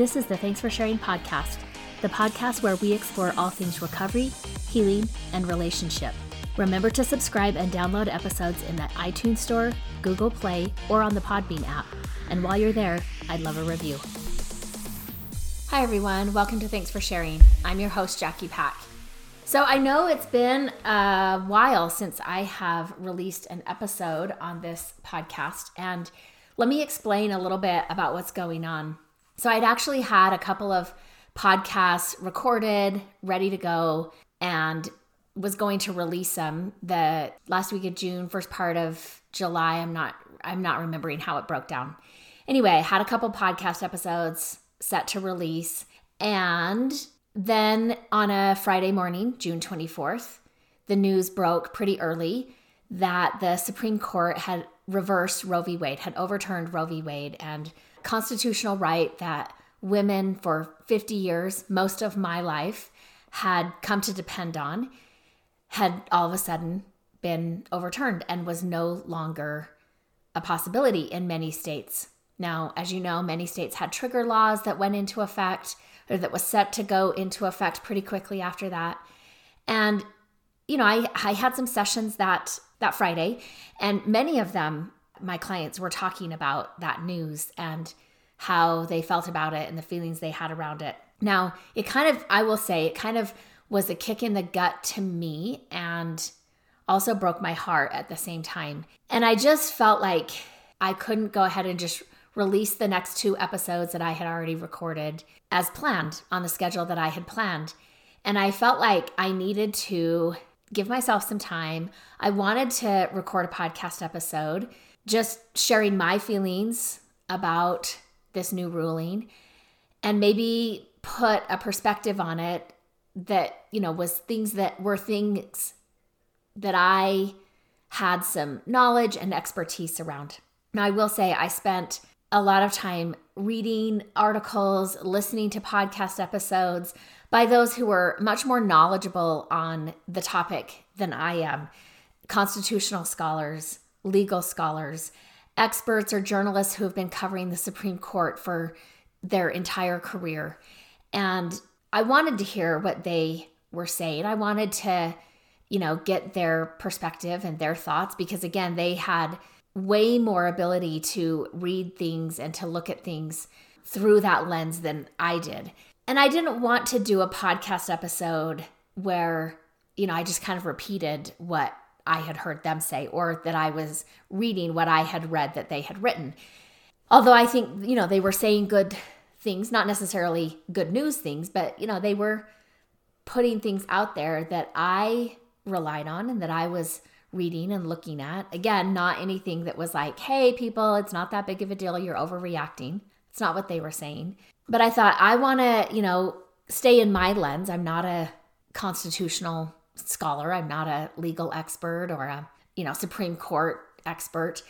This is the Thanks for Sharing podcast, the podcast where we explore all things recovery, healing, and relationship. Remember to subscribe and download episodes in the iTunes Store, Google Play, or on the Podbean app. And while you're there, I'd love a review. Hi, everyone. Welcome to Thanks for Sharing. I'm your host, Jackie Pack. So, I know it's been a while since I have released an episode on this podcast, and let me explain a little bit about what's going on. So, I'd actually had a couple of podcasts recorded, ready to go, and was going to release them the last week of June, first part of July. I'm not I'm not remembering how it broke down. Anyway, I had a couple podcast episodes set to release and then on a Friday morning, June 24th, the news broke pretty early that the Supreme Court had reversed Roe v. Wade, had overturned Roe v. Wade, and constitutional right that women for 50 years, most of my life, had come to depend on, had all of a sudden been overturned and was no longer a possibility in many states. Now, as you know, many states had trigger laws that went into effect or that was set to go into effect pretty quickly after that. And you know, I I had some sessions that that Friday and many of them my clients were talking about that news and how they felt about it and the feelings they had around it. Now, it kind of I will say it kind of was a kick in the gut to me and also broke my heart at the same time. And I just felt like I couldn't go ahead and just release the next two episodes that I had already recorded as planned on the schedule that I had planned. And I felt like I needed to give myself some time. I wanted to record a podcast episode, just sharing my feelings about this new ruling and maybe put a perspective on it that, you know, was things that were things that I had some knowledge and expertise around. Now, I will say I spent a lot of time reading articles, listening to podcast episodes by those who were much more knowledgeable on the topic than I am constitutional scholars, legal scholars, experts, or journalists who have been covering the Supreme Court for their entire career. And I wanted to hear what they were saying. I wanted to, you know, get their perspective and their thoughts because, again, they had way more ability to read things and to look at things through that lens than I did. And I didn't want to do a podcast episode where, you know, I just kind of repeated what I had heard them say or that I was reading what I had read that they had written. Although I think, you know, they were saying good things, not necessarily good news things, but, you know, they were putting things out there that I relied on and that I was reading and looking at. Again, not anything that was like, hey, people, it's not that big of a deal. You're overreacting. It's not what they were saying. But I thought, I want to, you know, stay in my lens. I'm not a constitutional scholar, I'm not a legal expert or a, you know, Supreme Court expert.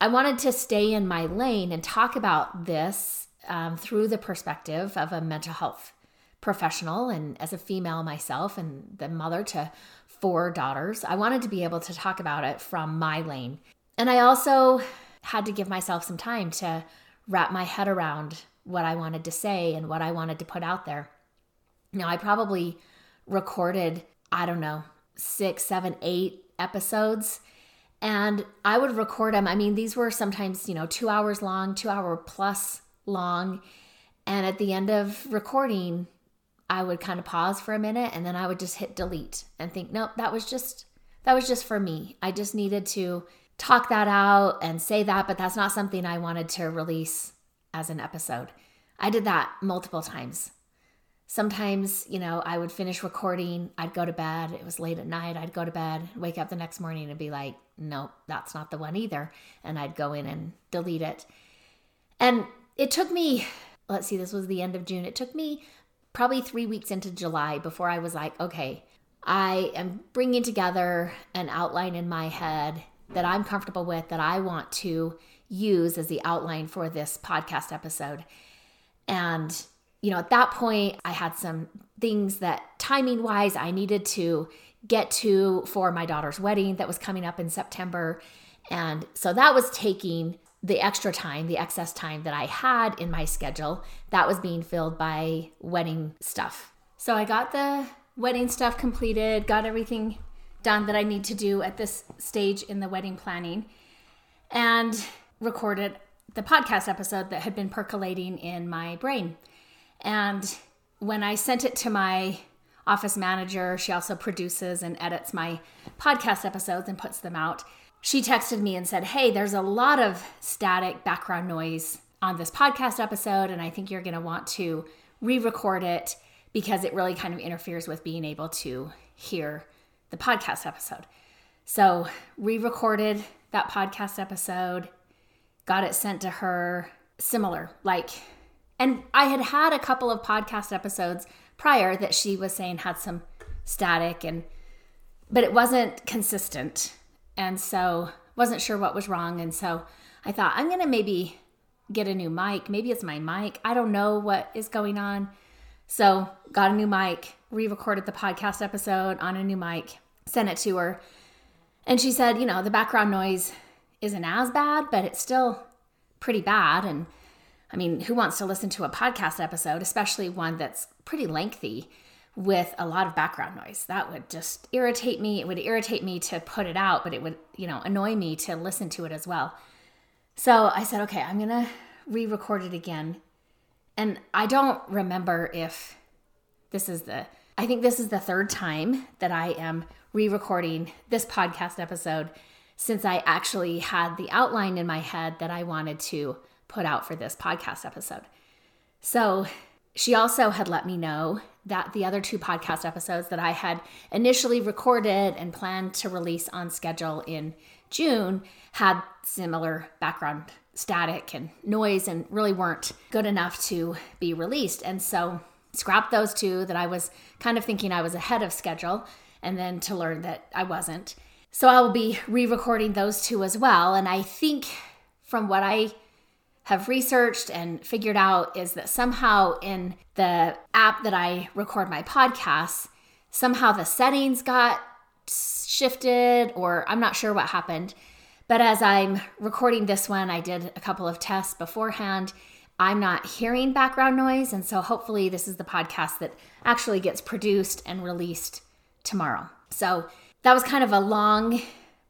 I wanted to stay in my lane and talk about this um, through the perspective of a mental health professional and as a female myself and the mother to four daughters, I wanted to be able to talk about it from my lane. And I also had to give myself some time to wrap my head around what I wanted to say and what I wanted to put out there. Now, I probably recorded, I don't know, six, seven, eight episodes. And I would record them. I mean, these were sometimes, you know, two hours long, two hour plus long. And at the end of recording, I would kind of pause for a minute and then I would just hit delete and think, nope, that was just that was just for me. I just needed to talk that out and say that, but that's not something I wanted to release as an episode. I did that multiple times. Sometimes, you know, I would finish recording, I'd go to bed, it was late at night, I'd go to bed, wake up the next morning and be like, nope, that's not the one either. And I'd go in and delete it. And it took me, let's see, this was the end of June. It took me probably three weeks into July before I was like, okay, I am bringing together an outline in my head that I'm comfortable with, that I want to use as the outline for this podcast episode. And, you know, at that point, I had some things that timing wise I needed to get to for my daughter's wedding that was coming up in September. And so that was taking the extra time, the excess time that I had in my schedule, that was being filled by wedding stuff. So I got the wedding stuff completed, got everything done that I need to do at this stage in the wedding planning, and recorded the podcast episode that had been percolating in my brain. And when I sent it to my office manager, she also produces and edits my podcast episodes and puts them out she texted me and said, Hey, there's a lot of static background noise on this podcast episode, and I think you're going to want to re record it because it really kind of interferes with being able to hear the podcast episode. So, re recorded that podcast episode, got it sent to her, similar, like, and I had had a couple of podcast episodes prior that she was saying had some static and, but it wasn't consistent and so wasn't sure what was wrong. And so I thought, I'm going to maybe get a new mic. Maybe it's my mic. I don't know what is going on. So got a new mic, re recorded the podcast episode on a new mic, sent it to her. And she said, you know, the background noise isn't as bad, but it's still pretty bad. And I mean, who wants to listen to a podcast episode, especially one that's pretty lengthy? with a lot of background noise. That would just irritate me. It would irritate me to put it out, but it would, you know, annoy me to listen to it as well. So I said, okay, I'm going to re record it again. And I don't remember if this is the, I think this is the third time that I am re recording this podcast episode since I actually had the outline in my head that I wanted to put out for this podcast episode. So she also had let me know that the other two podcast episodes that I had initially recorded and planned to release on schedule in June had similar background static and noise and really weren't good enough to be released. And so scrapped those two that I was kind of thinking I was ahead of schedule and then to learn that I wasn't. So I will be re-recording those two as well and I think from what I have researched and figured out is that somehow in the app that I record my podcasts, somehow the settings got shifted, or I'm not sure what happened. But as I'm recording this one, I did a couple of tests beforehand. I'm not hearing background noise. And so hopefully, this is the podcast that actually gets produced and released tomorrow. So that was kind of a long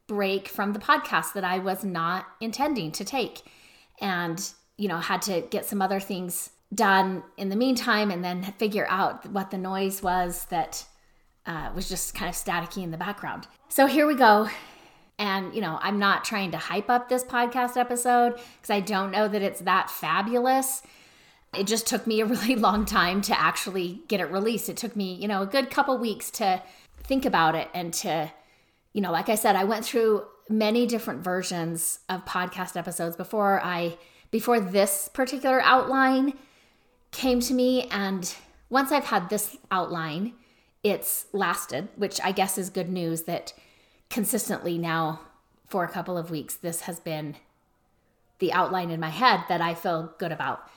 break from the podcast that I was not intending to take and you know had to get some other things done in the meantime and then figure out what the noise was that uh, was just kind of staticky in the background. So here we go. And you know i'm not trying to hype up this podcast episode because i don't know that it's that fabulous. It just took me a really long time to actually get it released. It took me you know a good couple weeks to think about it and to you know like i said i went through many different versions of podcast episodes before I before this particular outline came to me and once I've had this outline, it's lasted, which I guess is good news that consistently now for a couple of weeks this has been the outline in my head that I feel good about.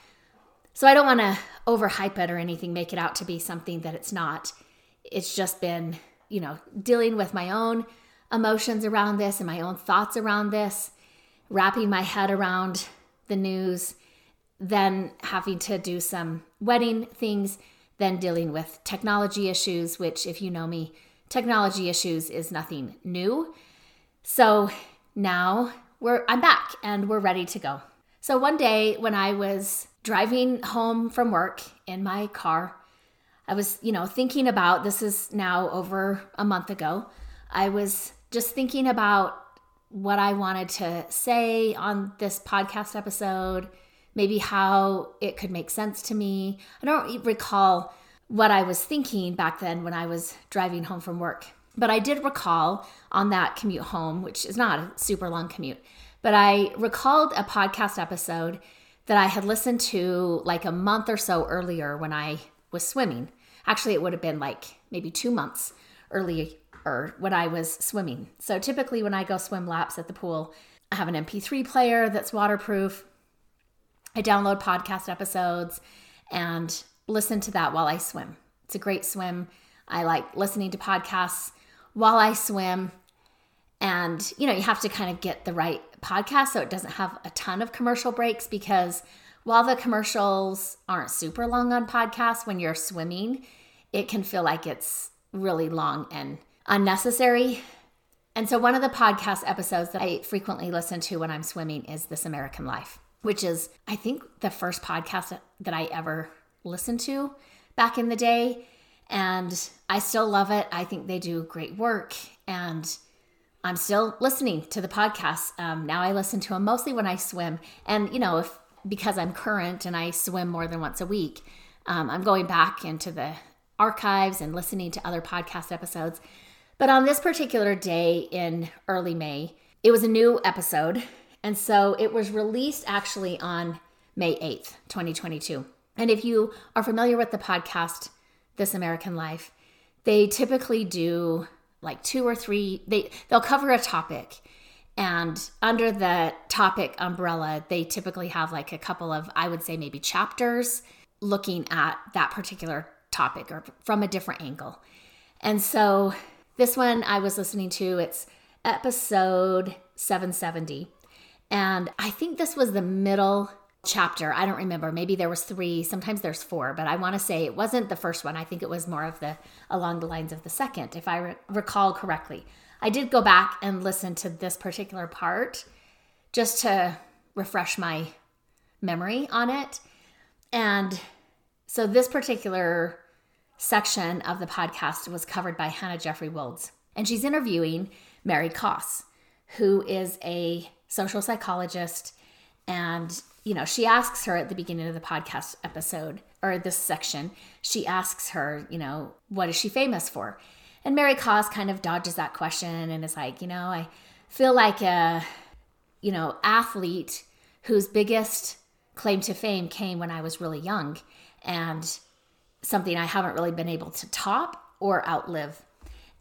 So I don't want to overhype it or anything, make it out to be something that it's not. It's just been, you know, dealing with my own emotions around this and my own thoughts around this, wrapping my head around the news, then having to do some wedding things, then dealing with technology issues, which, if you know me, technology issues is nothing new. So now we're I'm back and we're ready to go. So one day when I was driving home from work in my car, I was, you know, thinking about this is now over a month ago. I was just thinking about what I wanted to say on this podcast episode, maybe how it could make sense to me. I don't recall what I was thinking back then when I was driving home from work, but I did recall on that commute home, which is not a super long commute, but I recalled a podcast episode that I had listened to like a month or so earlier when I was swimming. Actually, it would have been like maybe two months early or when I was swimming. So typically, when I go swim laps at the pool, I have an MP3 player that's waterproof. I download podcast episodes and listen to that while I swim. It's a great swim. I like listening to podcasts while I swim. And, you know, you have to kind of get the right podcast, so it doesn't have a ton of commercial breaks because while the commercials aren't super long on podcasts, when you're swimming, it can feel like it's really long and unnecessary. And so, one of the podcast episodes that I frequently listen to when I'm swimming is This American Life, which is, I think, the first podcast that I ever listened to back in the day. And I still love it. I think they do great work. And I'm still listening to the podcast. Um, now I listen to them mostly when I swim. And, you know, if because I'm current and I swim more than once a week, um, I'm going back into the archives and listening to other podcast episodes. But on this particular day in early May, it was a new episode. And so it was released actually on May 8th, 2022. And if you are familiar with the podcast, This American Life, they typically do like two or three, they, they'll cover a topic. And under the topic umbrella, they typically have like a couple of, I would say, maybe chapters looking at that particular topic or from a different angle. And so this one I was listening to, it's episode 770. And I think this was the middle chapter. I don't remember. Maybe there was 3, sometimes there's 4, but I want to say it wasn't the first one. I think it was more of the along the lines of the second if I re- recall correctly. I did go back and listen to this particular part just to refresh my memory on it. And so this particular section of the podcast was covered by Hannah Jeffrey Wilds. And she's interviewing Mary Koss, who is a social psychologist. And, you know, she asks her at the beginning of the podcast episode or this section, she asks her, you know, what is she famous for? And Mary Koss kind of dodges that question and is like, you know, I feel like a, you know, athlete whose biggest claim to fame came when I was really young. And something I haven't really been able to top or outlive.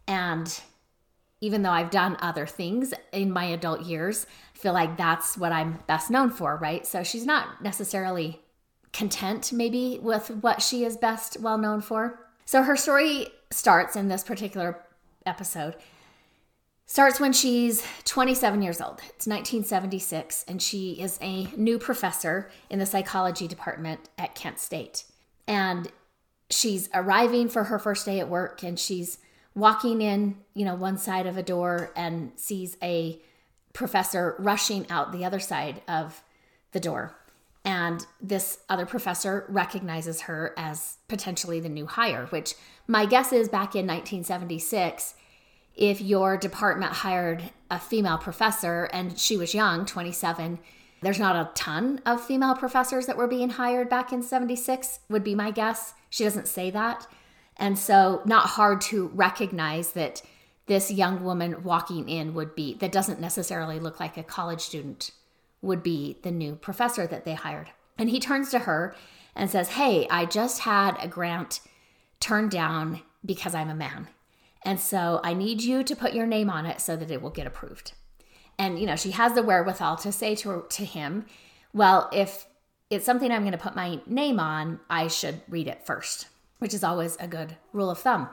And even though I've done other things in my adult years, I feel like that's what I'm best known for, right? So she's not necessarily content maybe with what she is best well known for. So her story starts in this particular episode starts when she's 27 years old. It's 1976 and she is a new professor in the psychology department at Kent State. And she's arriving for her first day at work and she's walking in, you know, one side of a door and sees a professor rushing out the other side of the door. And this other professor recognizes her as potentially the new hire, which my guess is back in 1976, if your department hired a female professor and she was young, 27, there's not a ton of female professors that were being hired back in 76, would be my guess. She doesn't say that. And so, not hard to recognize that this young woman walking in would be, that doesn't necessarily look like a college student, would be the new professor that they hired. And he turns to her and says, Hey, I just had a grant turned down because I'm a man. And so I need you to put your name on it so that it will get approved. And, you know, she has the wherewithal to say to, her, to him, Well, if it's something I'm going to put my name on, I should read it first, which is always a good rule of thumb.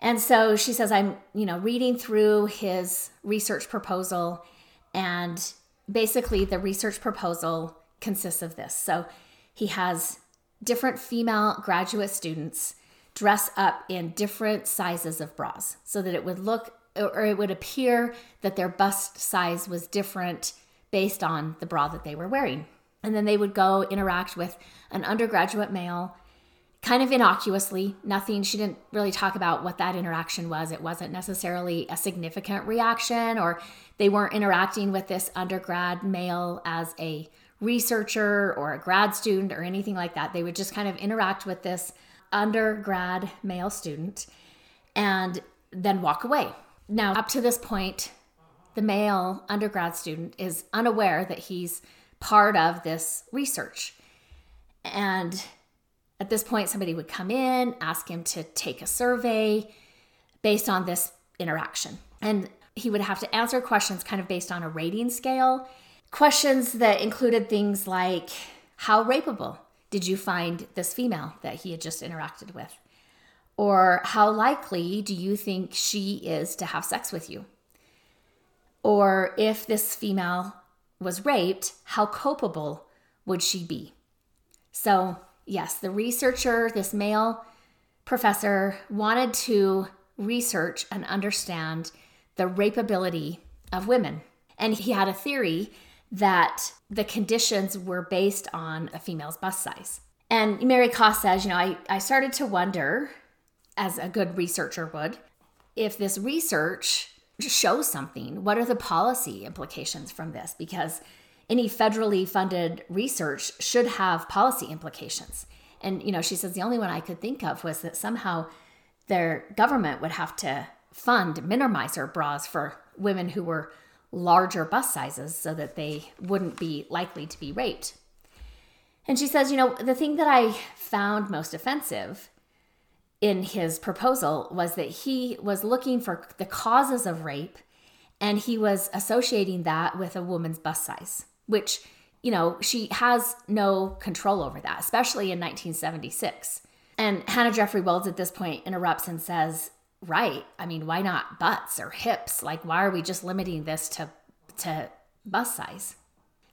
And so she says, I'm, you know, reading through his research proposal, and basically the research proposal consists of this. So he has different female graduate students dress up in different sizes of bras so that it would look or it would appear that their bust size was different based on the bra that they were wearing. And then they would go interact with an undergraduate male, kind of innocuously, nothing. She didn't really talk about what that interaction was. It wasn't necessarily a significant reaction, or they weren't interacting with this undergrad male as a researcher or a grad student or anything like that. They would just kind of interact with this undergrad male student and then walk away. Now, up to this point, the male undergrad student is unaware that he's part of this research. And at this point, somebody would come in, ask him to take a survey based on this interaction. And he would have to answer questions kind of based on a rating scale. Questions that included things like how rapeable did you find this female that he had just interacted with? Or how likely do you think she is to have sex with you? Or if this female was raped, how culpable would she be? So, yes, the researcher, this male professor, wanted to research and understand the rapeability of women. And he had a theory that the conditions were based on a female's bust size. And Mary Koss says, you know, I, I started to wonder, as a good researcher would, if this research shows something, what are the policy implications from this? Because any federally funded research should have policy implications. And, you know, she says the only one I could think of was that somehow their government would have to fund minimizer bras for women who were larger bust sizes so that they wouldn't be likely to be raped. And she says, you know, the thing that I found most offensive in his proposal was that he was looking for the causes of rape and he was associating that with a woman's bust size, which, you know, she has no control over that, especially in 1976. And Hannah Jeffrey Wells at this point interrupts and says, Right. I mean, why not butts or hips? Like, why are we just limiting this to, to bust size?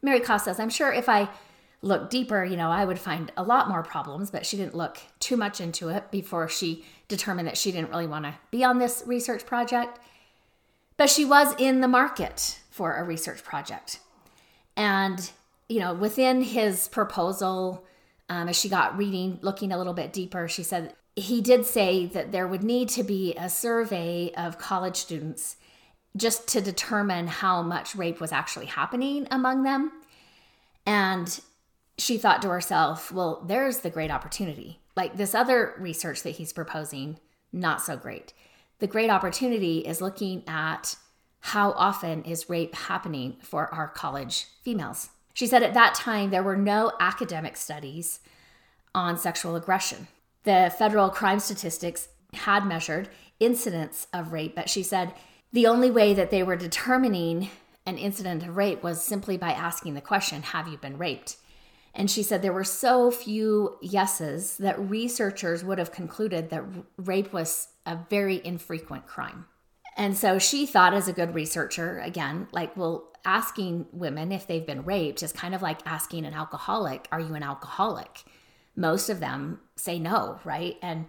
Mary Koss says, I'm sure if I look deeper, you know, I would find a lot more problems, but she didn't look too much into it before she determined that she didn't really want to be on this research project. But she was in the market for a research project. And, you know, within his proposal, um, as she got reading, looking a little bit deeper, she said he did say that there would need to be a survey of college students just to determine how much rape was actually happening among them. And she thought to herself, well, there's the great opportunity. Like this other research that he's proposing, not so great. The great opportunity is looking at how often is rape happening for our college females. She said at that time there were no academic studies on sexual aggression. The federal crime statistics had measured incidents of rape, but she said the only way that they were determining an incident of rape was simply by asking the question, Have you been raped? And she said there were so few yeses that researchers would have concluded that rape was a very infrequent crime. And so she thought, as a good researcher, again, like, well, asking women if they've been raped is kind of like asking an alcoholic, Are you an alcoholic? Most of them say no, right? And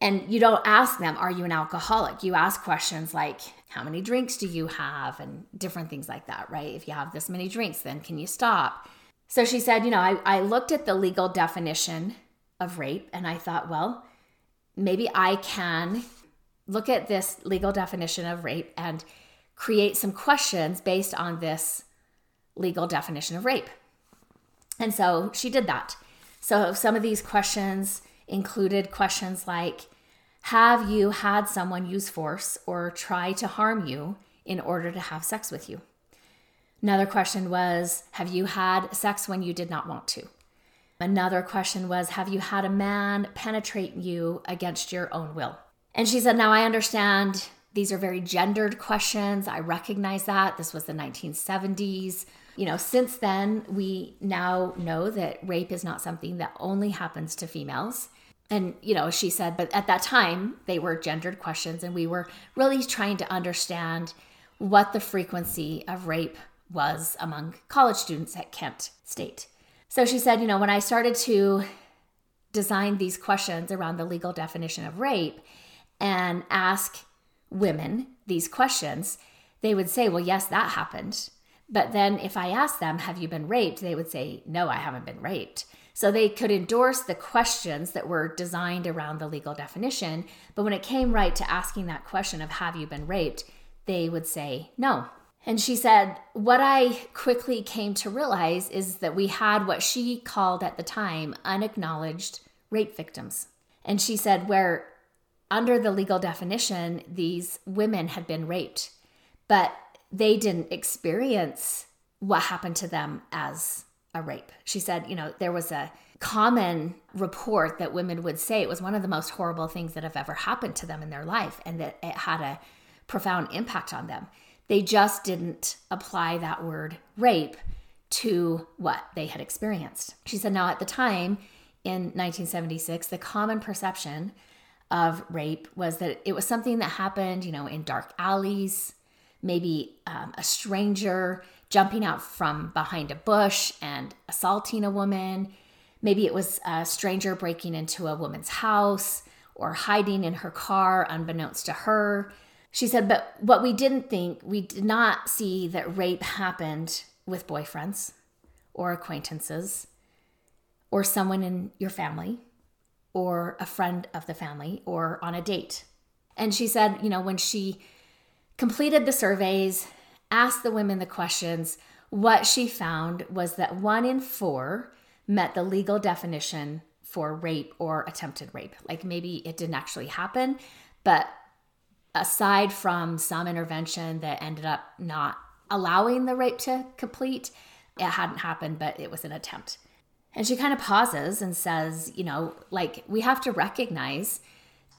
and you don't ask them, Are you an alcoholic? You ask questions like, How many drinks do you have? And different things like that, right? If you have this many drinks, then can you stop? So she said, you know, I, I looked at the legal definition of rape and I thought, well, maybe I can look at this legal definition of rape and create some questions based on this legal definition of rape. And so she did that. So some of these questions included questions like Have you had someone use force or try to harm you in order to have sex with you? Another question was Have you had sex when you did not want to? Another question was Have you had a man penetrate you against your own will? And she said, Now I understand these are very gendered questions. I recognize that. This was the 1970s. You know, since then, we now know that rape is not something that only happens to females. And, you know, she said, but at that time, they were gendered questions, and we were really trying to understand what the frequency of rape was among college students at Kent State. So she said, you know, when I started to design these questions around the legal definition of rape and ask women these questions, they would say, well, yes, that happened. But then if I asked them, have you been raped? They would say, no, I haven't been raped. So they could endorse the questions that were designed around the legal definition. But when it came right to asking that question of, have you been raped? They would say, no, and she said, What I quickly came to realize is that we had what she called at the time unacknowledged rape victims. And she said, Where under the legal definition, these women had been raped, but they didn't experience what happened to them as a rape. She said, You know, there was a common report that women would say it was one of the most horrible things that have ever happened to them in their life and that it had a profound impact on them. They just didn't apply that word rape to what they had experienced. She said, now at the time in 1976, the common perception of rape was that it was something that happened, you know, in dark alleys, maybe um, a stranger jumping out from behind a bush and assaulting a woman. Maybe it was a stranger breaking into a woman's house or hiding in her car unbeknownst to her. She said, but what we didn't think, we did not see that rape happened with boyfriends or acquaintances or someone in your family or a friend of the family or on a date. And she said, you know, when she completed the surveys, asked the women the questions, what she found was that one in four met the legal definition for rape or attempted rape. Like maybe it didn't actually happen, but aside from some intervention that ended up not allowing the rape to complete, it hadn't happened, but it was an attempt. And she kind of pauses and says, you know, like we have to recognize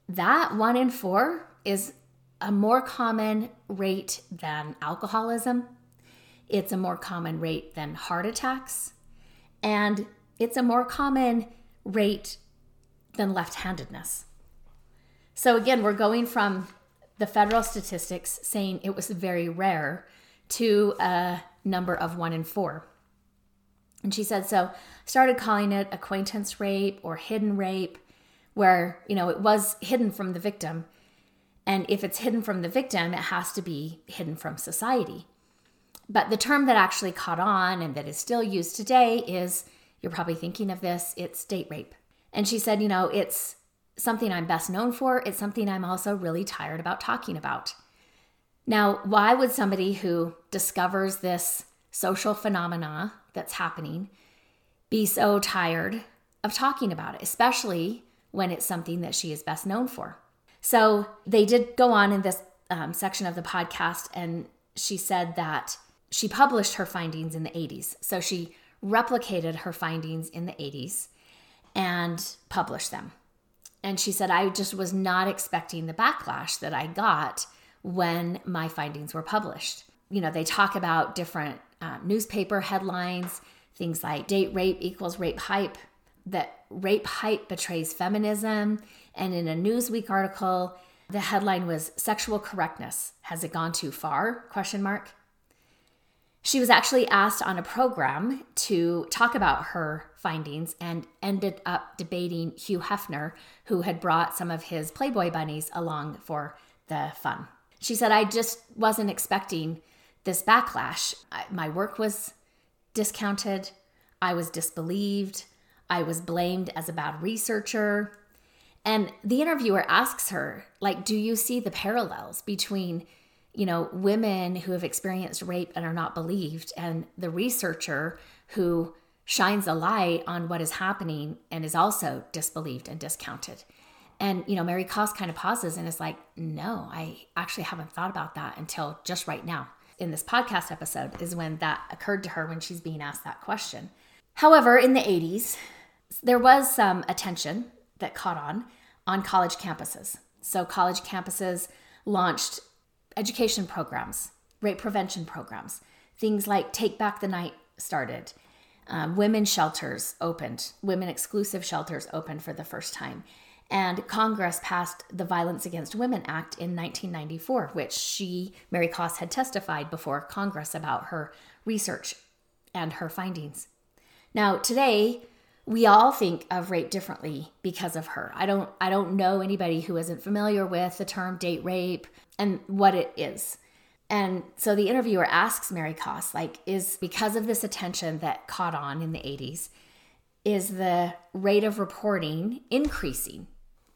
that one in four is a more common rate than alcoholism. It's a more common rate than heart attacks. And it's a more common rate than left handedness. So, again, we're going from the federal statistics saying it was very rare to a number of one in four. And she said, so started calling it acquaintance rape or hidden rape, where, you know, it was hidden from the victim. And if it's hidden from the victim, it has to be hidden from society. But the term that actually caught on and that is still used today is you're probably thinking of this, it's date rape. And she said, you know, it's something I'm best known for. It's something I'm also really tired about talking about. Now, why would somebody who discovers this social phenomena that's happening be so tired of talking about it, especially when it's something that she is best known for? So they did go on in this um, section of the podcast, and she said that she published her findings in the 80s. So she replicated her findings in the 80s and published them. And she said, I just was not expecting the backlash that I got when my findings were published. You know, they talk about different uh, newspaper headlines, things like date rape equals rape hype, that rape hype betrays feminism. And in a Newsweek article, the headline was sexual correctness. Has it gone too far? Question mark. She was actually asked on a program to talk about her findings and ended up debating Hugh Hefner, who had brought some of his Playboy bunnies along for the fun. She said, I just wasn't expecting this backlash. My work was discounted, I was disbelieved, I was blamed as a bad researcher. And the interviewer asks her, like, do you see the parallels between you know, women who have experienced rape and are not believed, and the researcher who shines a light on what is happening and is also disbelieved and discounted. And, you know, Mary Koss kind of pauses and is like, no, I actually haven't thought about that until just right now. In this podcast episode, is when that occurred to her when she's being asked that question. However, in the 80s, there was some attention that caught on on college campuses. So, college campuses launched education programs, rape prevention programs, things like Take Back the Night started. Um, women shelters opened, women exclusive shelters opened for the first time. And Congress passed the Violence Against Women Act in 1994, which she, Mary Koss, had testified before Congress about her research and her findings. Now, today, we all think of rape differently because of her. I don't I don't know anybody who isn't familiar with the term date rape and what it is. And so the interviewer asks Mary Koss, like, is because of this attention that caught on in the 80s, is the rate of reporting increasing?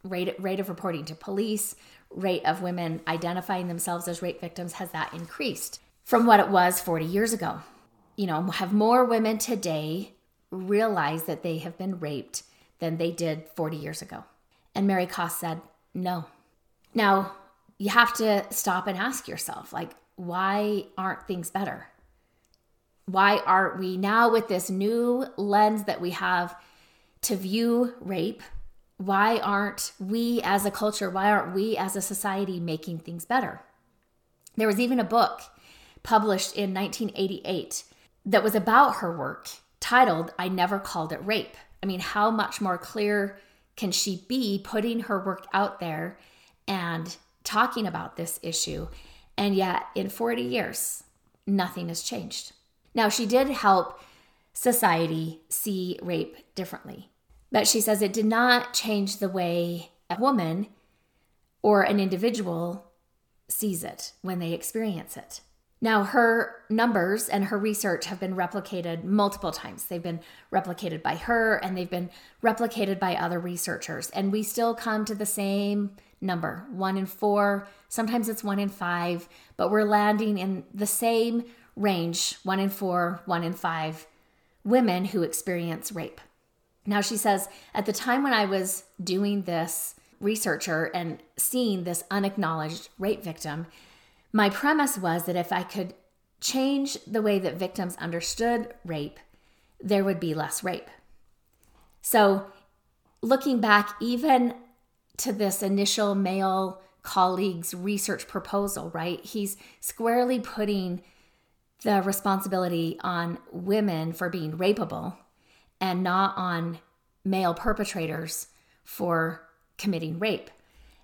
Rate, rate of reporting to police, rate of women identifying themselves as rape victims, has that increased from what it was 40 years ago? You know, have more women today realize that they have been raped than they did 40 years ago? And Mary Koss said, no. Now, you have to stop and ask yourself, like, why aren't things better? Why aren't we now with this new lens that we have to view rape? Why aren't we as a culture, why aren't we as a society making things better? There was even a book published in 1988 that was about her work titled I Never Called It Rape. I mean, how much more clear can she be putting her work out there and talking about this issue And yet, in 40 years, nothing has changed. Now, she did help society see rape differently, but she says it did not change the way a woman or an individual sees it when they experience it. Now, her numbers and her research have been replicated multiple times. They've been replicated by her and they've been replicated by other researchers. And we still come to the same number one in four. Sometimes it's one in five, but we're landing in the same range one in four, one in five women who experience rape. Now, she says, at the time when I was doing this researcher and seeing this unacknowledged rape victim, my premise was that if I could change the way that victims understood rape, there would be less rape. So, looking back, even to this initial male colleague's research proposal, right? He's squarely putting the responsibility on women for being rapeable and not on male perpetrators for committing rape.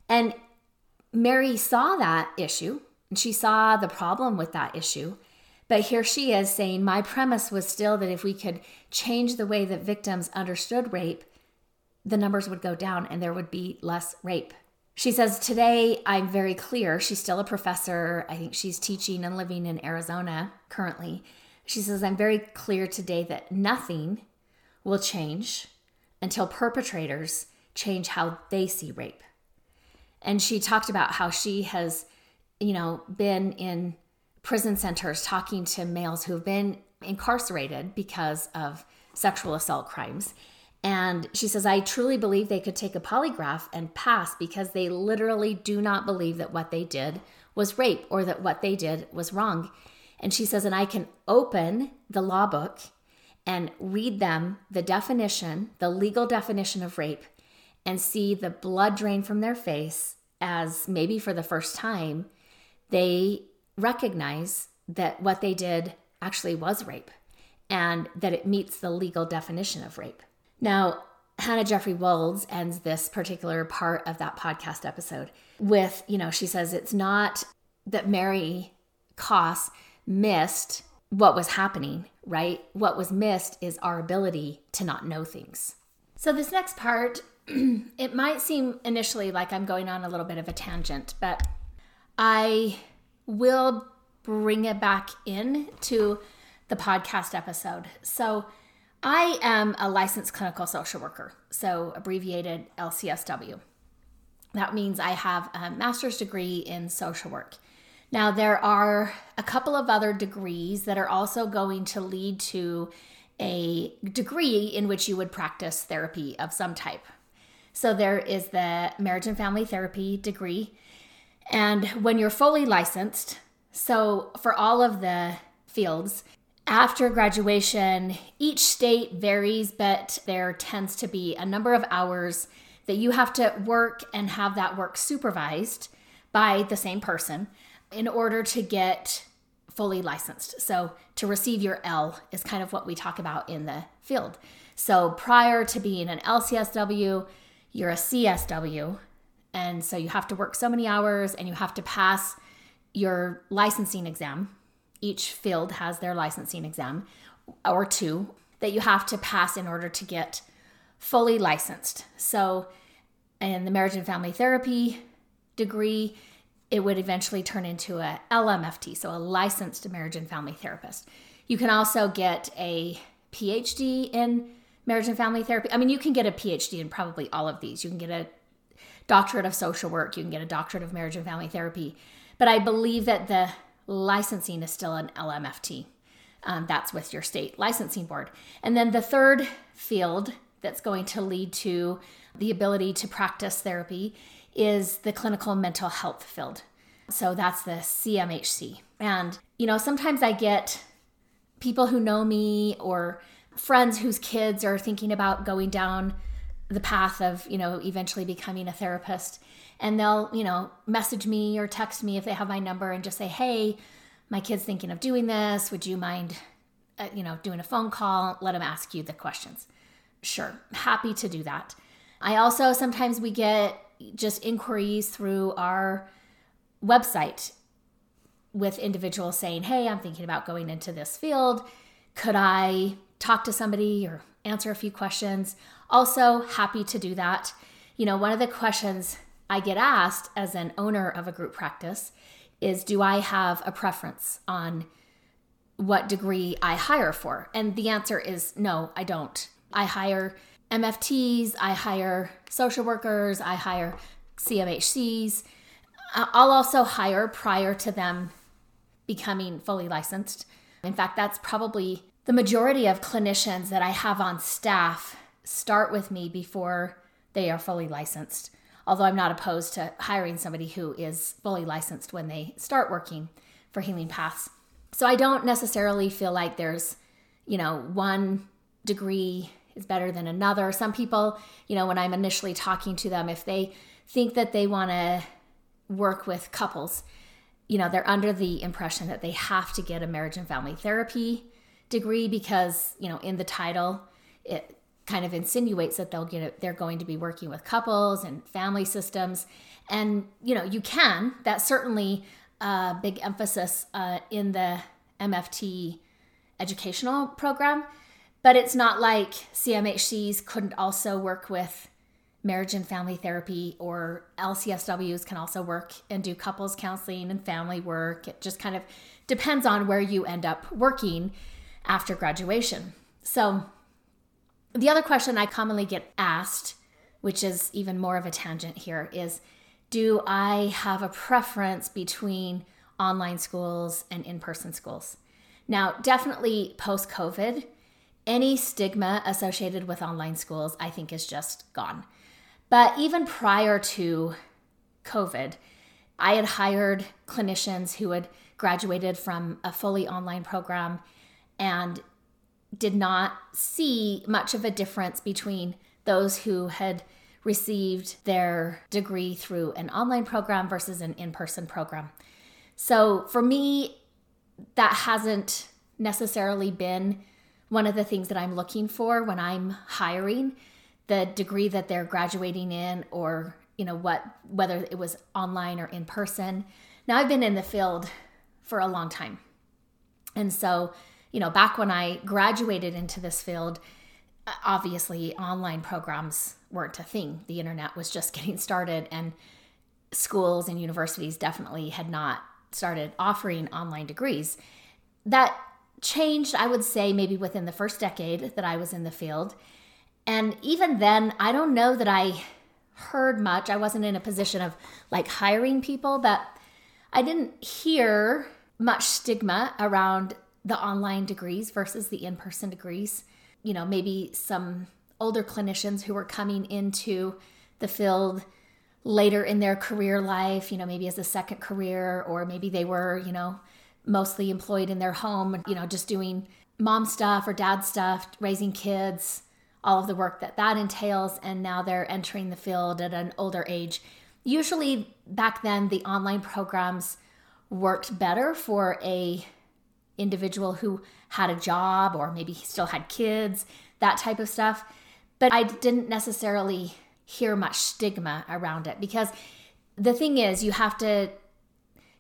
And Mary saw that issue and she saw the problem with that issue. But here she is saying, My premise was still that if we could change the way that victims understood rape, the numbers would go down and there would be less rape. She says, Today I'm very clear. She's still a professor. I think she's teaching and living in Arizona currently. She says, I'm very clear today that nothing will change until perpetrators change how they see rape. And she talked about how she has you know, been in prison centers talking to males who have been incarcerated because of sexual assault crimes. And she says, I truly believe they could take a polygraph and pass because they literally do not believe that what they did was rape or that what they did was wrong. And she says, and I can open the law book and read them the definition, the legal definition of rape, and see the blood drain from their face as maybe for the first time they recognize that what they did actually was rape and that it meets the legal definition of rape. Now, Hannah Jeffrey Wolds ends this particular part of that podcast episode with, you know, she says it's not that Mary Koss missed what was happening, right? What was missed is our ability to not know things. So, this next part, it might seem initially like I'm going on a little bit of a tangent, but I will bring it back in to the podcast episode. So, I am a licensed clinical social worker, so abbreviated LCSW. That means I have a master's degree in social work. Now, there are a couple of other degrees that are also going to lead to a degree in which you would practice therapy of some type. So, there is the marriage and family therapy degree, and when you're fully licensed, so for all of the fields, after graduation, each state varies, but there tends to be a number of hours that you have to work and have that work supervised by the same person in order to get fully licensed. So, to receive your L is kind of what we talk about in the field. So, prior to being an LCSW, you're a CSW, and so you have to work so many hours and you have to pass your licensing exam. Each field has their licensing exam or two that you have to pass in order to get fully licensed. So, in the marriage and family therapy degree, it would eventually turn into a LMFT, so a licensed marriage and family therapist. You can also get a PhD in marriage and family therapy. I mean, you can get a PhD in probably all of these. You can get a doctorate of social work, you can get a doctorate of marriage and family therapy. But I believe that the licensing is still an LMFT. Um, that's with your state licensing board. And then the third field that's going to lead to the ability to practice therapy is the clinical mental health field. So that's the CMHC. And, you know, sometimes I get people who know me or friends whose kids are thinking about going down the path of you know eventually becoming a therapist. And they'll you know message me or text me if they have my number and just say hey my kid's thinking of doing this. Would you mind uh, you know doing a phone call? Let them ask you the questions. Sure happy to do that. I also sometimes we get just inquiries through our website with individuals saying, Hey, I'm thinking about going into this field. Could I talk to somebody or answer a few questions? Also, happy to do that. You know, one of the questions I get asked as an owner of a group practice is Do I have a preference on what degree I hire for? And the answer is no, I don't. I hire MFTs, I hire social workers, I hire CMHCs. Uh, I'll also hire prior to them becoming fully licensed. In fact, that's probably the majority of clinicians that I have on staff start with me before they are fully licensed. Although I'm not opposed to hiring somebody who is fully licensed when they start working for Healing Paths. So I don't necessarily feel like there's, you know, one degree is better than another. Some people, you know, when I'm initially talking to them, if they think that they want to work with couples, you know, they're under the impression that they have to get a marriage and family therapy degree because, you know, in the title, it kind of insinuates that they'll get it, they're going to be working with couples and family systems. And, you know, you can, that's certainly a big emphasis uh, in the MFT educational program. But it's not like CMHCs couldn't also work with marriage and family therapy, or LCSWs can also work and do couples counseling and family work. It just kind of depends on where you end up working after graduation. So, the other question I commonly get asked, which is even more of a tangent here, is Do I have a preference between online schools and in person schools? Now, definitely post COVID, any stigma associated with online schools, I think, is just gone. But even prior to COVID, I had hired clinicians who had graduated from a fully online program and did not see much of a difference between those who had received their degree through an online program versus an in person program. So for me, that hasn't necessarily been one of the things that I'm looking for when I'm hiring the degree that they're graduating in or you know what whether it was online or in person. Now I've been in the field for a long time. And so, you know, back when I graduated into this field, uh, obviously online programs weren't a thing. The internet was just getting started and schools and universities definitely had not started offering online degrees. That changed, I would say, maybe within the first decade that I was in the field. And even then, I don't know that I heard much. I wasn't in a position of like hiring people, but I didn't hear much stigma around the online degrees versus the in person degrees. You know, maybe some older clinicians who were coming into the field later in their career life, you know, maybe as a second career, or maybe they were, you know, mostly employed in their home, you know, just doing mom stuff or dad stuff, raising kids, all of the work that that entails. And now they're entering the field at an older age. Usually back then, the online programs worked better for a individual who had a job or maybe still had kids, that type of stuff. But I didn't necessarily hear much stigma around it because the thing is, you have to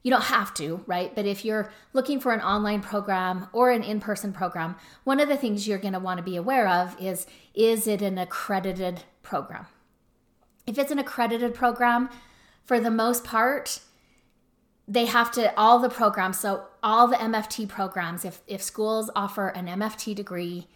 you don't have to, right? But if you're looking for an online program or an in person program, one of the things you're going to want to be aware of is is it an accredited program? If it's an accredited program, for the most part, they have to all the programs so all the mft programs if if schools offer an mft degree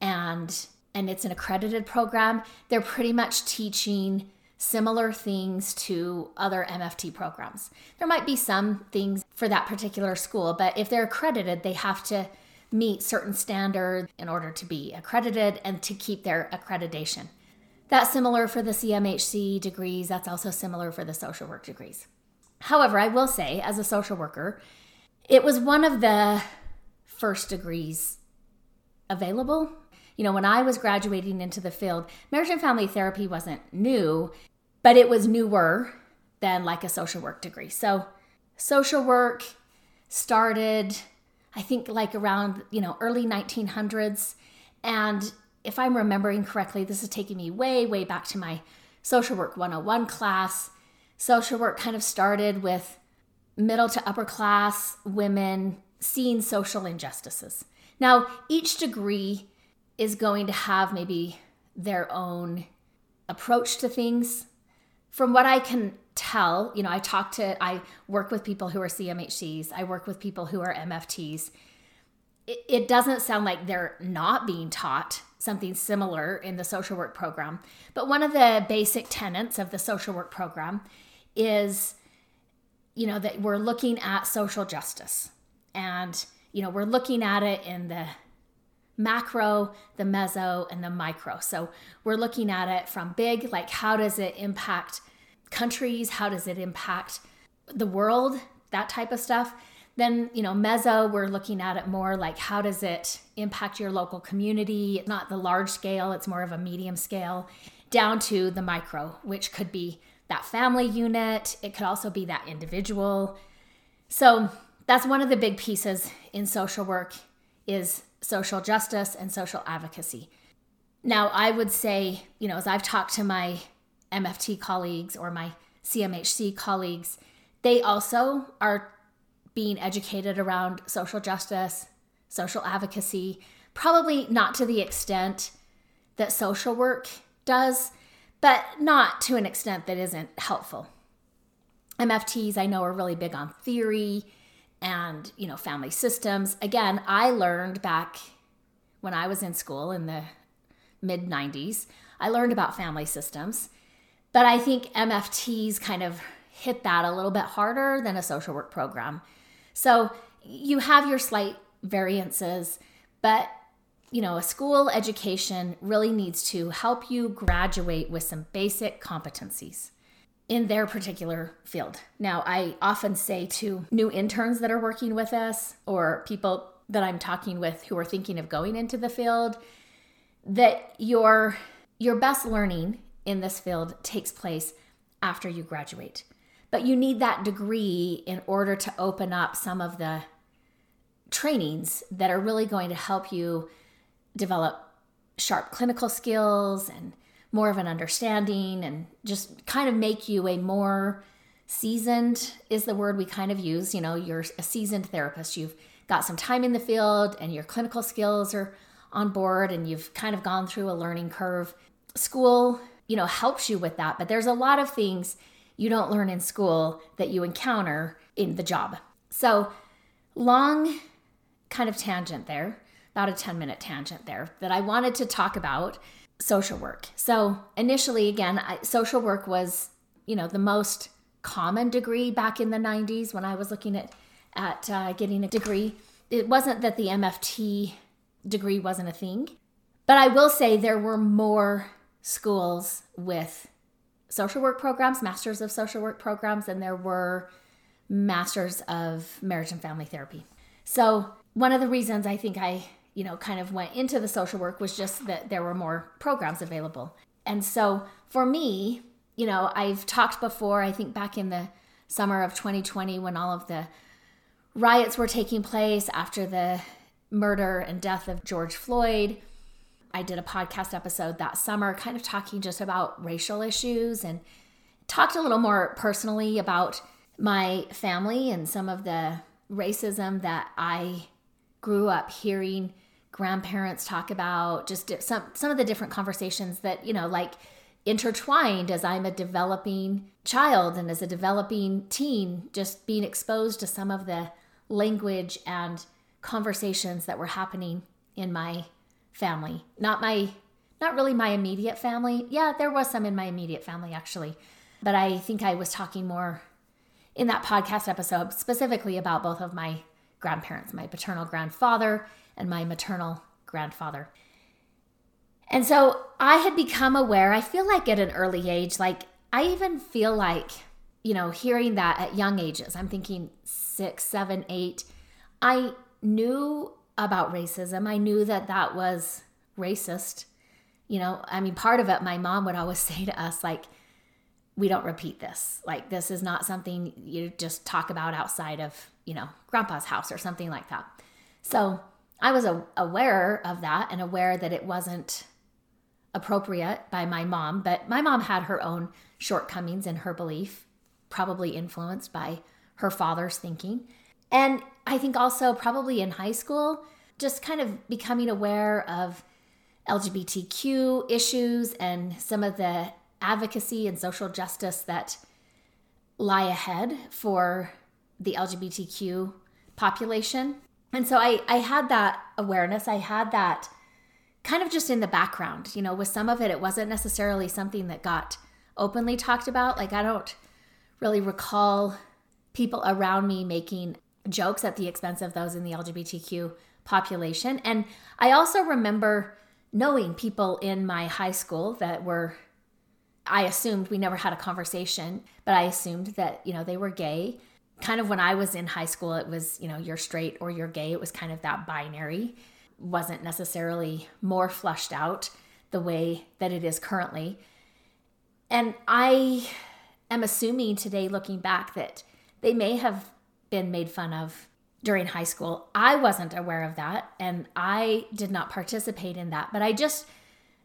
and and it's an accredited program they're pretty much teaching similar things to other MFT programs. There might be some things for that particular school, but if they're accredited, they have to meet certain standards in order to be accredited and to keep their accreditation. That's similar for the CMHC degrees, that's also similar for the social work degrees. However, I will say, as a social worker, it was one of the first degrees available. You know, when I was graduating into the field, marriage and family therapy wasn't new but it was newer than like a social work degree. So social work started I think like around, you know, early 1900s and if I'm remembering correctly, this is taking me way way back to my social work 101 class. Social work kind of started with middle to upper class women seeing social injustices. Now, each degree is going to have maybe their own approach to things. From what I can tell, you know, I talk to, I work with people who are CMHCs, I work with people who are MFTs. It, it doesn't sound like they're not being taught something similar in the social work program. But one of the basic tenets of the social work program is, you know, that we're looking at social justice. And, you know, we're looking at it in the macro, the meso, and the micro. So we're looking at it from big, like how does it impact countries? How does it impact the world? That type of stuff. Then, you know, meso, we're looking at it more like how does it impact your local community? Not the large scale, it's more of a medium scale, down to the micro, which could be that family unit, it could also be that individual. So, that's one of the big pieces in social work is social justice and social advocacy. Now, I would say, you know, as I've talked to my MFT colleagues or my CMHC colleagues, they also are being educated around social justice, social advocacy, probably not to the extent that social work does, but not to an extent that isn't helpful. MFTs, I know, are really big on theory and you know family systems again i learned back when i was in school in the mid 90s i learned about family systems but i think mfts kind of hit that a little bit harder than a social work program so you have your slight variances but you know a school education really needs to help you graduate with some basic competencies in their particular field. Now, I often say to new interns that are working with us or people that I'm talking with who are thinking of going into the field that your your best learning in this field takes place after you graduate. But you need that degree in order to open up some of the trainings that are really going to help you develop sharp clinical skills and more of an understanding and just kind of make you a more seasoned is the word we kind of use. You know, you're a seasoned therapist. You've got some time in the field and your clinical skills are on board and you've kind of gone through a learning curve. School, you know, helps you with that, but there's a lot of things you don't learn in school that you encounter in the job. So, long kind of tangent there, about a 10 minute tangent there that I wanted to talk about social work. So initially, again, I, social work was, you know, the most common degree back in the 90s when I was looking at at uh, getting a degree. It wasn't that the MFT degree wasn't a thing, but I will say there were more schools with social work programs, masters of social work programs, than there were masters of marriage and family therapy. So one of the reasons I think I you know, kind of went into the social work was just that there were more programs available. And so for me, you know, I've talked before, I think back in the summer of 2020 when all of the riots were taking place after the murder and death of George Floyd. I did a podcast episode that summer, kind of talking just about racial issues and talked a little more personally about my family and some of the racism that I grew up hearing grandparents talk about just some some of the different conversations that you know like intertwined as I'm a developing child and as a developing teen just being exposed to some of the language and conversations that were happening in my family. Not my not really my immediate family. Yeah there was some in my immediate family actually. But I think I was talking more in that podcast episode specifically about both of my grandparents my paternal grandfather and my maternal grandfather. And so I had become aware, I feel like at an early age, like I even feel like, you know, hearing that at young ages, I'm thinking six, seven, eight, I knew about racism. I knew that that was racist. You know, I mean, part of it, my mom would always say to us, like, we don't repeat this. Like, this is not something you just talk about outside of, you know, grandpa's house or something like that. So I was a, aware of that and aware that it wasn't appropriate by my mom, but my mom had her own shortcomings in her belief, probably influenced by her father's thinking. And I think also probably in high school, just kind of becoming aware of LGBTQ issues and some of the advocacy and social justice that lie ahead for the LGBTQ population. And so I, I had that awareness. I had that kind of just in the background. You know, with some of it, it wasn't necessarily something that got openly talked about. Like, I don't really recall people around me making jokes at the expense of those in the LGBTQ population. And I also remember knowing people in my high school that were I assumed we never had a conversation, but I assumed that, you know, they were gay. Kind of when I was in high school, it was, you know, you're straight or you're gay. It was kind of that binary, wasn't necessarily more flushed out the way that it is currently. And I am assuming today, looking back, that they may have been made fun of during high school. I wasn't aware of that and I did not participate in that, but I just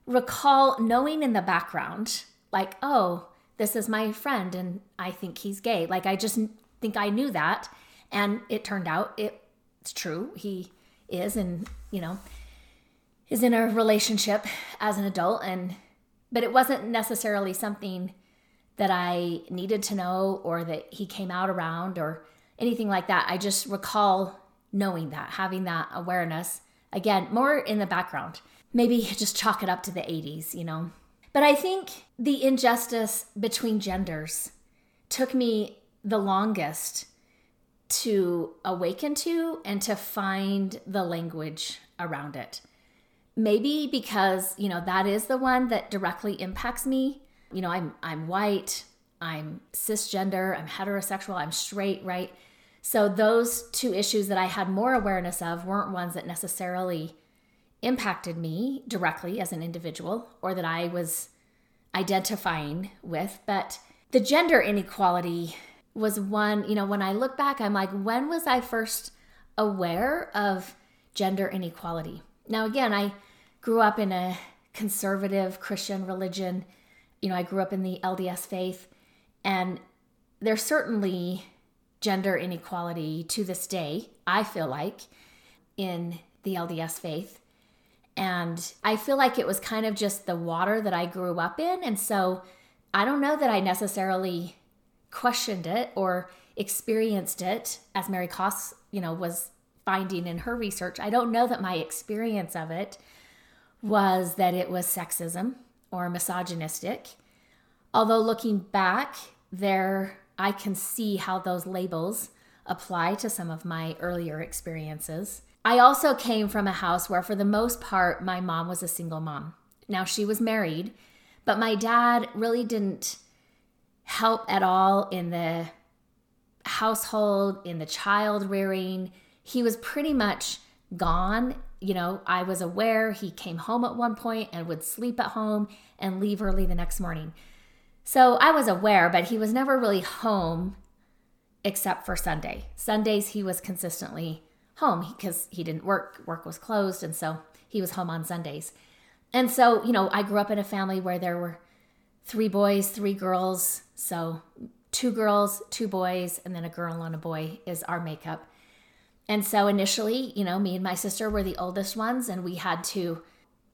recall knowing in the background like, oh, this is my friend and I think he's gay. Like, I just think I knew that. And it turned out it's true. He is, and, you know, is in a relationship as an adult. And, but it wasn't necessarily something that I needed to know or that he came out around or anything like that. I just recall knowing that, having that awareness. Again, more in the background. Maybe just chalk it up to the 80s, you know, but I think the injustice between genders took me the longest to awaken to and to find the language around it. Maybe because, you know, that is the one that directly impacts me. You know, I'm I'm white, I'm cisgender, I'm heterosexual, I'm straight, right? So those two issues that I had more awareness of weren't ones that necessarily impacted me directly as an individual or that I was identifying with. But the gender inequality was one, you know, when I look back, I'm like, when was I first aware of gender inequality? Now, again, I grew up in a conservative Christian religion. You know, I grew up in the LDS faith, and there's certainly gender inequality to this day, I feel like, in the LDS faith. And I feel like it was kind of just the water that I grew up in. And so I don't know that I necessarily questioned it or experienced it as Mary Koss, you know, was finding in her research. I don't know that my experience of it was that it was sexism or misogynistic. Although looking back, there I can see how those labels apply to some of my earlier experiences. I also came from a house where, for the most part, my mom was a single mom. Now, she was married, but my dad really didn't help at all in the household, in the child rearing. He was pretty much gone. You know, I was aware he came home at one point and would sleep at home and leave early the next morning. So I was aware, but he was never really home except for Sunday. Sundays, he was consistently home because he didn't work, work was closed. And so he was home on Sundays. And so, you know, I grew up in a family where there were three boys, three girls. So two girls, two boys, and then a girl and a boy is our makeup. And so initially, you know, me and my sister were the oldest ones, and we had to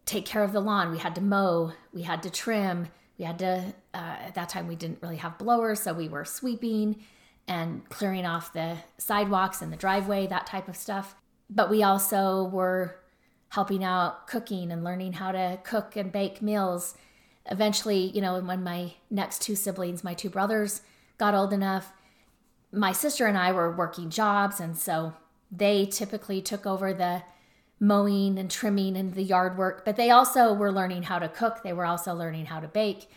take care of the lawn. We had to mow, we had to trim, we had to, uh, at that time, we didn't really have blowers, so we were sweeping and clearing off the sidewalks and the driveway, that type of stuff. But we also were helping out cooking and learning how to cook and bake meals. Eventually, you know, when my next two siblings, my two brothers, got old enough, my sister and I were working jobs. And so they typically took over the mowing and trimming and the yard work, but they also were learning how to cook. They were also learning how to bake.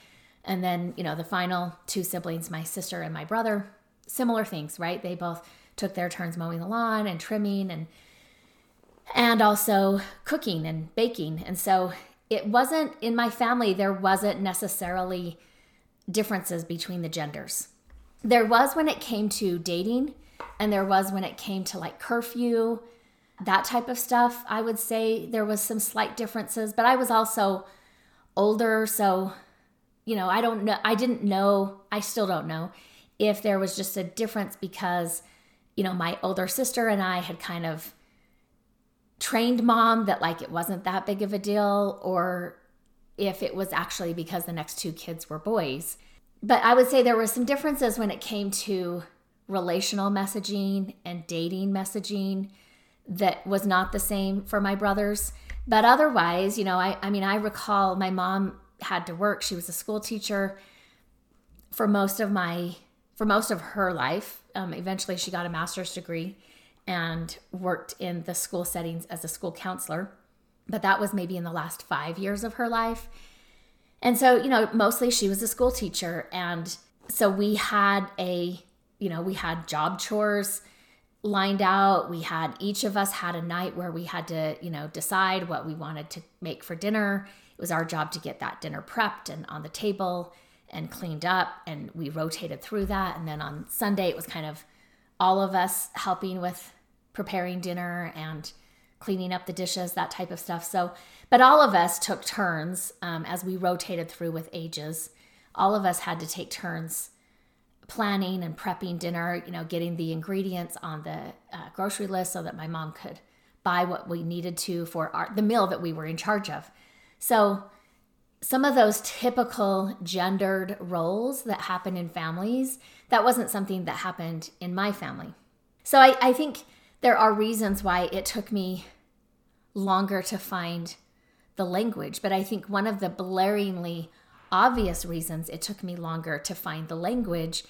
And then, you know, the final two siblings, my sister and my brother, similar things, right? They both took their turns mowing the lawn and trimming and and also cooking and baking. And so it wasn't in my family there wasn't necessarily differences between the genders. There was when it came to dating and there was when it came to like curfew, that type of stuff. I would say there was some slight differences, but I was also older, so you know, I don't know I didn't know, I still don't know if there was just a difference because, you know, my older sister and I had kind of trained mom that like it wasn't that big of a deal, or if it was actually because the next two kids were boys. But I would say there were some differences when it came to relational messaging and dating messaging that was not the same for my brothers. But otherwise, you know, I, I mean, I recall my mom had to work. She was a school teacher for most of my for most of her life. Um, eventually, she got a master's degree and worked in the school settings as a school counselor. But that was maybe in the last five years of her life. And so, you know, mostly she was a school teacher. And so we had a, you know, we had job chores lined out. We had each of us had a night where we had to, you know, decide what we wanted to make for dinner. It was our job to get that dinner prepped and on the table and cleaned up and we rotated through that and then on Sunday it was kind of all of us helping with preparing dinner and cleaning up the dishes, that type of stuff. So, but all of us took turns um, as we rotated through with ages. All of us had to take turns planning and prepping dinner, you know, getting the ingredients on the uh, grocery list so that my mom could buy what we needed to for our, the meal that we were in charge of. So, some of those typical gendered roles that happen in families, that wasn't something that happened in my family. So, I, I think there are reasons why it took me longer to find the language, but I think one of the blaringly obvious reasons it took me longer to find the language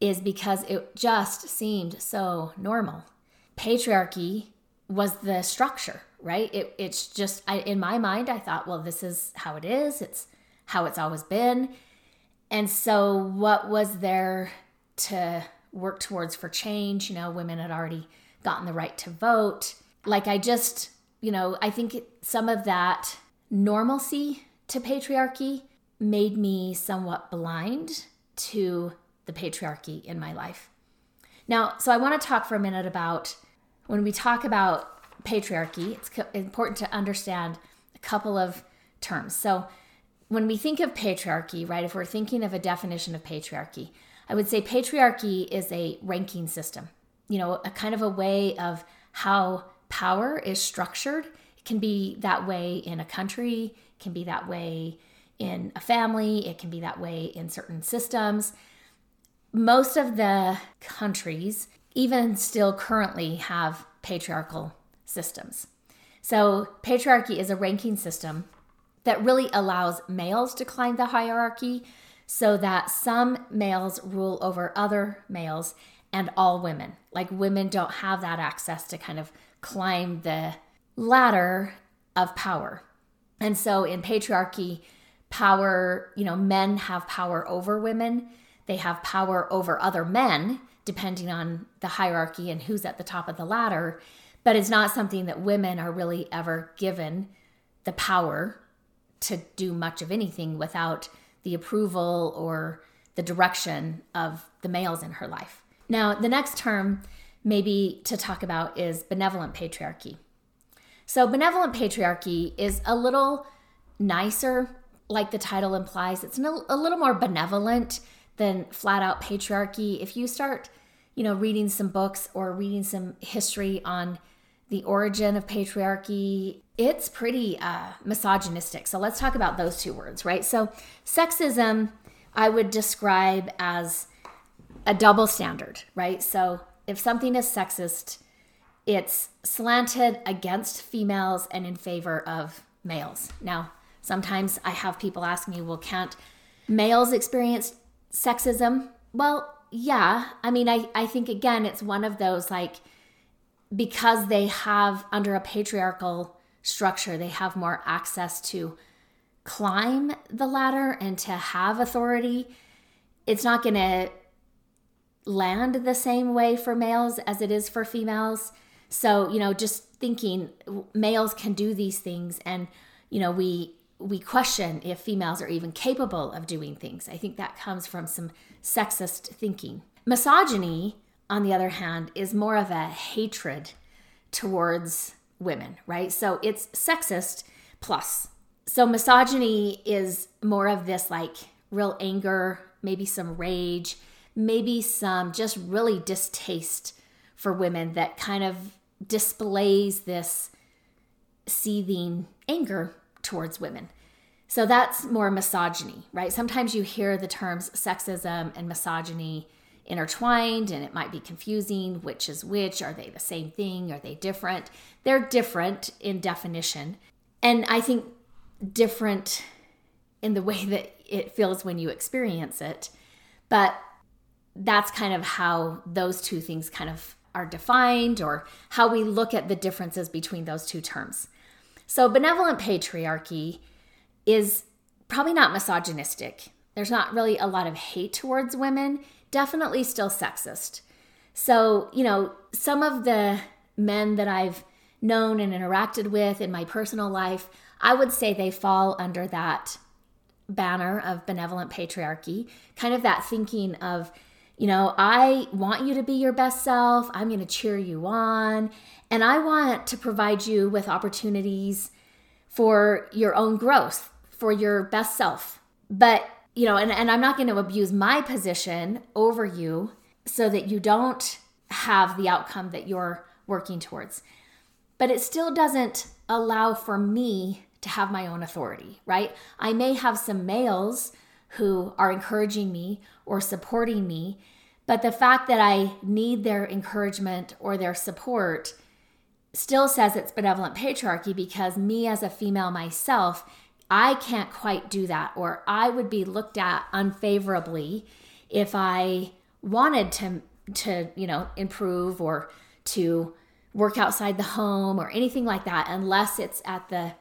is because it just seemed so normal. Patriarchy was the structure, right? It, it's just, I, in my mind, I thought, well, this is how it is, it's how it's always been. And so, what was there to work towards for change? You know, women had already gotten the right to vote. Like, I just, you know, I think some of that normalcy to patriarchy made me somewhat blind to the patriarchy in my life. Now, so I want to talk for a minute about when we talk about patriarchy, it's important to understand a couple of terms. So, when we think of patriarchy, right, if we're thinking of a definition of patriarchy, I would say patriarchy is a ranking system, you know, a kind of a way of how power is structured. It can be that way in a country, it can be that way in a family, it can be that way in certain systems. Most of the countries, even still currently, have patriarchal systems. So, patriarchy is a ranking system that really allows males to climb the hierarchy so that some males rule over other males and all women. Like, women don't have that access to kind of climb the ladder of power. And so, in patriarchy, power, you know, men have power over women, they have power over other men, depending on the hierarchy and who's at the top of the ladder. But it's not something that women are really ever given the power to do much of anything without the approval or the direction of the males in her life. Now, the next term, maybe to talk about, is benevolent patriarchy. So, benevolent patriarchy is a little nicer like the title implies, it's a little more benevolent than flat out patriarchy. If you start, you know, reading some books or reading some history on the origin of patriarchy, it's pretty uh, misogynistic. So let's talk about those two words, right? So sexism, I would describe as a double standard, right? So if something is sexist, it's slanted against females and in favor of males. Now, Sometimes I have people ask me, well, can't males experience sexism? Well, yeah. I mean, I, I think again, it's one of those like, because they have under a patriarchal structure, they have more access to climb the ladder and to have authority. It's not going to land the same way for males as it is for females. So, you know, just thinking males can do these things and, you know, we we question if females are even capable of doing things. I think that comes from some sexist thinking. Misogyny, on the other hand, is more of a hatred towards women, right? So it's sexist plus. So misogyny is more of this like real anger, maybe some rage, maybe some just really distaste for women that kind of displays this seething anger towards women. So that's more misogyny, right? Sometimes you hear the terms sexism and misogyny intertwined and it might be confusing which is which. Are they the same thing? Are they different? They're different in definition. And I think different in the way that it feels when you experience it. But that's kind of how those two things kind of are defined or how we look at the differences between those two terms. So, benevolent patriarchy is probably not misogynistic. There's not really a lot of hate towards women, definitely still sexist. So, you know, some of the men that I've known and interacted with in my personal life, I would say they fall under that banner of benevolent patriarchy, kind of that thinking of, you know, I want you to be your best self, I'm going to cheer you on, and I want to provide you with opportunities for your own growth, for your best self. But, you know, and, and I'm not going to abuse my position over you so that you don't have the outcome that you're working towards. But it still doesn't allow for me to have my own authority, right? I may have some males who are encouraging me or supporting me, but the fact that I need their encouragement or their support still says it's benevolent patriarchy because me as a female myself, I can't quite do that, or I would be looked at unfavorably if I wanted to to you know improve or to work outside the home or anything like that unless it's at the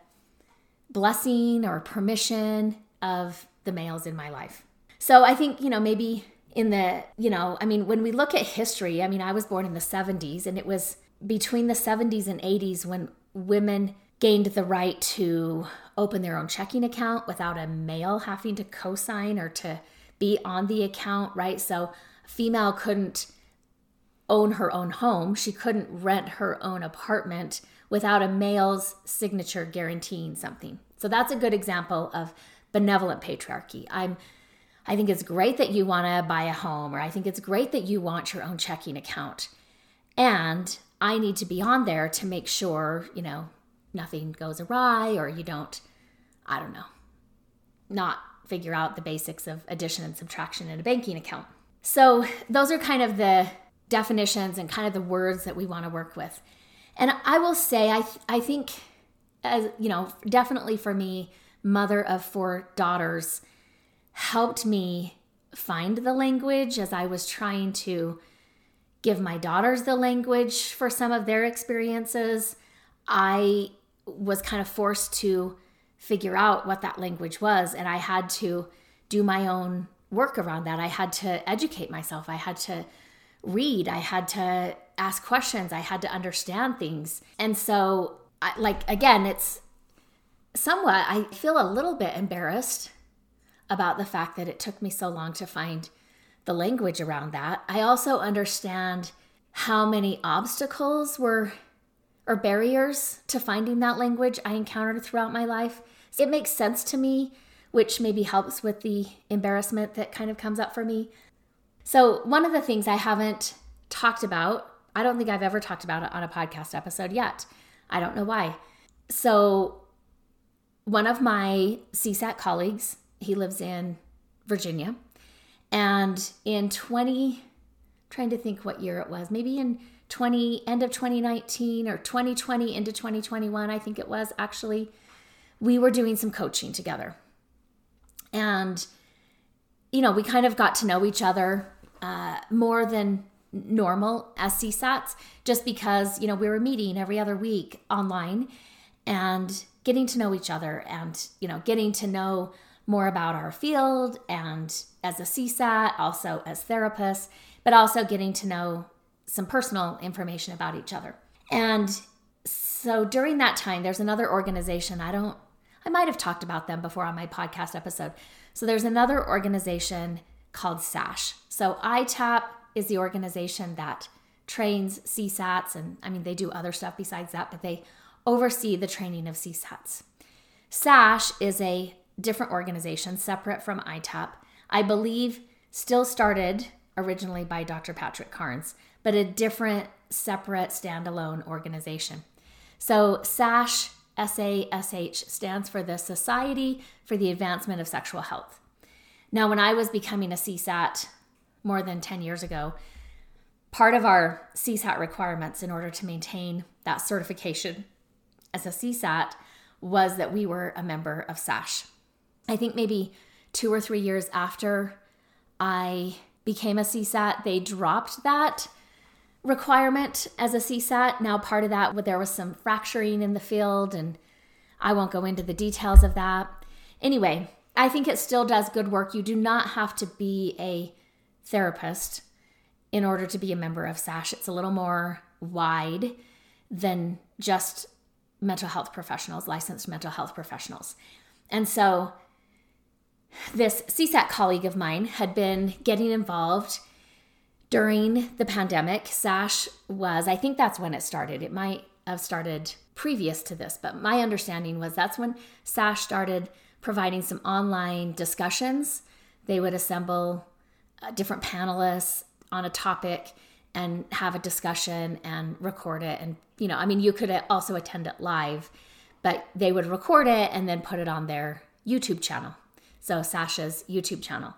blessing or permission of the males in my life. So I think, you know, maybe in the, you know, I mean, when we look at history, I mean, I was born in the 70s and it was between the 70s and 80s when women gained the right to open their own checking account without a male having to co-sign or to be on the account, right? So female couldn't own her own home. She couldn't rent her own apartment without a male's signature guaranteeing something. So that's a good example of benevolent patriarchy. I'm I think it's great that you want to buy a home or I think it's great that you want your own checking account. And I need to be on there to make sure, you know, nothing goes awry or you don't I don't know, not figure out the basics of addition and subtraction in a banking account. So, those are kind of the definitions and kind of the words that we want to work with. And I will say I I think as you know, definitely for me, mother of four daughters, helped me find the language as I was trying to give my daughters the language for some of their experiences. I was kind of forced to figure out what that language was, and I had to do my own work around that. I had to educate myself, I had to read, I had to ask questions, I had to understand things. And so I, like again, it's somewhat I feel a little bit embarrassed about the fact that it took me so long to find the language around that. I also understand how many obstacles were or barriers to finding that language I encountered throughout my life. It makes sense to me, which maybe helps with the embarrassment that kind of comes up for me. So, one of the things I haven't talked about, I don't think I've ever talked about it on a podcast episode yet, I don't know why. So, one of my CSAT colleagues, he lives in Virginia, and in 20, trying to think what year it was, maybe in 20, end of 2019 or 2020 into 2021, I think it was actually, we were doing some coaching together. And, you know, we kind of got to know each other uh, more than normal as CSATs just because, you know, we were meeting every other week online and getting to know each other and, you know, getting to know more about our field and as a CSAT, also as therapists, but also getting to know some personal information about each other. And so during that time, there's another organization. I don't, I might have talked about them before on my podcast episode. So there's another organization called SASH. So ITAP is the organization that trains CSATs, and I mean, they do other stuff besides that, but they oversee the training of CSATs. SASH is a different organization separate from ITAP. I believe still started originally by Dr. Patrick Carnes, but a different, separate, standalone organization. So, SASH, SASH, stands for the Society for the Advancement of Sexual Health. Now, when I was becoming a CSAT more than 10 years ago, part of our CSAT requirements in order to maintain that certification as a CSAT was that we were a member of SASH. I think maybe two or three years after I became a CSAT, they dropped that requirement as a CSAT. Now, part of that, there was some fracturing in the field, and I won't go into the details of that. Anyway, I think it still does good work. You do not have to be a therapist in order to be a member of SASH. It's a little more wide than just mental health professionals, licensed mental health professionals. And so this CSAT colleague of mine had been getting involved during the pandemic. SASH was, I think that's when it started. It might have started previous to this, but my understanding was that's when SASH started providing some online discussions. They would assemble uh, different panelists on a topic and have a discussion and record it. And, you know, I mean, you could also attend it live, but they would record it and then put it on their YouTube channel. So, SASH's YouTube channel.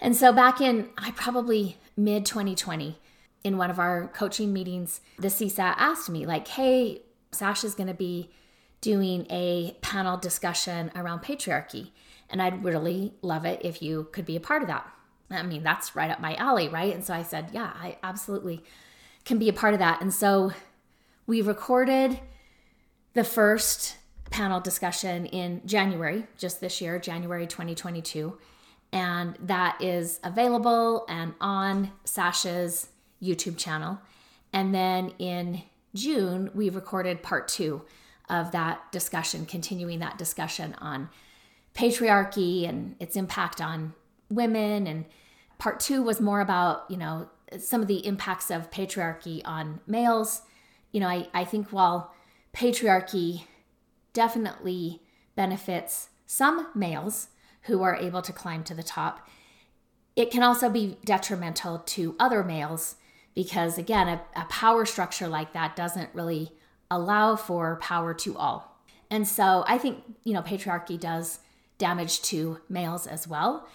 And so, back in, I probably mid 2020, in one of our coaching meetings, the CSAT asked me, like, hey, SASH's going to be doing a panel discussion around patriarchy. And I'd really love it if you could be a part of that. I mean, that's right up my alley, right? And so I said, yeah, I absolutely can be a part of that. And so we recorded the first panel discussion in January, just this year, January 2022. And that is available and on SASH's YouTube channel. And then in June, we recorded part two of that discussion, continuing that discussion on patriarchy and its impact on women and part two was more about you know some of the impacts of patriarchy on males you know i, I think while patriarchy definitely benefits some males who are able to climb to the top. It can also be detrimental to other males because again a, a power structure like that doesn't really allow for power to all. And so i think you know patriarchy does damage to males as well.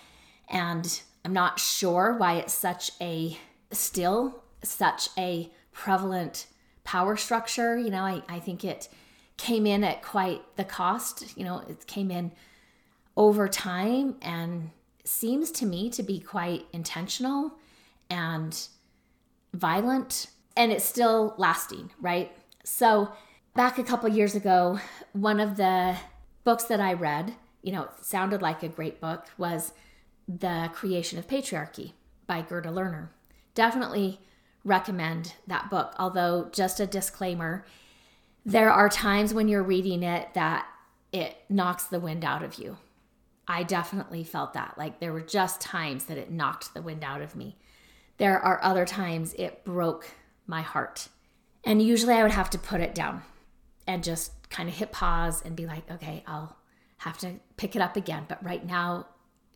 And I'm not sure why it's such a still such a prevalent power structure. You know, I, I think it came in at quite the cost. You know, it came in over time and seems to me to be quite intentional and violent and it's still lasting, right? So, back a couple years ago, one of the books that I read, you know, sounded like a great book was the Creation of Patriarchy by Gerda Lerner. Definitely recommend that book, although, just a disclaimer, there are times when you're reading it that it knocks the wind out of you. I definitely felt that. Like there were just times that it knocked the wind out of me. There are other times it broke my heart. And usually I would have to put it down and just kind of hit pause and be like, okay, I'll have to pick it up again. But right now,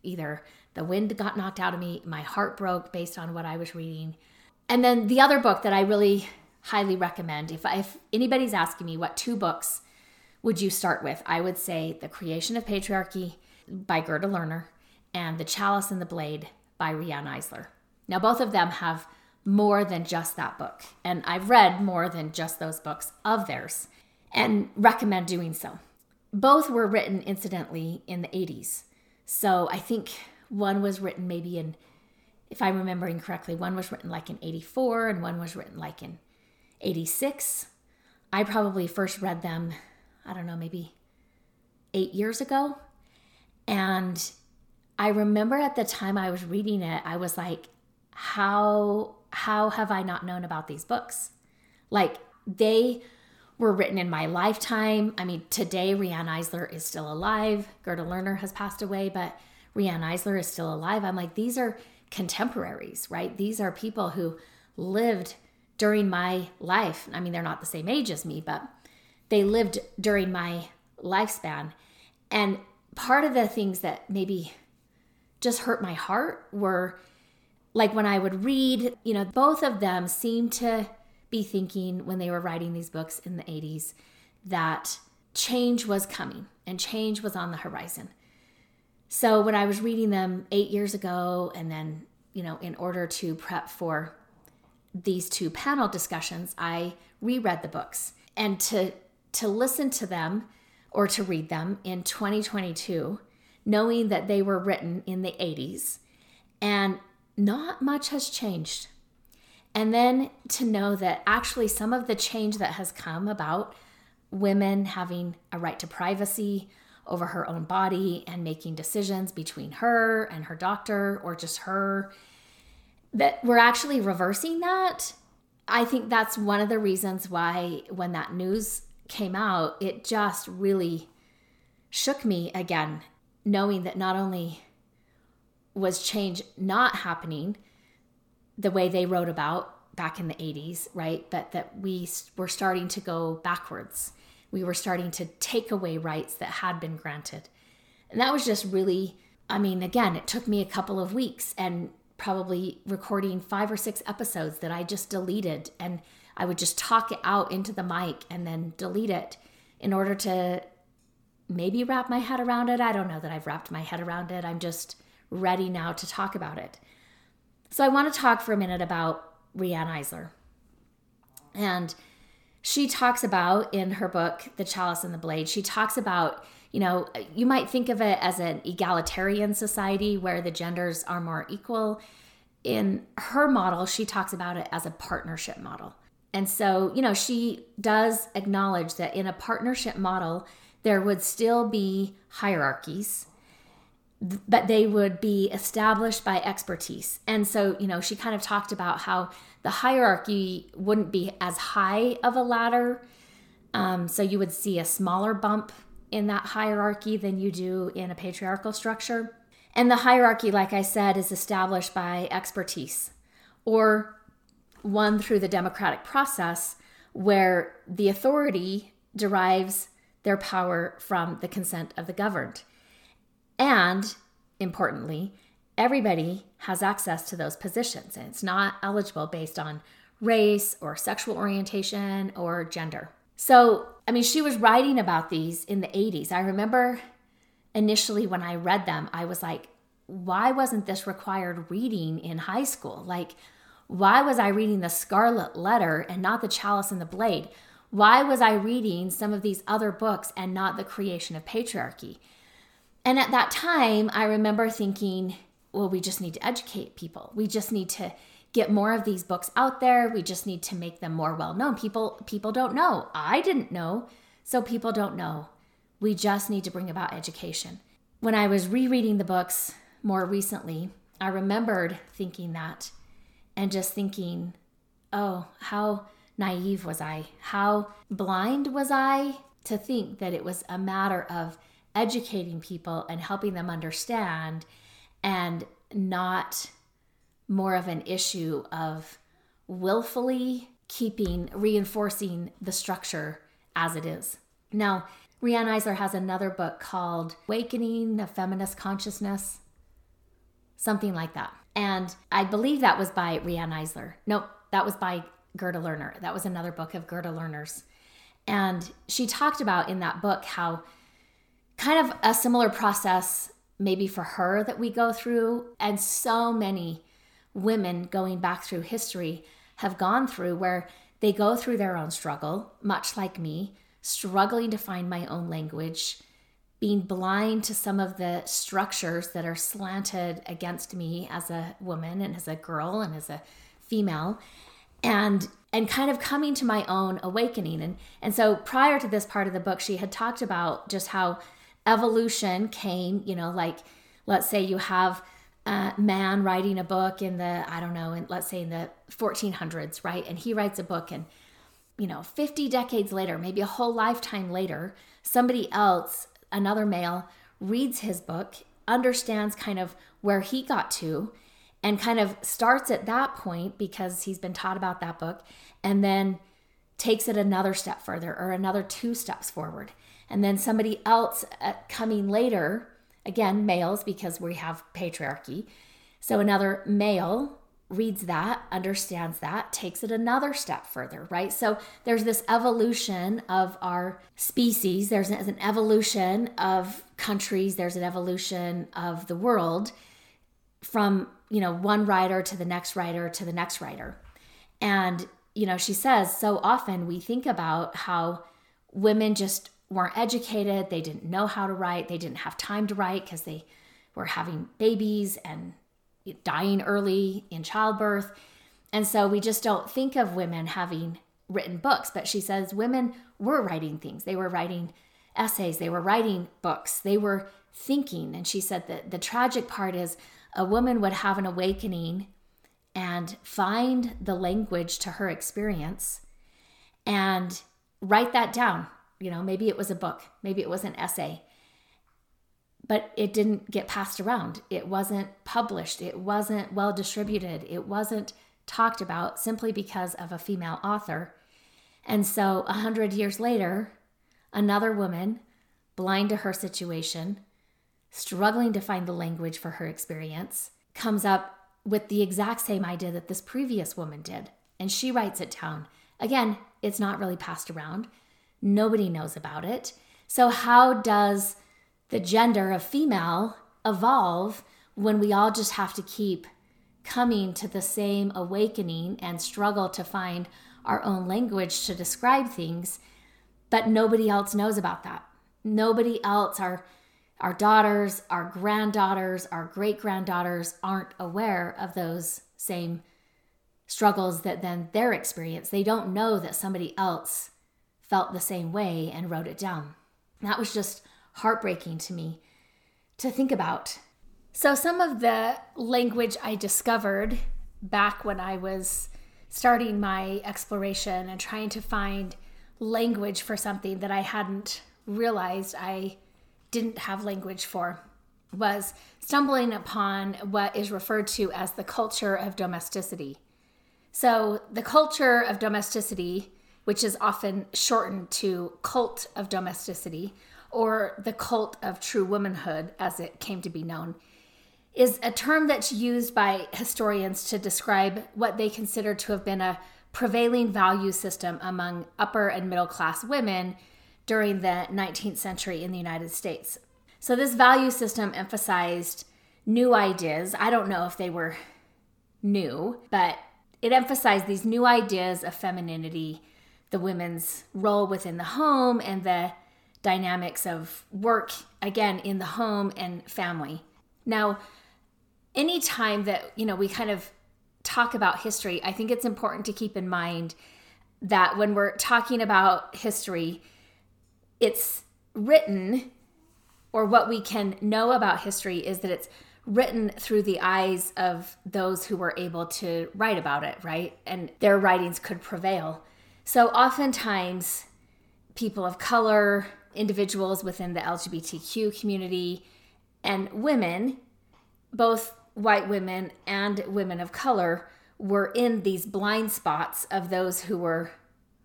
either the wind got knocked out of me, my heart broke based on what I was reading. And then the other book that I really highly recommend, if, if anybody's asking me what two books would you start with, I would say The Creation of Patriarchy by Gerda Lerner and The Chalice and the Blade by Riane Eisler. Now, both of them have more than just that book, and I've read more than just those books of theirs and recommend doing so. Both were written, incidentally, in the 80s. So I think one was written maybe in, if I'm remembering correctly, one was written like in 84 and one was written like in 86. I probably first read them, I don't know, maybe eight years ago. And I remember at the time I was reading it, I was like, how how have I not known about these books? Like they were written in my lifetime. I mean, today Riane Eisler is still alive. Gerda Lerner has passed away, but Riane Eisler is still alive. I'm like, these are contemporaries, right? These are people who lived during my life. I mean, they're not the same age as me, but they lived during my lifespan. And part of the things that maybe just hurt my heart were like when I would read, you know, both of them seemed to be thinking when they were writing these books in the 80s that change was coming and change was on the horizon. So when I was reading them eight years ago, and then, you know, in order to prep for these two panel discussions, I reread the books. And to to listen to them or to read them in 2022, knowing that they were written in the 80s and not much has changed. And then to know that actually some of the change that has come about women having a right to privacy over her own body and making decisions between her and her doctor or just her, that we're actually reversing that. I think that's one of the reasons why, when that news came out, it just really shook me again, knowing that not only was change not happening the way they wrote about back in the 80s, right? But that we were starting to go backwards. We were starting to take away rights that had been granted. And that was just really, I mean, again, it took me a couple of weeks and probably recording five or six episodes that I just deleted and I would just talk it out into the mic and then delete it in order to maybe wrap my head around it. I don't know that I've wrapped my head around it. I'm just ready now to talk about it. So I want to talk for a minute about Riane Eisler. And she talks about in her book, The Chalice and the Blade, she talks about, you know, you might think of it as an egalitarian society where the genders are more equal. In her model, she talks about it as a partnership model. And so, you know, she does acknowledge that in a partnership model, there would still be hierarchies, but they would be established by expertise. And so, you know, she kind of talked about how the hierarchy wouldn't be as high of a ladder. Um, so you would see a smaller bump in that hierarchy than you do in a patriarchal structure. And the hierarchy, like I said, is established by expertise or one through the democratic process where the authority derives their power from the consent of the governed. And importantly, everybody has access to those positions and it's not eligible based on race or sexual orientation or gender. So, I mean, she was writing about these in the 80s. I remember initially when I read them, I was like, why wasn't this required reading in high school? Like, why was I reading the Scarlet Letter and not the Chalice and the Blade? Why was I reading some of these other books and not the creation of patriarchy? And at that time, I remember thinking, well, we just need to educate people. We just need to get more of these books out there. We just need to make them more well known. People people don't know. I didn't know, so people don't know. We just need to bring about education. When I was rereading the books more recently, I remembered thinking that and just thinking, oh, how naive was I? How blind was I to think that it was a matter of educating people and helping them understand and not more of an issue of willfully keeping, reinforcing the structure as it is. Now, Riane Eisler has another book called Awakening the Feminist Consciousness, something like that. And I believe that was by Riane Eisler. No, that was by Gerda Lerner. That was another book of Gerda Lerner's. And she talked about in that book how kind of a similar process, maybe for her, that we go through, and so many women going back through history have gone through where they go through their own struggle, much like me, struggling to find my own language, being blind to some of the structures that are slanted against me as a woman and as a girl and as a female and and kind of coming to my own awakening. And and so prior to this part of the book she had talked about just how evolution came you know like let's say you have a man writing a book in the i don't know in, let's say in the 1400s right and he writes a book and you know 50 decades later maybe a whole lifetime later somebody else another male reads his book, understands kind of where he got to, and kind of starts at that point because he's been taught about that book, and then takes it another step further or another two steps forward. And then somebody else uh, coming later, again, males, because we have patriarchy. So another male reads that, understands that, takes it another step further, right? So there's this evolution of our species, there's an evolution of countries, there's an evolution of the world from, you know, one writer to the next writer to the next writer. And, you know, she says so often we think about how women just weren't educated, they didn't know how to write, they didn't have time to write because they were having babies and dying early in childbirth. And so we just don't think of women having written books. But she says women were writing things. They were writing essays, they were writing books, they were thinking. And she said that the tragic part is a woman would have an awakening and find the language to her experience and write that down. You know, maybe it was a book, maybe it was an essay, but it didn't get passed around. It wasn't published. It wasn't well distributed. It wasn't talked about simply because of a female author. And so, a hundred years later, another woman, blind to her situation, struggling to find the language for her experience, comes up with the exact same idea that this previous woman did. And she writes it down. Again, it's not really passed around. Nobody knows about it. So, how does the gender of female evolve when we all just have to keep coming to the same awakening and struggle to find our own language to describe things, but nobody else knows about that. Nobody else, our, our daughters, our granddaughters, our great granddaughters aren't aware of those same struggles that then they're experience. They don't know that somebody else felt the same way and wrote it down. That was just heartbreaking to me to think about. So, some of the language I discovered back when I was starting my exploration and trying to find language for something that I hadn't realized I didn't have language for was stumbling upon what is referred to as the culture of domesticity. So, the culture of domesticity, which is often shortened to cult of domesticity, or the cult of true womanhood, as it came to be known, is a term that's used by historians to describe what they consider to have been a prevailing value system among upper and middle class women during the 19th century in the United States. So, this value system emphasized new ideas. I don't know if they were new, but it emphasized these new ideas of femininity, the women's role within the home, and the dynamics of work, again, in the home and family. Now, anytime that, you know, we kind of talk about history, I think it's important to keep in mind that when we're talking about history, it's written, or what we can know about history is that it's written through the eyes of those who were able to write about it, right? And their writings could prevail. So oftentimes, people of color, individuals within the LGBTQ community and women, both white women and women of color, were in these blind spots of those who were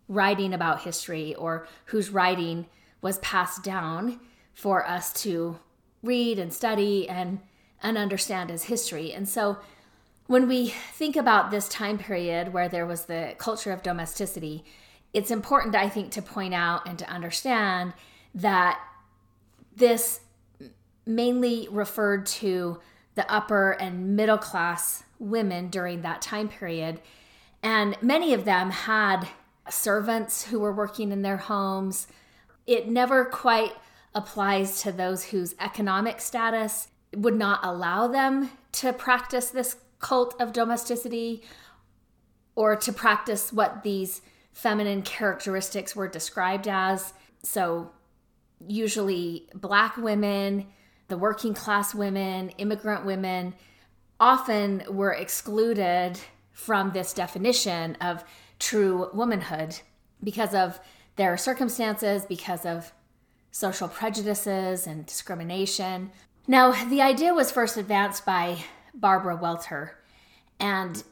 writing about history or whose writing was passed down for us to read and study and, and understand as history. And so when we think about this time period where there was the culture of domesticity, it's important, I think, to point out and to understand that this mainly referred to the upper and middle class women during that time period. And many of them had servants who were working in their homes. It never quite applies to those whose economic status would not allow them to practice this cult of domesticity or to practice what these feminine characteristics were described as. So, usually black women, the working class women, immigrant women, often were excluded from this definition of true womanhood because of their circumstances, because of social prejudices and discrimination. Now, the idea was first advanced by Barbara Welter, and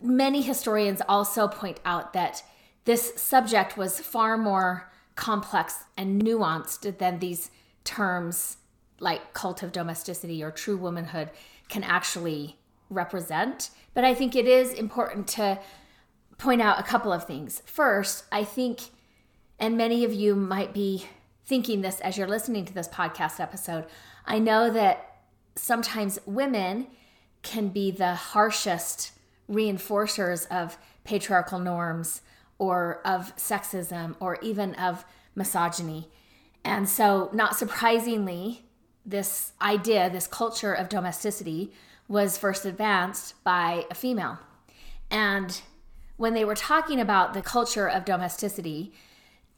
many historians also point out that this subject was far more complex and nuanced than these terms like cult of domesticity or true womanhood can actually represent. But I think it is important to point out a couple of things. First, I think, and many of you might be thinking this as you're listening to this podcast episode, I know that sometimes women can be the harshest reinforcers of patriarchal norms or of sexism or even of misogyny. And so, not surprisingly, this idea, this culture of domesticity was first advanced by a female. And when they were talking about the culture of domesticity,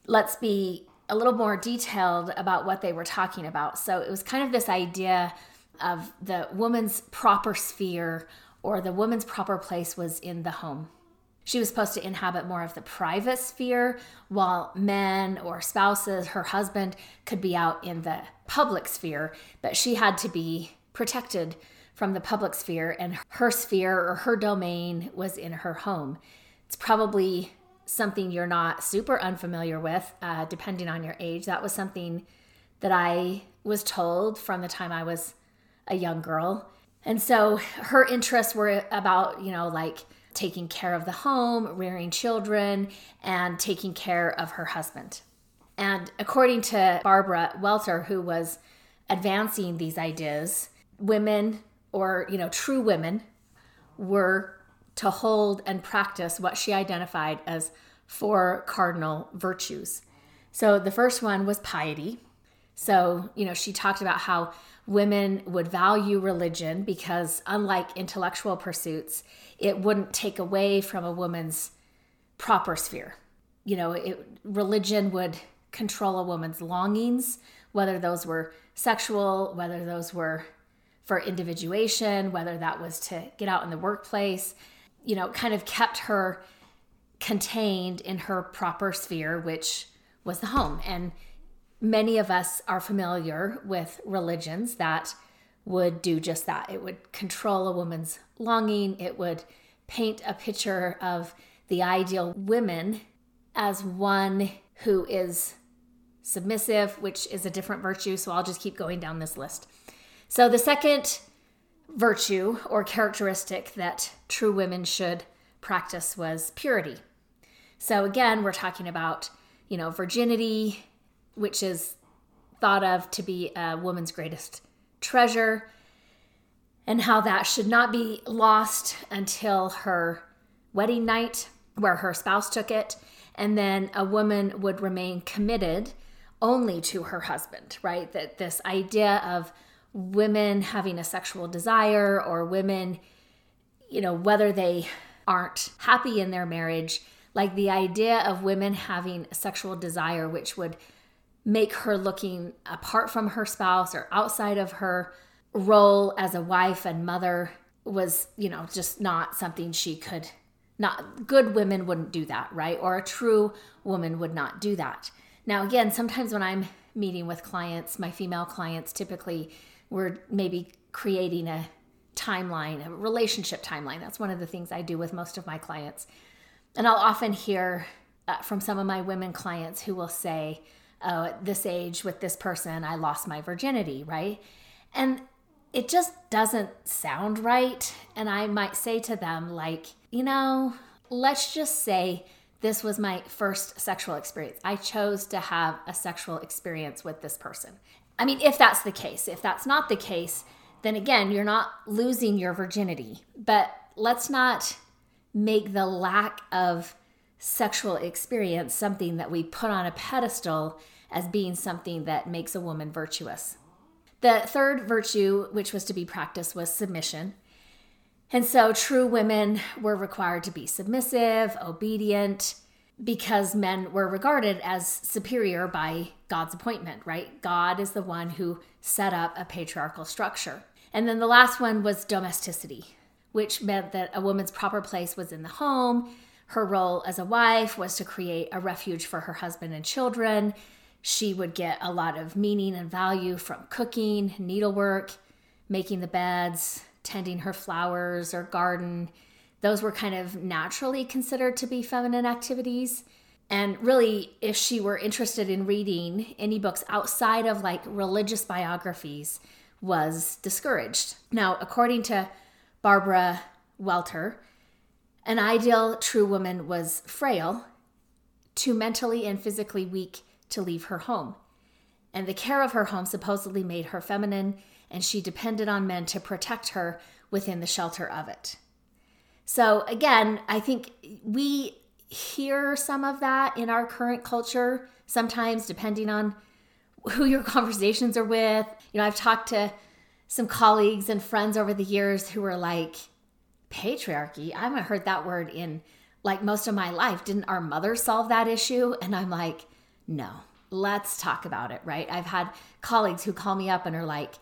let's be a little more detailed about what they were talking about. So it was kind of this idea of the woman's proper sphere or the woman's proper place was in the home. She was supposed to inhabit more of the private sphere, while men or spouses, her husband, could be out in the public sphere, but she had to be protected from the public sphere, and her sphere or her domain was in her home. It's probably something you're not super unfamiliar with, uh, depending on your age. That was something that I was told from the time I was a young girl. And so her interests were about, you know, like taking care of the home, rearing children, and taking care of her husband. And according to Barbara Welter, who was advancing these ideas, women or, you know, true women were to hold and practice what she identified as four cardinal virtues. So the first one was piety. So, you know, she talked about how women would value religion because, unlike intellectual pursuits, it wouldn't take away from a woman's proper sphere. You know, it, religion would control a woman's longings, whether those were sexual, whether those were for individuation, whether that was to get out in the workplace you know, kind of kept her contained in her proper sphere, which was the home. And many of us are familiar with religions that would do just that. It would control a woman's longing, it would paint a picture of the ideal woman as one who is submissive, which is a different virtue. So I'll just keep going down this list. So the second virtue or characteristic that true women should practice was purity. So again, we're talking about, you know, virginity, which is thought of to be a woman's greatest treasure, and how that should not be lost until her wedding night, where her spouse took it, and then a woman would remain committed only to her husband, right? That this idea of women having a sexual desire or women, you know, whether they aren't happy in their marriage, like the idea of women having a sexual desire, which would make her looking apart from her spouse or outside of her role as a wife and mother was, you know, just not something she could not good women wouldn't do that, right? Or a true woman would not do that. Now, again, sometimes when I'm meeting with clients, my female clients typically we're maybe creating a timeline, a relationship timeline. That's one of the things I do with most of my clients. And I'll often hear uh, from some of my women clients who will say, Oh, at this age with this person, I lost my virginity, right? And it just doesn't sound right. And I might say to them, like, you know, let's just say this was my first sexual experience. I chose to have a sexual experience with this person. I mean, if that's the case, if that's not the case, then again, you're not losing your virginity. But let's not make the lack of sexual experience something that we put on a pedestal as being something that makes a woman virtuous. The third virtue, which was to be practiced, was submission. And so true women were required to be submissive, obedient, because men were regarded as superior by God's appointment, right? God is the one who set up a patriarchal structure. And then the last one was domesticity, which meant that a woman's proper place was in the home. Her role as a wife was to create a refuge for her husband and children. She would get a lot of meaning and value from cooking, needlework, making the beds, tending her flowers or garden, those were kind of naturally considered to be feminine activities. And really, if she were interested in reading any books outside of like religious biographies, was discouraged. Now, according to Barbara Welter, an ideal true woman was frail, too mentally and physically weak to leave her home. And the care of her home supposedly made her feminine, and she depended on men to protect her within the shelter of it. So, again, I think we hear some of that in our current culture, sometimes depending on who your conversations are with. You know, I've talked to some colleagues and friends over the years who were like, patriarchy, I haven't heard that word in like most of my life. Didn't our mother solve that issue? And I'm like, no, let's talk about it, right? I've had colleagues who call me up and are like,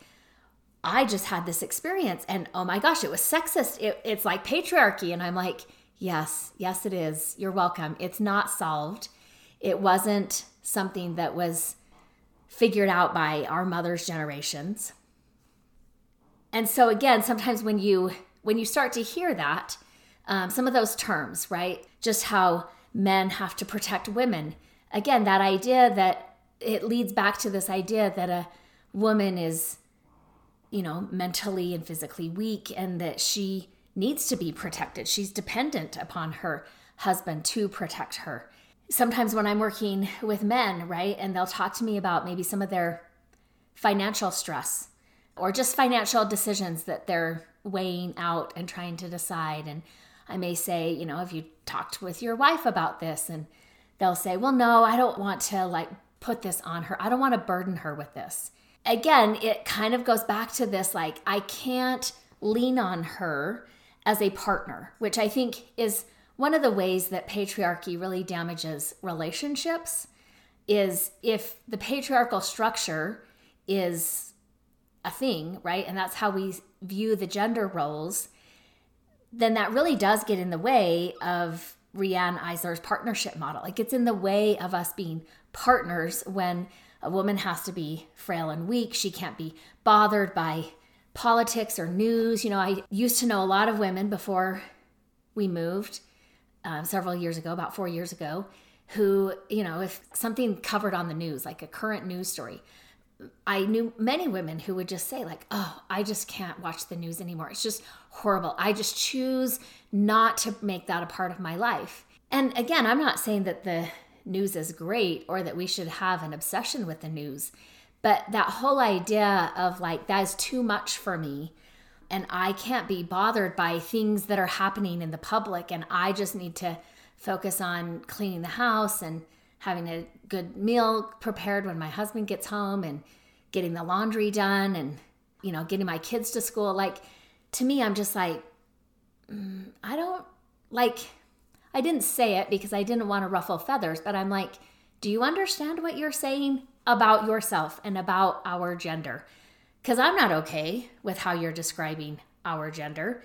I just had this experience and oh my gosh, it was sexist. It, it's like patriarchy. And I'm like, yes, yes, it is. You're welcome. It's not solved. It wasn't something that was figured out by our mother's generations. And so again, sometimes when you when you start to hear that, um, some of those terms, right? Just how men have to protect women. Again, that idea that it leads back to this idea that a woman is, you know, mentally and physically weak and that she needs to be protected. She's dependent upon her husband to protect her. Sometimes when I'm working with men, right, and they'll talk to me about maybe some of their financial stress or just financial decisions that they're weighing out and trying to decide. And I may say, you know, have you talked with your wife about this? And they'll say, well, no, I don't want to like put this on her. I don't want to burden her with this. Again, it kind of goes back to this like, I can't lean on her as a partner, which I think is one of the ways that patriarchy really damages relationships is if the patriarchal structure is a thing, right? And that's how we view the gender roles, then that really does get in the way of Riane Eisler's partnership model. It gets in the way of us being partners when a woman has to be frail and weak. She can't be bothered by politics or news. You know, I used to know a lot of women before we moved um, several years ago, about four years ago, who, you know, if something covered on the news, like a current news story, I knew many women who would just say, like, oh, I just can't watch the news anymore. It's just horrible. I just choose not to make that a part of my life. And again, I'm not saying that the news is great or that we should have an obsession with the news, but that whole idea of like, that is too much for me. And I can't be bothered by things that are happening in the public. And I just need to focus on cleaning the house and having a good meal prepared when my husband gets home and getting the laundry done and you know getting my kids to school like to me i'm just like mm, i don't like i didn't say it because i didn't want to ruffle feathers but i'm like do you understand what you're saying about yourself and about our gender because i'm not okay with how you're describing our gender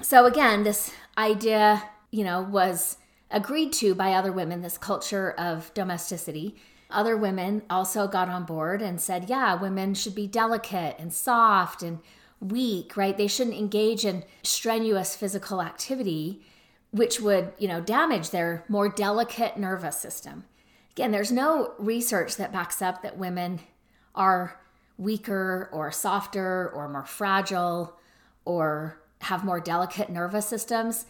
so again this idea you know was agreed to by other women, this culture of domesticity. Other women also got on board and said, yeah, women should be delicate and soft and weak, right? They shouldn't engage in strenuous physical activity, which would, you know, damage their more delicate nervous system. Again, there's no research that backs up that women are weaker or softer or more fragile or have more delicate nervous systems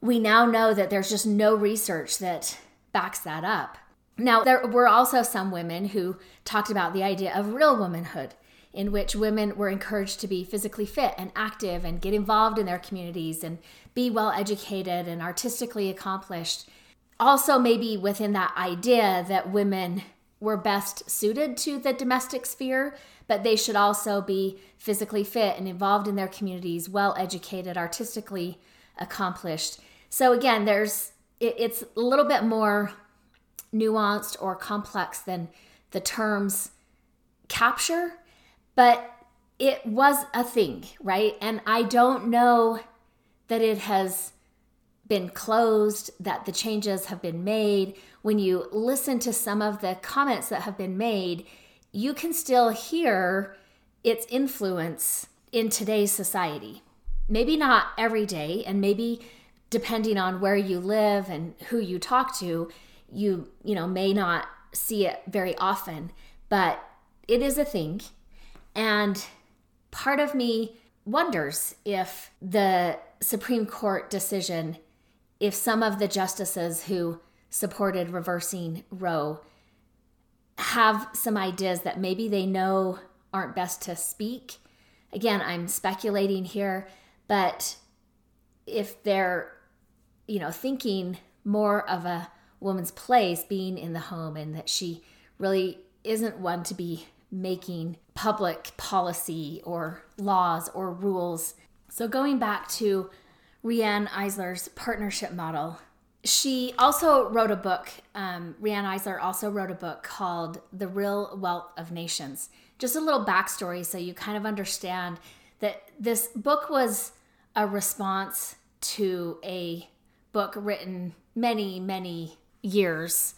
we now know that there's just no research that backs that up. Now, there were also some women who talked about the idea of real womanhood, in which women were encouraged to be physically fit and active and get involved in their communities and be well educated and artistically accomplished. Also, maybe within that idea that women were best suited to the domestic sphere, but they should also be physically fit and involved in their communities, well educated, artistically accomplished. So again, there's it, it's a little bit more nuanced or complex than the terms capture, but it was a thing, right? And I don't know that it has been closed, that the changes have been made. When you listen to some of the comments that have been made, you can still hear its influence in today's society maybe not every day and maybe depending on where you live and who you talk to you you know may not see it very often but it is a thing and part of me wonders if the Supreme Court decision, if some of the justices who supported reversing Roe have some ideas that maybe they know aren't best to speak. Again, I'm speculating here, but if they're, you know, thinking more of a woman's place being in the home and that she really isn't one to be making public policy or laws or rules. So, going back to Riane Eisler's partnership model, she also wrote a book. Um, Riane Eisler also wrote a book called The Real Wealth of Nations. Just a little backstory so you kind of understand that this book was a response to a book written many, many years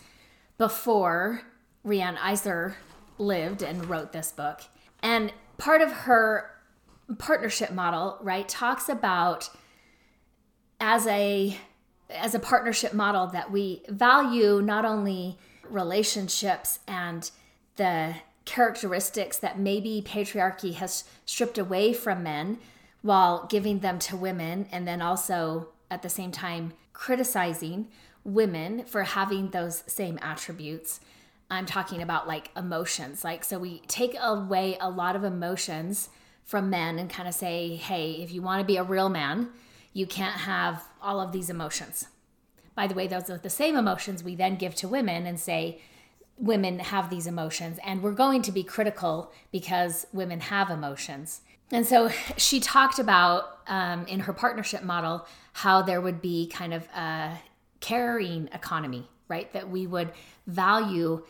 before Riane Eisler lived and wrote this book. And part of her partnership model, right, talks about as a as a partnership model that we value not only relationships and the characteristics that maybe patriarchy has stripped away from men while giving them to women and then also at the same time criticizing women for having those same attributes I'm talking about like emotions. Like, so we take away a lot of emotions from men and kind of say, hey, if you want to be a real man, you can't have all of these emotions. By the way, those are the same emotions we then give to women and say, women have these emotions. And we're going to be critical because women have emotions. And so she talked about um, in her partnership model how there would be kind of a caring economy, right? That we would value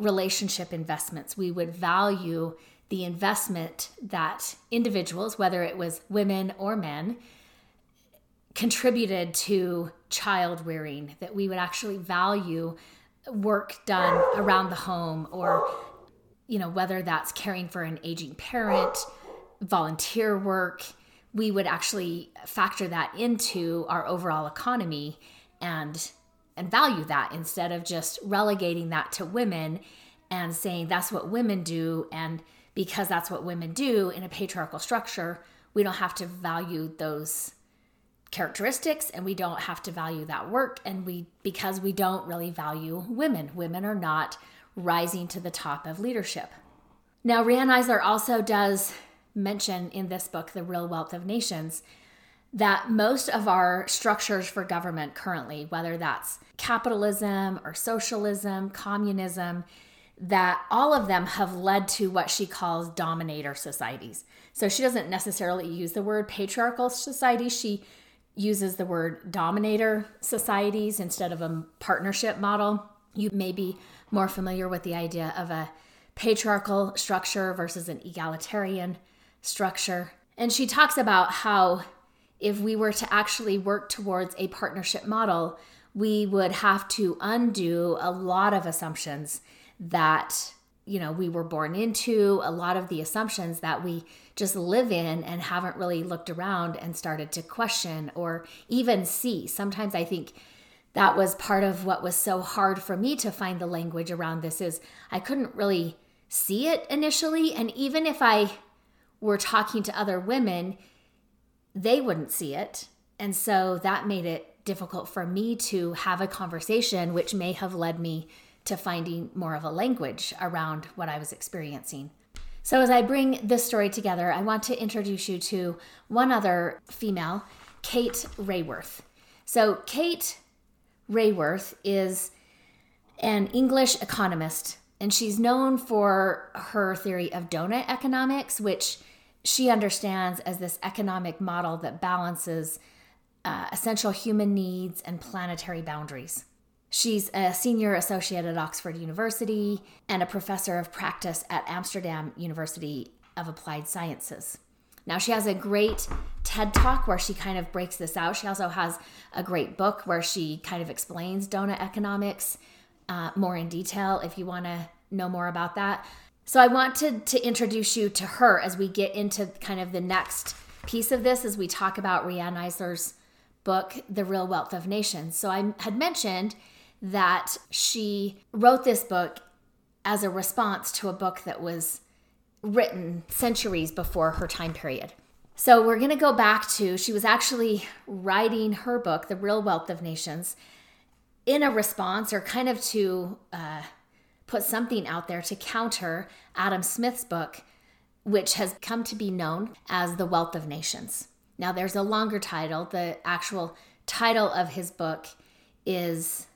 relationship investments. We would value the investment that individuals, whether it was women or men, contributed to child rearing, that we would actually value work done around the home or you know whether that's caring for an aging parent volunteer work we would actually factor that into our overall economy and and value that instead of just relegating that to women and saying that's what women do. And because that's what women do in a patriarchal structure, we don't have to value those characteristics and we don't have to value that work. And we, because we don't really value women, women are not rising to the top of leadership. Now, Riane Eisler also does mention in this book, The Real Wealth of Nations, that most of our structures for government currently, whether that's capitalism or socialism, communism, that all of them have led to what she calls dominator societies. So she doesn't necessarily use the word patriarchal society. She uses the word dominator societies instead of a partnership model. You may be more familiar with the idea of a patriarchal structure versus an egalitarian structure. And she talks about how if we were to actually work towards a partnership model, we would have to undo a lot of assumptions that you know we were born into a lot of the assumptions that we just live in and haven't really looked around and started to question or even see. Sometimes i think that was part of what was so hard for me to find the language around this is i couldn't really see it initially. And even if i were talking to other women they wouldn't see it. And so that made it difficult for me to have a conversation, which may have led me to finding more of a language around what I was experiencing. So, as I bring this story together, I want to introduce you to one other female, Kate Raworth. So, Kate Raworth is an English economist, and she's known for her theory of donut economics, which she understands as this economic model that balances uh, essential human needs and planetary boundaries. She's a senior associate at Oxford University and a professor of practice at Amsterdam University of Applied Sciences. Now, she has a great TED talk where she kind of breaks this out. She also has a great book where she kind of explains donut economics uh, more in detail if you want to know more about that. So I wanted to introduce you to her as we get into kind of the next piece of this as we talk about Riane Eisler's book, The Real Wealth of Nations. So I had mentioned that she wrote this book as a response to a book that was written centuries before her time period. So we're going to go back to, she was actually writing her book, The Real Wealth of Nations, in a response or kind of to uh, put something out there to counter Adam Smith's book, which has come to be known as The Wealth of Nations. Now, there's a longer title. The actual title of his book is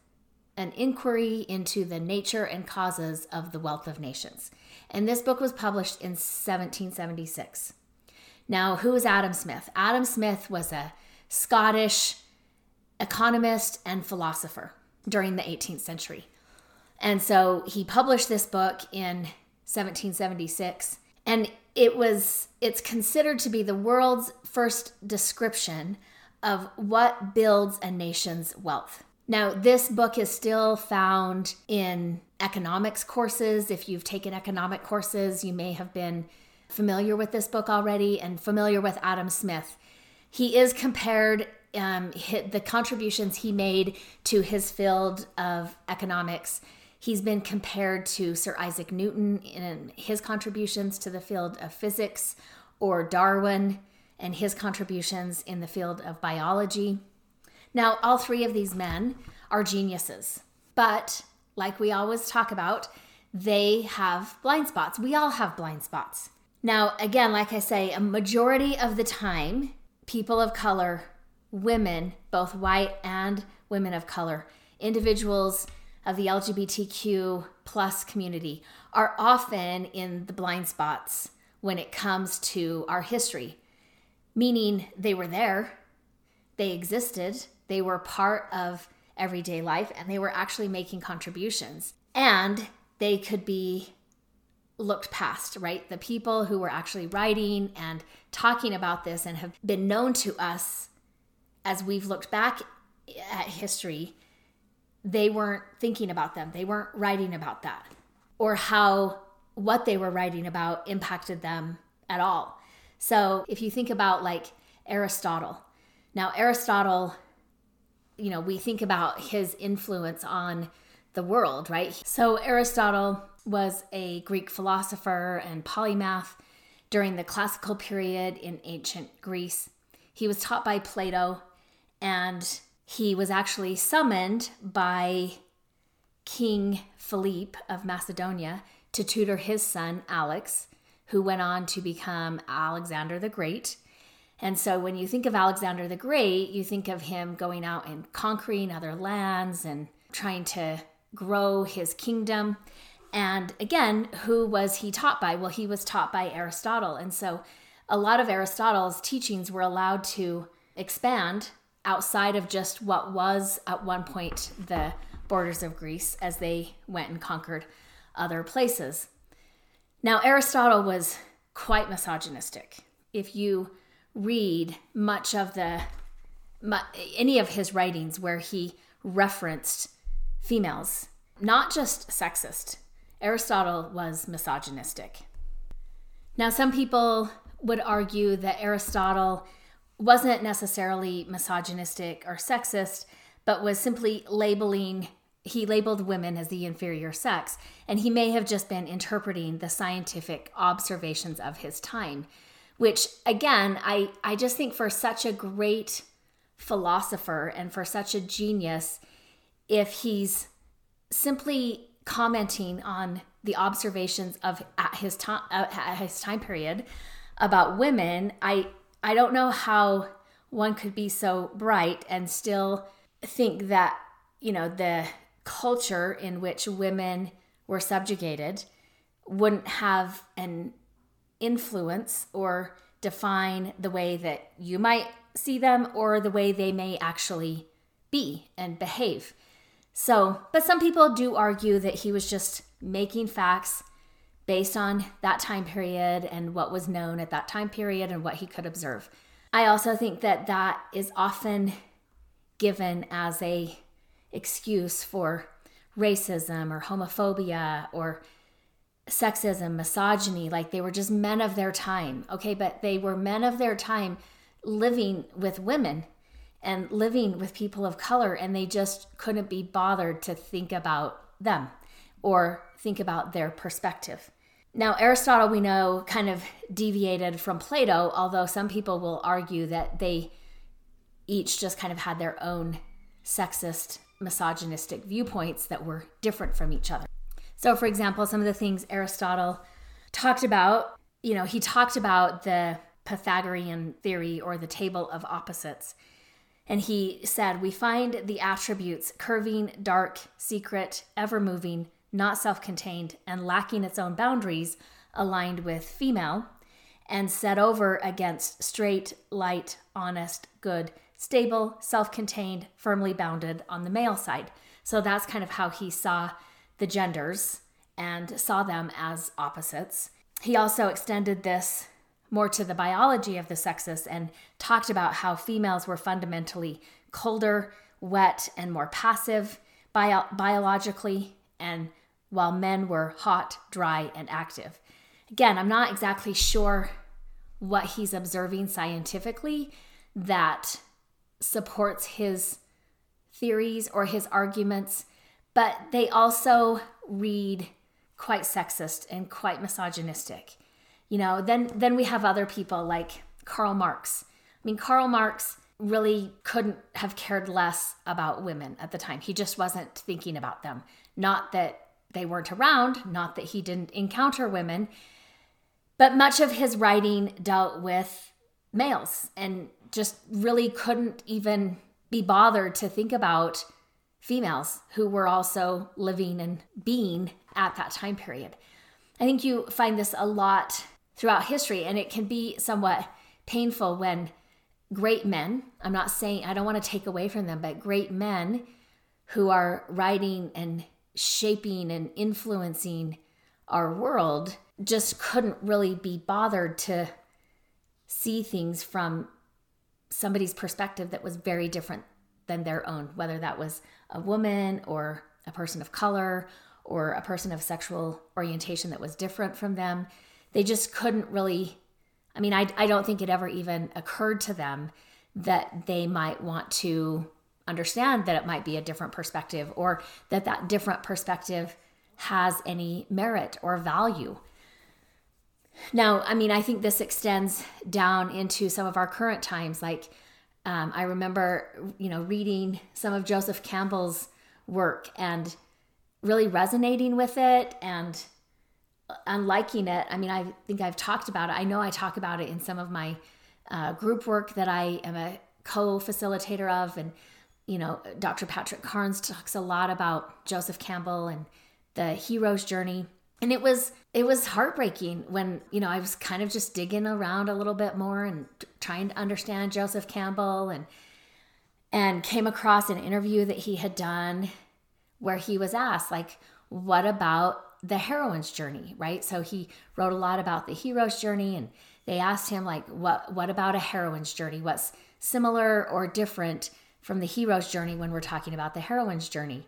An Inquiry into the Nature and Causes of the Wealth of Nations. And this book was published in 1776. Now, who is Adam Smith? Adam Smith was a Scottish economist and philosopher during the 18th century. And so he published this book in 1776 and it was it's considered to be the world's first description of what builds a nation's wealth. Now, this book is still found in economics courses. If you've taken economic courses, you may have been familiar with this book already and familiar with Adam Smith. He is compared, um, the contributions he made to his field of economics. He's been compared to Sir Isaac Newton in his contributions to the field of physics, or Darwin and his contributions in the field of biology. Now, all three of these men are geniuses, but like we always talk about, they have blind spots. We all have blind spots. Now, again, like I say, a majority of the time, people of color, women, both white and women of color, individuals of the LGBTQ plus community are often in the blind spots when it comes to our history, meaning they were there, they existed, they were part of everyday life, and they were actually making contributions. And they could be looked past, right? The people who were actually writing and talking about this and have been known to us as we've looked back at history, they weren't thinking about them. They weren't writing about that or how what they were writing about impacted them at all. So if you think about like Aristotle, now Aristotle, you know, we think about his influence on the world, right? So Aristotle was a Greek philosopher and polymath during the classical period in ancient Greece. He was taught by Plato and he was actually summoned by King Philippe of Macedonia to tutor his son Alex, who went on to become Alexander the Great. And so when you think of Alexander the Great, you think of him going out and conquering other lands and trying to grow his kingdom. And again, who was he taught by? Well, he was taught by Aristotle. And so a lot of Aristotle's teachings were allowed to expand outside of just what was at one point the borders of Greece as they went and conquered other places. Now, Aristotle was quite misogynistic. If you read much of the any of his writings where he referenced females, not just sexist, Aristotle was misogynistic. Now, some people would argue that Aristotle wasn't necessarily misogynistic or sexist, but was simply labeling, he labeled women as the inferior sex, and he may have just been interpreting the scientific observations of his time, which again, I, I just think for such a great philosopher and for such a genius, if he's simply commenting on the observations of at his time uh, at his time period about women, I I don't know how one could be so bright and still think that you know the culture in which women were subjugated wouldn't have an influence or define the way that you might see them or the way they may actually be and behave. So, but some people do argue that he was just making facts based on that time period and what was known at that time period and what he could observe. I also think that that is often given as a excuse for racism or homophobia or sexism, misogyny, like they were just men of their time. Okay, but they were men of their time living with women and living with people of color, and they just couldn't be bothered to think about them or think about their perspective. Now, Aristotle, we know, kind of deviated from Plato, although some people will argue that they each just kind of had their own sexist, misogynistic viewpoints that were different from each other. So, for example, some of the things Aristotle talked about, you know, he talked about the Pythagorean theory or the table of opposites. And he said, We find the attributes curving, dark, secret, ever moving, not self contained, and lacking its own boundaries aligned with female, and set over against straight, light, honest, good, stable, self contained, firmly bounded on the male side. So that's kind of how he saw the genders and saw them as opposites. He also extended this more to the biology of the sexes and talked about how females were fundamentally colder, wet, and more passive bio- biologically, and while men were hot, dry, and active. Again, I'm not exactly sure what he's observing scientifically that supports his theories or his arguments, but they also read quite sexist and quite misogynistic. You know, then then we have other people like Karl Marx. I mean, Karl Marx really couldn't have cared less about women at the time. He just wasn't thinking about them. Not that they weren't around, not that he didn't encounter women, but much of his writing dealt with males and just really couldn't even be bothered to think about females who were also living and being at that time period. I think you find this a lot throughout history, and it can be somewhat painful when great men, I'm not saying I don't want to take away from them, but great men who are writing and shaping and influencing our world just couldn't really be bothered to see things from somebody's perspective that was very different than their own, whether that was a woman or a person of color or a person of sexual orientation that was different from them. They just couldn't really i mean I, I don't think it ever even occurred to them that they might want to understand that it might be a different perspective or that that different perspective has any merit or value now i mean i think this extends down into some of our current times like um, i remember you know reading some of joseph campbell's work and really resonating with it and I'm liking it. I mean, I think I've talked about it. I know I talk about it in some of my uh, group work that I am a co-facilitator of, and you know, Dr. Patrick Carnes talks a lot about Joseph Campbell and the hero's journey. And it was it was heartbreaking when you know I was kind of just digging around a little bit more and trying to understand Joseph Campbell and and came across an interview that he had done where he was asked like what about the heroine's journey, right? So he wrote a lot about the hero's journey and they asked him like what what about a heroine's journey? What's similar or different from the hero's journey when we're talking about the heroine's journey?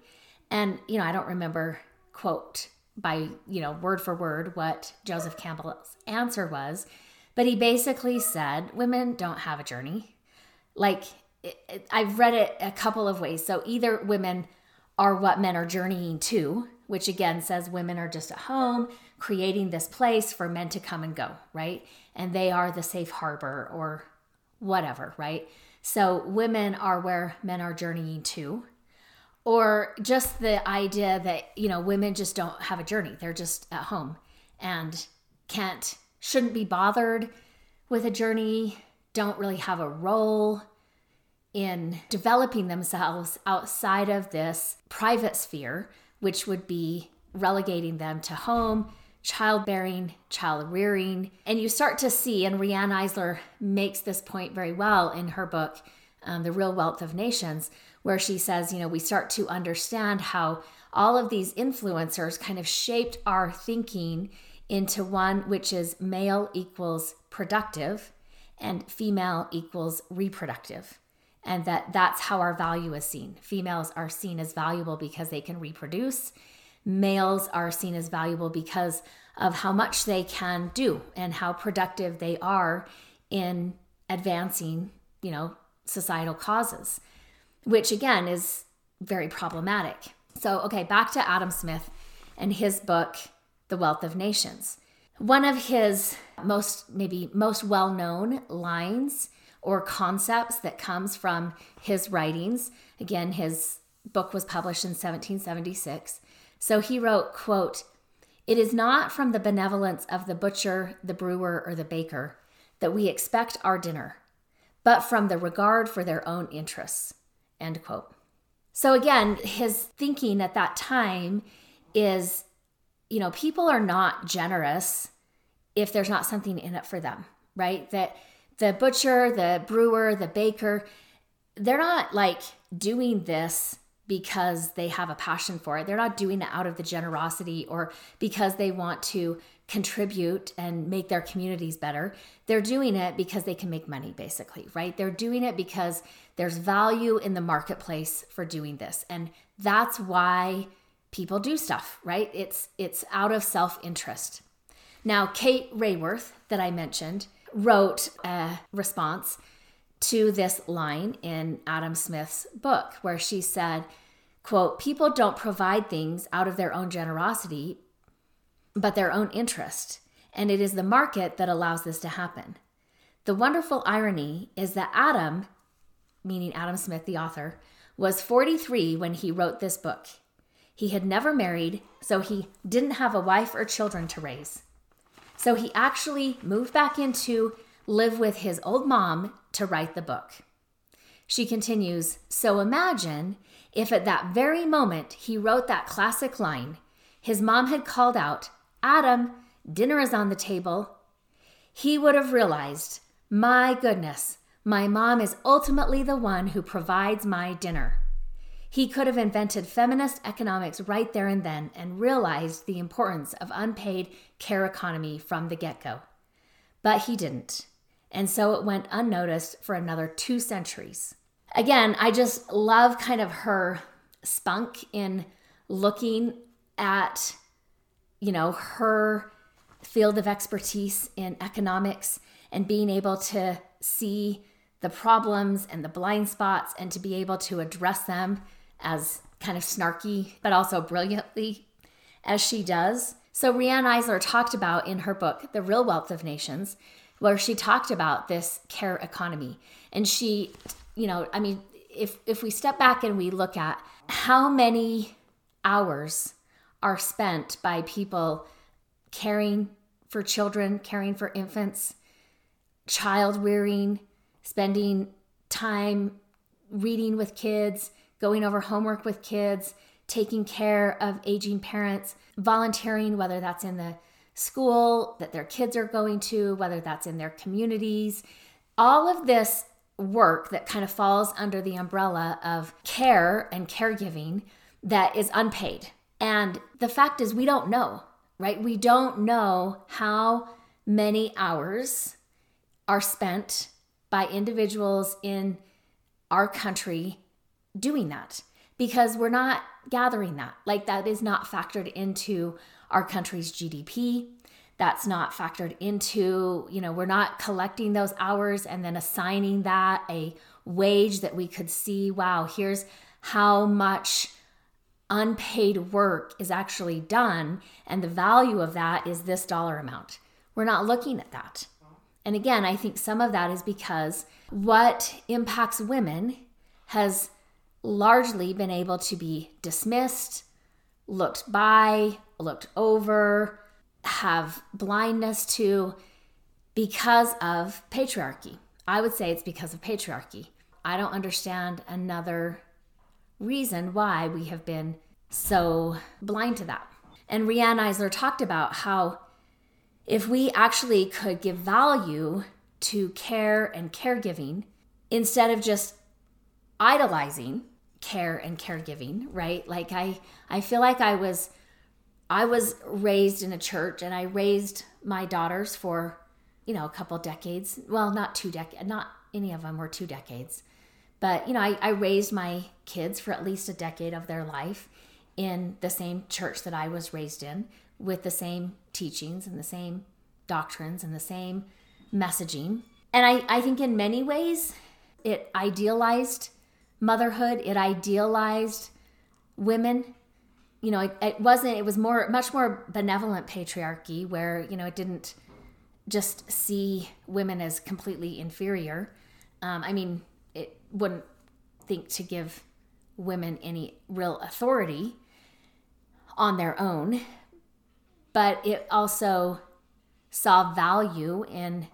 And you know, I don't remember quote by, you know, word for word what Joseph Campbell's answer was, but he basically said women don't have a journey. Like it, it, I've read it a couple of ways. So either women are what men are journeying to, which again says women are just at home creating this place for men to come and go, right? And they are the safe harbor or whatever, right? So women are where men are journeying to. Or just the idea that, you know, women just don't have a journey. They're just at home and can't, shouldn't be bothered with a journey, don't really have a role in developing themselves outside of this private sphere which would be relegating them to home, childbearing, child rearing. And you start to see, and Riane Eisler makes this point very well in her book, um, The Real Wealth of Nations, where she says, you know, we start to understand how all of these influencers kind of shaped our thinking into one which is male equals productive and female equals reproductive and that that's how our value is seen. Females are seen as valuable because they can reproduce. Males are seen as valuable because of how much they can do and how productive they are in advancing, you know, societal causes, which again is very problematic. So, okay, back to Adam Smith and his book, The Wealth of Nations. One of his most, maybe most well known lines or concepts that comes from his writings, again, his book was published in 1776. So he wrote, quote, It is not from the benevolence of the butcher, the brewer, or the baker that we expect our dinner, but from the regard for their own interests. End quote. So again, his thinking at that time is, you know, people are not generous if there's not something in it for them, right? That the butcher, the brewer, the baker, they're not like doing this because they have a passion for it. They're not doing it out of the generosity or because they want to contribute and make their communities better. They're doing it because they can make money, basically, right? They're doing it because there's value in the marketplace for doing this. And that's why people do stuff, right? It's it's out of self-interest. Now, Kate Raworth that I mentioned wrote a response to this line in Adam Smith's book where she said, quote, people don't provide things out of their own generosity, but their own interest. And it is the market that allows this to happen. The wonderful irony is that Adam, meaning Adam Smith, the author, was 43 when he wrote this book. He had never married, so he didn't have a wife or children to raise. So he actually moved back into live with his old mom to write the book. She continues So imagine if at that very moment he wrote that classic line, his mom had called out, Adam, dinner is on the table. He would have realized, my goodness, my mom is ultimately the one who provides my dinner. He could have invented feminist economics right there and then and realized the importance of unpaid care economy from the get go. But he didn't. And so it went unnoticed for another two centuries. Again, I just love kind of her spunk in looking at, you know, her field of expertise in economics and being able to see the problems and the blind spots and to be able to address them as kind of snarky, but also brilliantly as she does. So, Riane Eisler talked about in her book, The Real Wealth of Nations, where she talked about this care economy. And she, you know, I mean, if, if we step back and we look at how many hours are spent by people caring for children, caring for infants, child rearing, spending time reading with kids, going over homework with kids, taking care of aging parents, volunteering, whether that's in the school that their kids are going to, whether that's in their communities. All of this work that kind of falls under the umbrella of care and caregiving that is unpaid. And the fact is, we don't know, right? We don't know how many hours are spent by individuals in our country doing that because we're not gathering that. Like, that is not factored into our country's GDP. That's not factored into, you know, we're not collecting those hours and then assigning that a wage that we could see, wow, here's how much unpaid work is actually done. And the value of that is this dollar amount. We're not looking at that. And again, I think some of that is because what impacts women has largely been able to be dismissed, looked by, looked over, have blindness to because of patriarchy. I would say it's because of patriarchy. I don't understand another reason why we have been so blind to that. And Riane Eisler talked about how if we actually could give value to care and caregiving instead of just idolizing care and caregiving, right? Like I I feel like I was I was raised in a church and I raised my daughters for, you know, a couple decades. Well, not two decades, not any of them were two decades. But, you know, I, I raised my kids for at least a decade of their life in the same church that I was raised in with the same teachings and the same doctrines and the same messaging. And I, I think in many ways it idealized motherhood, it idealized women. You know, it, it wasn't, it was more, much more benevolent patriarchy where, you know, it didn't just see women as completely inferior. Um, I mean, it wouldn't think to give women any real authority on their own, but it also saw value in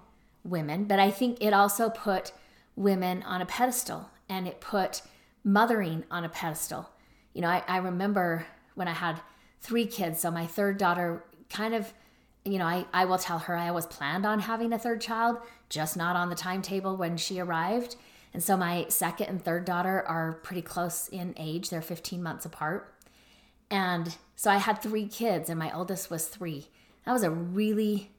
women. But I think it also put women on a pedestal and it put mothering on a pedestal. You know, I, I remember when I had three kids, so my third daughter kind of you know, I, I will tell her I always planned on having a third child, just not on the timetable when she arrived. And so my second and third daughter are pretty close in age. They're 15 months apart. And so I had three kids, and my oldest was three. That was a really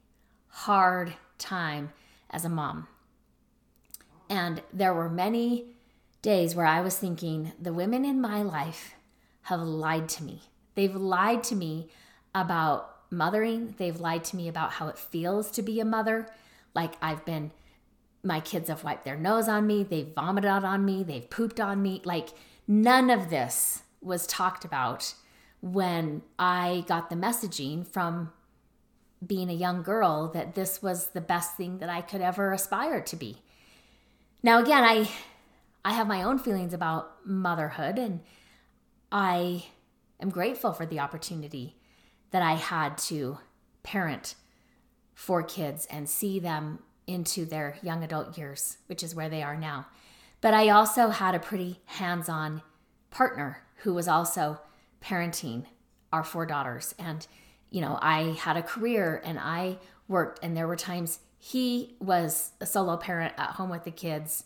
hard time as a mom. And there were many days where I was thinking, the women in my life have lied to me. They've lied to me about mothering. They've lied to me about how it feels to be a mother. Like I've been, my kids have wiped their nose on me, they've vomited on me, they've pooped on me. Like none of this was talked about when I got the messaging from being a young girl that this was the best thing that I could ever aspire to be. Now again, I I have my own feelings about motherhood and I am grateful for the opportunity that I had to parent four kids and see them into their young adult years, which is where they are now. But I also had a pretty hands on partner who was also parenting our four daughters. And, you know, I had a career and I worked, and there were times he was a solo parent at home with the kids.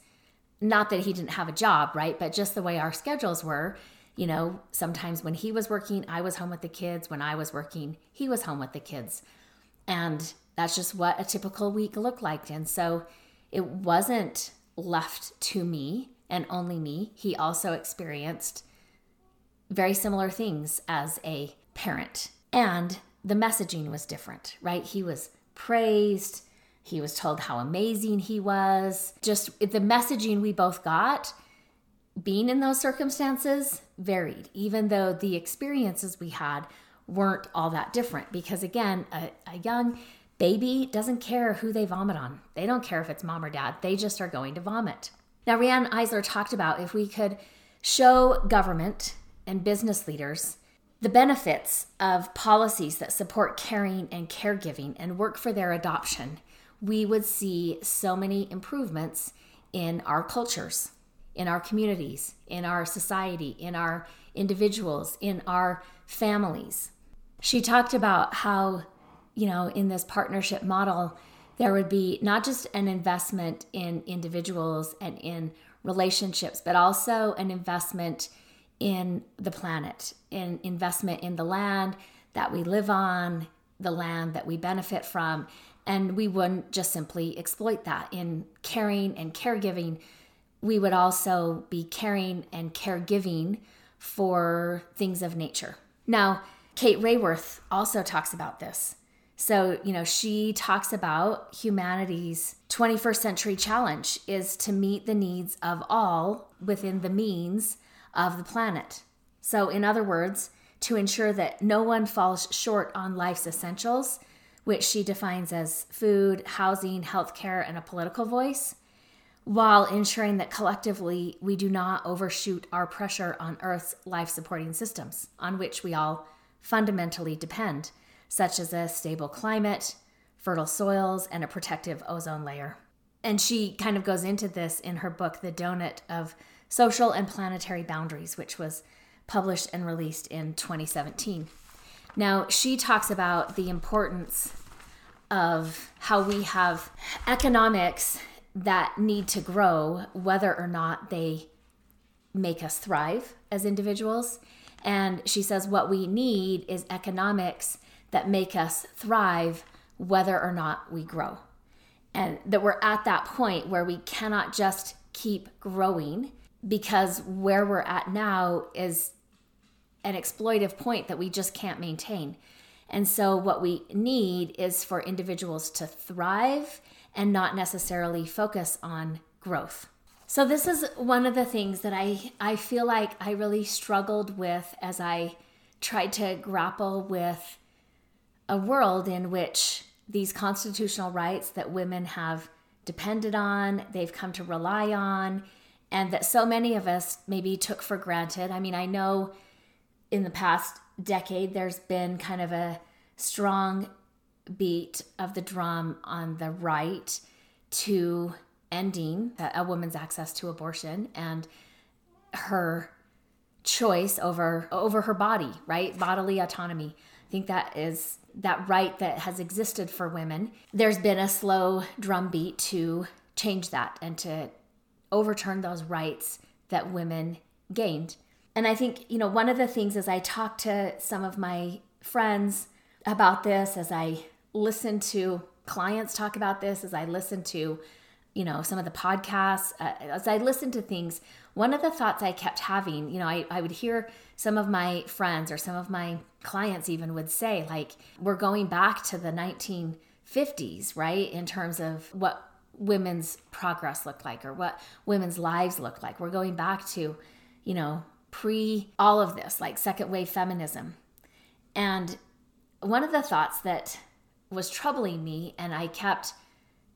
Not that he didn't have a job, right? But just the way our schedules were, you know, sometimes when he was working, I was home with the kids. When I was working, he was home with the kids. And that's just what a typical week looked like. And so it wasn't left to me and only me. He also experienced very similar things as a parent. And the messaging was different, right? He was praised, he was told how amazing he was. Just the messaging we both got being in those circumstances varied, even though the experiences we had weren't all that different. Because again, a, a, young baby doesn't care who they vomit on, they don't care if it's mom or dad, they just are going to vomit. Now, Riane Eisler talked about if we could show government and business leaders the benefits of policies that support caring and caregiving and work for their adoption, we would see so many improvements in our cultures in our communities, in our society, in our individuals, in our families. She talked about how, you know, in this partnership model, there would be not just an investment in individuals and in relationships, but also an investment in the planet, in investment in the land that we live on, the land that we benefit from. And we wouldn't just simply exploit that in caring and caregiving we would also be caring and caregiving for things of nature. Now, Kate Raworth also talks about this. So, you know, she talks about humanity's 21st century challenge is to meet the needs of all within the means of the planet. So, in other words, to ensure that no one falls short on life's essentials, which she defines as food, housing, healthcare, and a political voice while ensuring that collectively we do not overshoot our pressure on Earth's life supporting systems, on which we all fundamentally depend, such as a stable climate, fertile soils, and a protective ozone layer. And she kind of goes into this in her book, The Donut of Social and Planetary Boundaries, which was published and released in 2017. Now, she talks about the importance of how we have economics that need to grow, whether or not they make us thrive as individuals. And she says what we need is economics that make us thrive, whether or not we grow. And that we're at that point where we cannot just keep growing because where we're at now is an exploitive point that we just can't maintain. And so, what we need is for individuals to thrive and not necessarily focus on growth. So this is one of the things that I I feel like I really struggled with as I tried to grapple with a world in which these constitutional rights that women have depended on, they've come to rely on, and that so many of us maybe took for granted. I mean, I know in the past decade there's been kind of a strong beat of the drum on the right to ending a woman's access to abortion and her choice over over her body, right? Bodily autonomy. I think that is that right that has existed for women. There's been a slow drumbeat to change that and to overturn those rights that women gained. And I think, you know, one of the things as I talk to some of my friends about this, as I listen to clients talk about this, as I listen to, you know, some of the podcasts, uh, as I listen to things, one of the thoughts I kept having, you know, I, I would hear some of my friends or some of my clients even would say, like, we're going back to the 1950s, right? In terms of what women's progress looked like or what women's lives looked like. We're going back to, you know, pre all of this, like second wave feminism. And one of the thoughts that was troubling me and I kept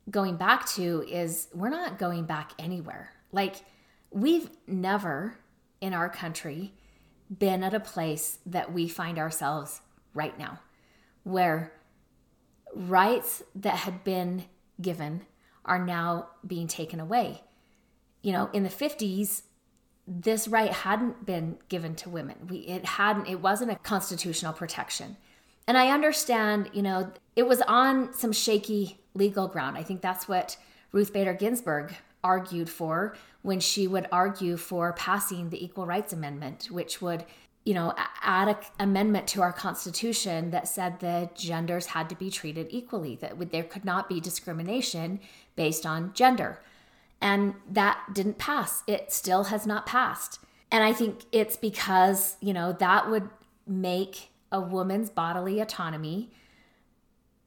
going back to is we're not going back anywhere. Like, we've never in our country been at a place that we find ourselves right now, where rights that had been given are now being taken away. You know, in the 50s, this right hadn't been given to women. We it hadn't it wasn't a constitutional protection. And I understand, you know, it was on some shaky legal ground. I think that's what Ruth Bader Ginsburg argued for when she would argue for passing the Equal Rights Amendment, which would, you know, add an amendment to our Constitution that said the genders had to be treated equally, that there could not be discrimination based on gender. And that didn't pass. It still has not passed. And I think it's because, you know, that would make a woman's bodily autonomy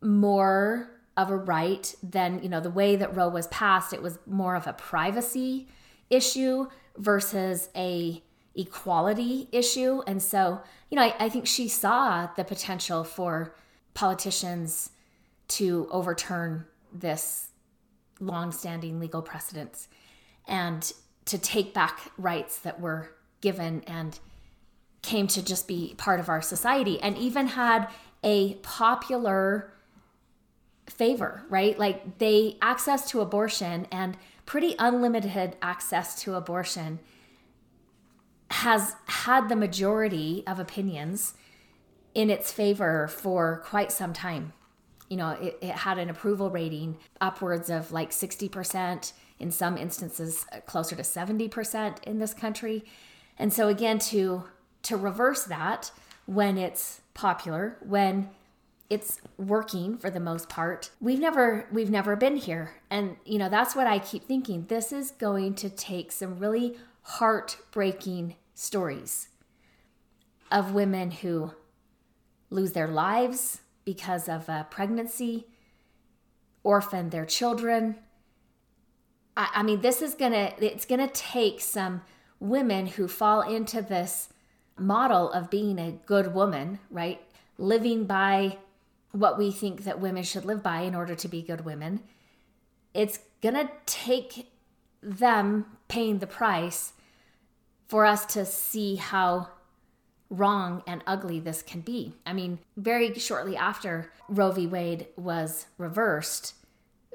more of a right than, you know, the way that Roe was passed, it was more of a privacy issue versus a equality issue. And so, you know, I, I think she saw the potential for politicians to overturn this long-standing legal precedence and to take back rights that were given and came to just be part of our society and even had a popular favor, right? Like they access to abortion and pretty unlimited access to abortion has had the majority of opinions in its favor for quite some time. You know, it, it had an approval rating upwards of like 60%, in some instances uh, closer to 70% in this country. And so again to to reverse that when it's popular, when it's working for the most part. We've never we've never been here. And you know that's what i keep thinking. This is going to take some really heartbreaking stories of women who lose their lives because of a pregnancy orphan their children. I, I mean this is gonna it's gonna take some women who fall into this model of being a good woman right living by what we think that women should live by in order to be good women. It's going to take them paying the price for us to see how wrong and ugly this can be. I mean, very shortly after Roe v. Wade was reversed,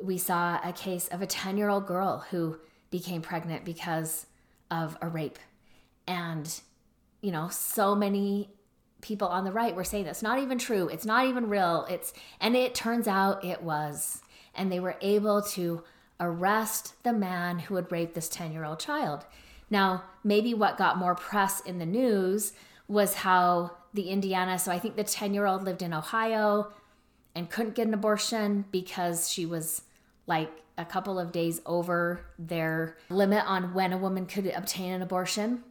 we saw a case of a 10 year old girl who became pregnant because of a rape. And, you know, so many people on the right were saying that's not even true. It's not even real. It's and it turns out it was. And they were able to arrest the man who had raped this 10-year-old child. Now, maybe what got more press in the news was how the Indiana, so I think the 10-year-old lived in Ohio and couldn't get an abortion because she was like a couple of days over their limit on when a woman could obtain an abortion.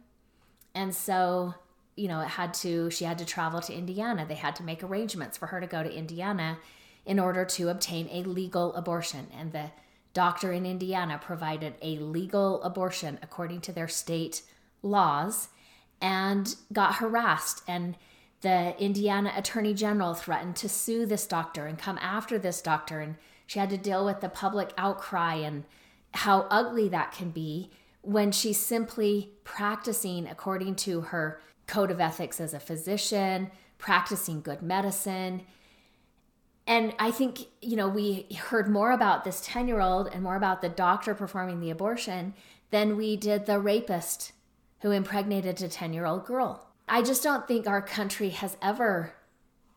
And so you know, it had to, she had to travel to Indiana. They had to make arrangements for her to go to Indiana in order to obtain a legal abortion. And the doctor in Indiana provided a legal abortion according to their state laws and got harassed. And The Indiana Attorney General threatened to sue this doctor and come after this doctor, and she had to deal with the public outcry and how ugly that can be when she's simply practicing according to her code of ethics as a physician, practicing good medicine. And I think, you know, we heard more about this 10 year old and more about the doctor performing the abortion than we did the rapist who impregnated a 10 year old girl. I just don't think our country has ever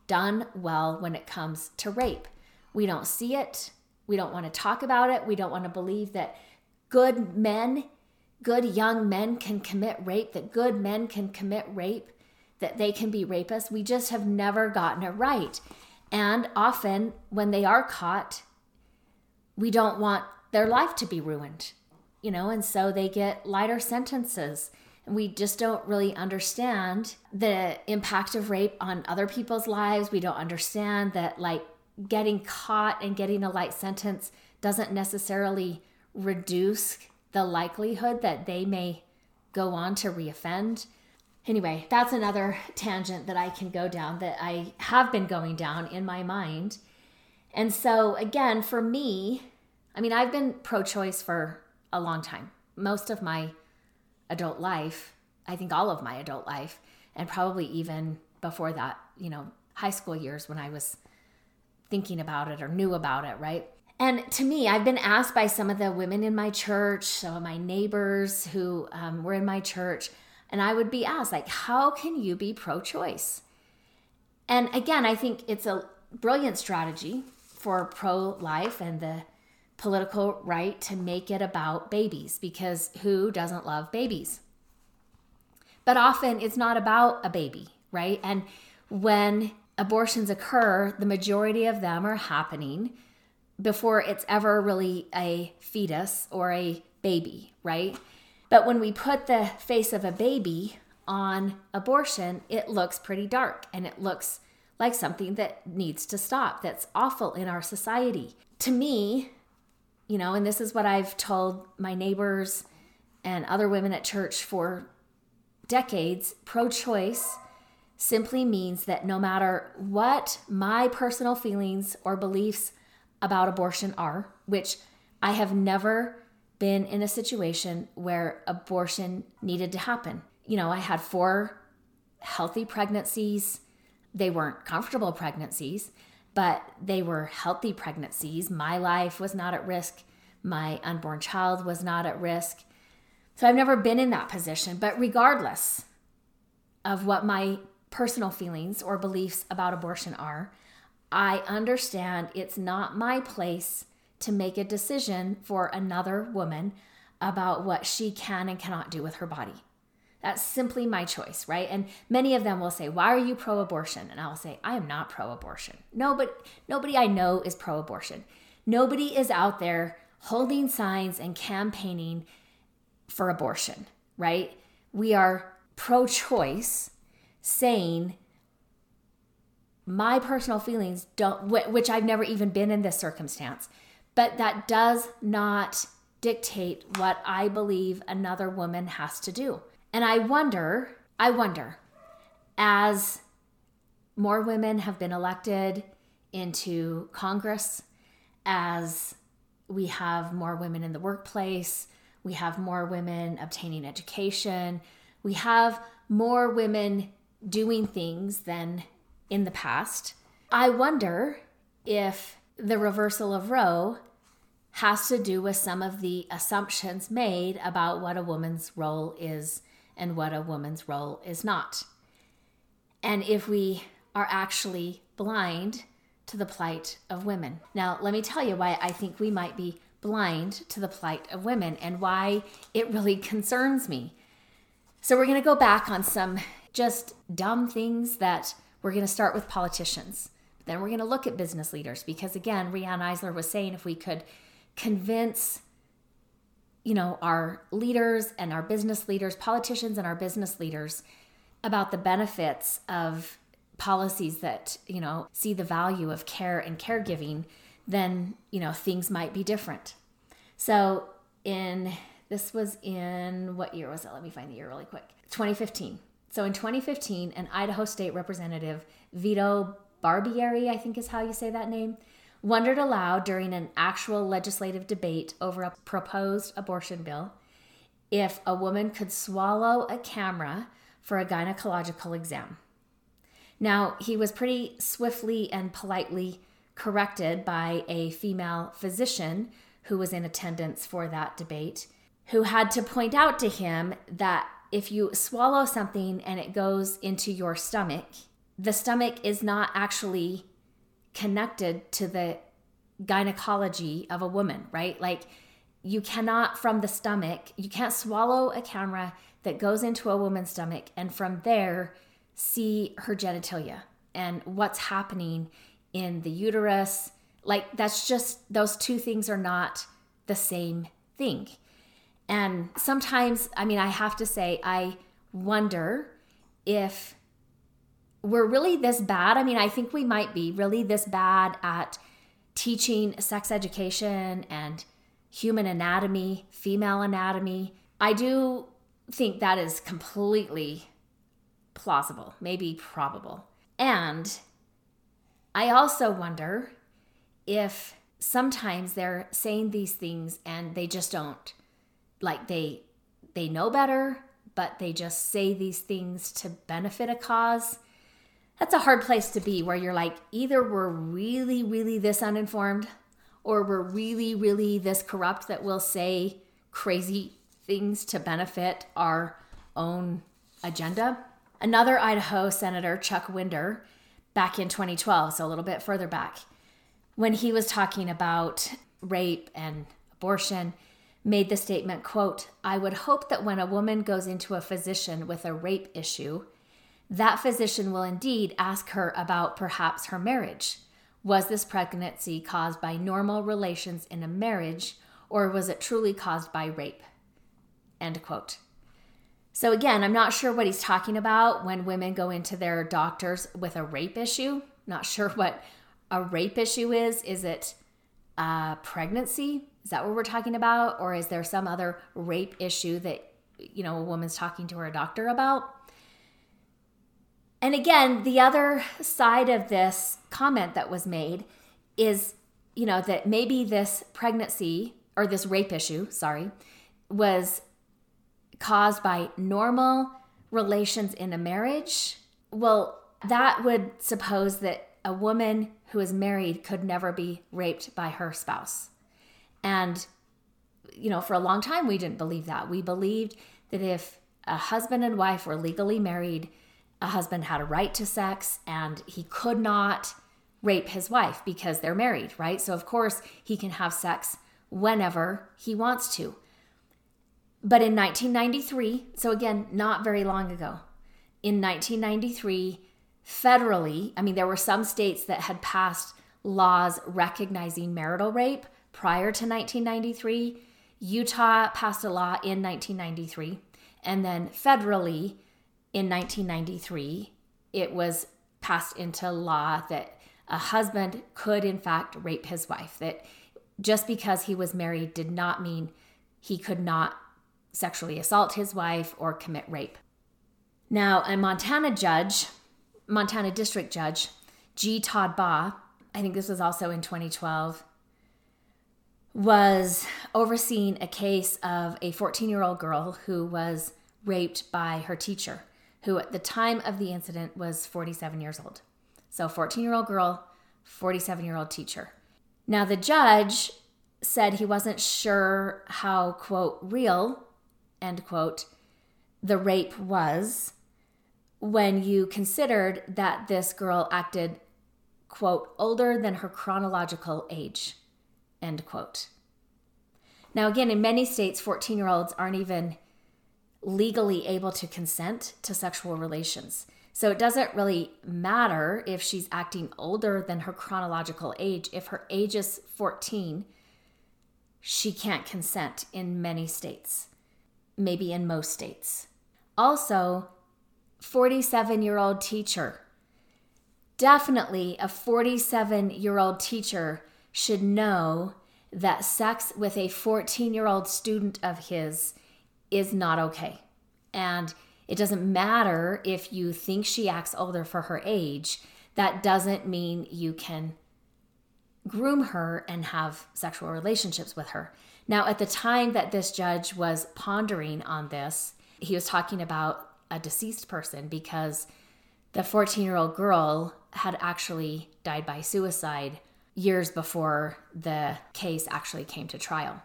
done well when it comes to rape. We don't see it. We don't want to talk about it. We don't want to believe that good men, good young men can commit rape, that good men can commit rape, that they can be rapists. We just have never gotten it right. And often, when they are caught, we don't want their life to be ruined, you know, and so they get lighter sentences. And we just don't really understand the impact of rape on other people's lives. We don't understand that, like, getting caught and getting a light sentence doesn't necessarily reduce the likelihood that they may go on to reoffend. Anyway, that's another tangent that I can go down that I have been going down in my mind. And so, again, for me, I mean, I've been pro choice for a long time, most of my adult life, I think all of my adult life, and probably even before that, you know, high school years when I was thinking about it or knew about it, right? And to me, I've been asked by some of the women in my church, some of my neighbors who um, were in my church, and I would be asked, like, how can you be pro choice? And again, I think it's a brilliant strategy for pro life and the political right to make it about babies because who doesn't love babies? But often it's not about a baby, right? And when abortions occur, the majority of them are happening before it's ever really a fetus or a baby, right? But when we put the face of a baby on abortion, it looks pretty dark and it looks like something that needs to stop, that's awful in our society. To me, you know, and this is what I've told my neighbors and other women at church for decades pro choice simply means that no matter what my personal feelings or beliefs about abortion are, which I have never been in a situation where abortion needed to happen. You know, I had four healthy pregnancies. They weren't comfortable pregnancies, but they were healthy pregnancies. My life was not at risk. My unborn child was not at risk. So I've never been in that position. But regardless of what my personal feelings or beliefs about abortion are. I understand it's not my place to make a decision for another woman about what she can and cannot do with her body. That's simply my choice, right? And many of them will say, "Why are you pro-abortion?" And I'll say, "I am not pro-abortion." No, but nobody I know is pro-abortion. Nobody is out there holding signs and campaigning for abortion, right? We are pro-choice saying my personal feelings don't which I've never even been in this circumstance but that does not dictate what I believe another woman has to do. And I wonder I wonder as more women have been elected into Congress as we have more women in the workplace we have more women obtaining education we have more women doing things than in the past. I wonder if the reversal of Roe has to do with some of the assumptions made about what a woman's role is and what a woman's role is not. And if we are actually blind to the plight of women. Now, let me tell you why I think we might be blind to the plight of women and why it really concerns me. So, we're going to go back on some just dumb things that we're going to start with politicians. Then we're going to look at business leaders because, again, Riane Eisler was saying if we could convince you know our leaders and our business leaders politicians and our business leaders about the benefits of policies that you know see the value of care and caregiving then you know things might be different. So in this was in what year was it? Let me find the year really quick. 2015 So in 2015, an Idaho State Representative, Vito Barbieri, I think is how you say that name, wondered aloud during an actual legislative debate over a proposed abortion bill if a woman could swallow a camera for a gynecological exam. Now, he was pretty swiftly and politely corrected by a female physician who was in attendance for that debate, who had to point out to him that if you swallow something and it goes into your stomach, the stomach is not actually connected to the gynecology of a woman, right? Like you cannot from the stomach, you can't swallow a camera that goes into a woman's stomach and from there see her genitalia and what's happening in the uterus. Like that's just those two things are not the same thing. And sometimes, I mean, I have to say, I wonder if we're really this bad. I mean, I think we might be really this bad at teaching sex education and human anatomy, female anatomy. I do think that is completely plausible, maybe probable. And I also wonder if sometimes they're saying these things and they just don't like they they know better, but they just say these things to benefit a cause. That's a hard place to be where you're like either we're really really this uninformed or we're really really this corrupt that we'll say crazy things to benefit our own agenda. Another Idaho Senator, Chuck Winder, back in 2012, so a little bit further back, when he was talking about rape and abortion, made the statement, quote, I would hope that when a woman goes into a physician with a rape issue, that physician will indeed ask her about perhaps her marriage. Was this pregnancy caused by normal relations in a marriage, or was it truly caused by rape? End quote. So, again, I'm not sure what he's talking about when women go into their doctors with a rape issue. Not sure what a rape issue is. Is it a pregnancy? Is that what we're talking about? Or is there some other rape issue that, you know, a woman's talking to her doctor about? And again, the other side of this comment that was made is, you know, that maybe this pregnancy or this rape issue, sorry, was caused by normal relations in a marriage, well, that would suppose that a woman who is married could never be raped by her spouse. And, you know, for a long time, we didn't believe that. We believed that if a husband and wife were legally married, a husband had a right to sex and he could not rape his wife because they're married, right? So, of course, he can have sex whenever he wants to. But in 1993, so again, not very long ago, in 1993, federally, I mean, there were some states that had passed laws recognizing marital rape prior to 1993. Utah passed a law in 1993. And then federally, in 1993, it was passed into law that a husband could, in fact, rape his wife. That just because he was married did not mean he could not sexually assault his wife or commit rape. Now, a Montana judge, Montana district judge, G. Todd Baugh, I think this was also in 2012, was overseeing a case of a 14 year old girl who was raped by her teacher, who at the time of the incident was 47 years old. So, 14 year old girl, 47 year old teacher. Now, the judge said he wasn't sure how, quote, real end quote, the rape was when you considered that this girl acted, quote, older than her chronological age, end quote. Now, again, in many states, 14 year olds aren't even legally able to consent to sexual relations. So it doesn't really matter if she's acting older than her chronological age. If her age is 14, she can't consent in many states maybe in most states. Also, 47 year old teacher. Definitely a 47 year old teacher should know that sex with a 14 year old student of his is not okay. And It doesn't matter if you think she acts older for her age. That doesn't mean you can groom her and have sexual relationships with her. Now, at the time that this judge was pondering on this, he was talking about a deceased person because the 14 year old girl had actually died by suicide years before the case actually came to trial.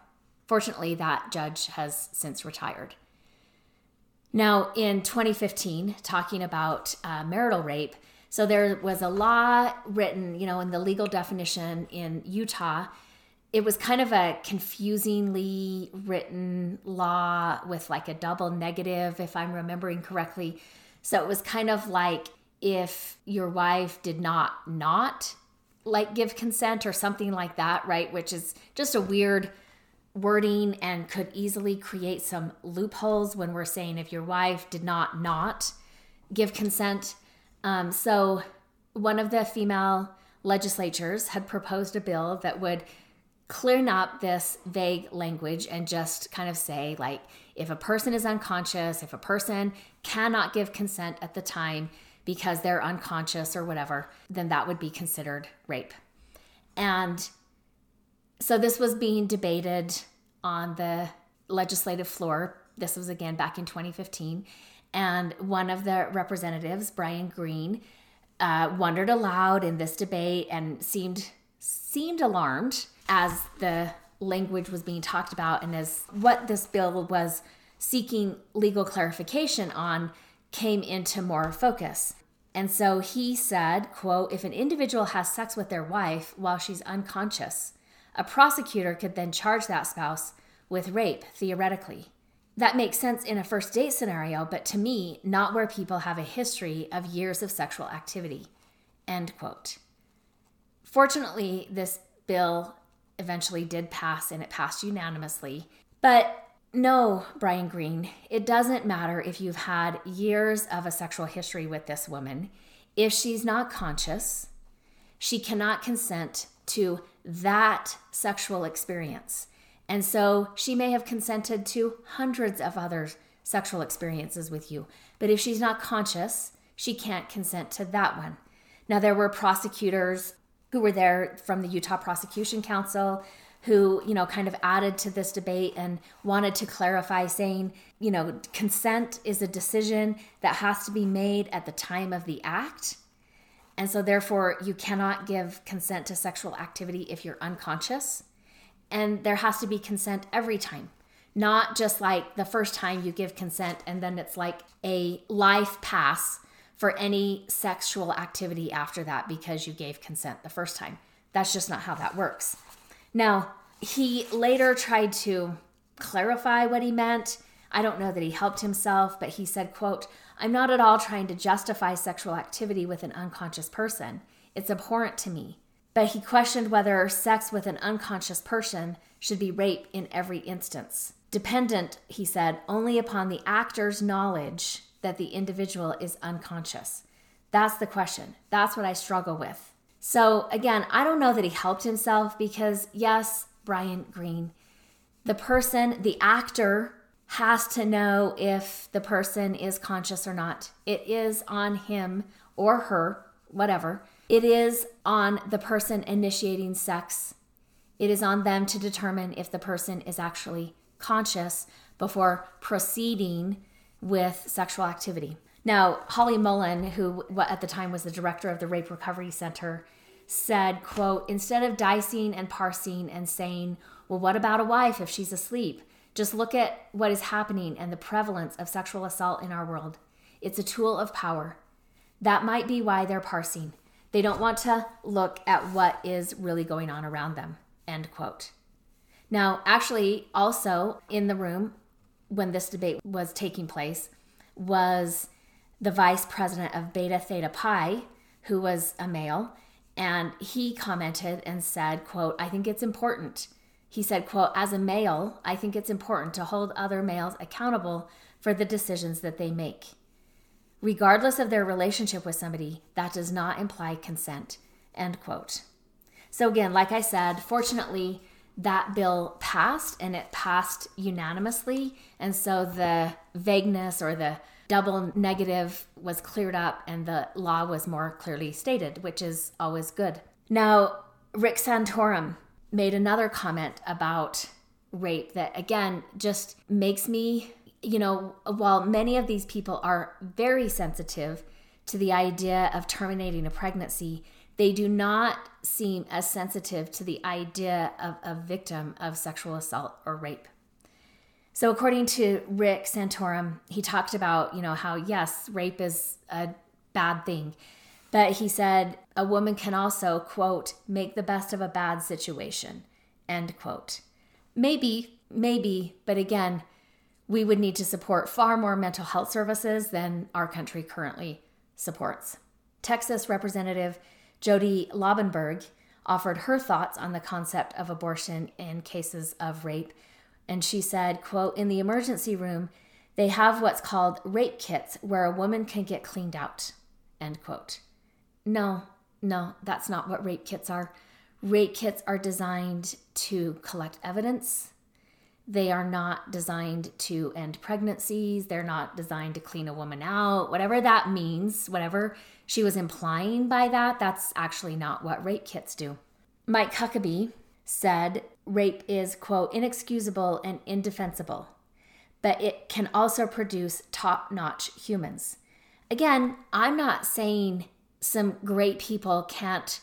Fortunately, that judge has since retired. Now, in 2015, talking about uh, marital rape, so there was a law written, you know, in the legal definition in Utah. It was kind of a confusingly written law with like a double negative, if I'm remembering correctly. So it was kind of like if your wife did not not like give consent or something like that, right? Which is just a weird wording and could easily create some loopholes when we're saying if your wife did not not give consent. Um, so one of the female legislatures had proposed a bill that would clear up this vague language and just kind of say like if a person is unconscious, if a person cannot give consent at the time because they're unconscious or whatever, then that would be considered rape. And so this was being debated on the legislative floor. This was again back in 2015. And one of the representatives, Brian Greene, uh, wondered aloud in this debate and seemed seemed alarmed as the language was being talked about and as what this bill was seeking legal clarification on came into more focus. And so he said, quote, if an individual has sex with their wife while she's unconscious, a prosecutor could then charge that spouse with rape, theoretically. That makes sense in a first date scenario, but to me, not where people have a history of years of sexual activity. End quote. Fortunately, this bill eventually did pass and it passed unanimously. But no, Brian Greene, it doesn't matter if you've had years of a sexual history with this woman. If she's not conscious, she cannot consent to that sexual experience. And so she may have consented to hundreds of other sexual experiences with you. But if she's not conscious, she can't consent to that one. Now, there were prosecutors who were there from the Utah Prosecution Council who, you know, kind of added to this debate and wanted to clarify saying, you know, consent is a decision that has to be made at the time of the act. And so, therefore, you cannot give consent to sexual activity if you're unconscious. And there has to be consent every time, not just like the first time you give consent and then it's like a life pass for any sexual activity after that because you gave consent the first time. That's just not how that works. Now, he later tried to clarify what he meant. I don't know that he helped himself, but he said, quote, I'm not at all trying to justify sexual activity with an unconscious person. It's abhorrent to me. But he questioned whether sex with an unconscious person should be rape in every instance. Dependent, he said, only upon the actor's knowledge that the individual is unconscious? That's the question. That's what I struggle with. So, again, I don't know that he helped himself because, yes, Brian Greene, the person, the actor, has to know if the person is conscious or not. It is on him or her, whatever. It is on the person initiating sex. It is on them to determine if the person is actually conscious before proceeding with sexual activity. Now, Holly Mullen, who at the time was the director of the Rape Recovery Center, said, quote, instead of dicing and parsing and saying, well, what about a wife if she's asleep? Just look at what is happening and the prevalence of sexual assault in our world. It's a tool of power. That might be why they're parsing. They don't want to look at what is really going on around them. End quote. Now, actually, also in the room when this debate was taking place was the vice president of Beta Theta Pi, who was a male, and he commented and said, quote, I think it's important. He said, quote, as a male, I think it's important to hold other males accountable for the decisions that they make. Regardless of their relationship with somebody, that does not imply consent, end quote. So again, like I said, fortunately, that bill passed and it passed unanimously. And so the vagueness or the double negative was cleared up and the law was more clearly stated, which is always good. Now, Rick Santorum made another comment about rape that, again, just makes me, you know, while many of these people are very sensitive to the idea of terminating a pregnancy, they do not seem as sensitive to the idea of a victim of sexual assault or rape. So, according to Rick Santorum, he talked about, you know, how yes, rape is a bad thing. But he said a woman can also, quote, make the best of a bad situation, end quote. Maybe, maybe, but again, we would need to support far more mental health services than our country currently supports. Texas Representative Jody Laubenberg offered her thoughts on the concept of abortion in cases of rape. And she said, quote, in the emergency room, they have what's called rape kits where a woman can get cleaned out, end quote. No, no, that's not what rape kits are. Rape kits are designed to collect evidence. They are not designed to end pregnancies. They're not designed to clean a woman out. Whatever that means, whatever she was implying by that, that's actually not what rape kits do. Mike Huckabee said rape is, quote, inexcusable and indefensible, but it can also produce top notch humans. Again, I'm not saying some great people can't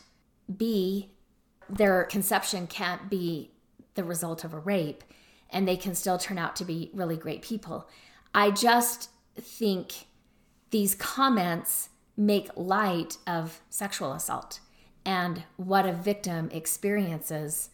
be, their conception can't be the result of a rape, and they can still turn out to be really great people. I just think these comments make light of sexual assault and what a victim experiences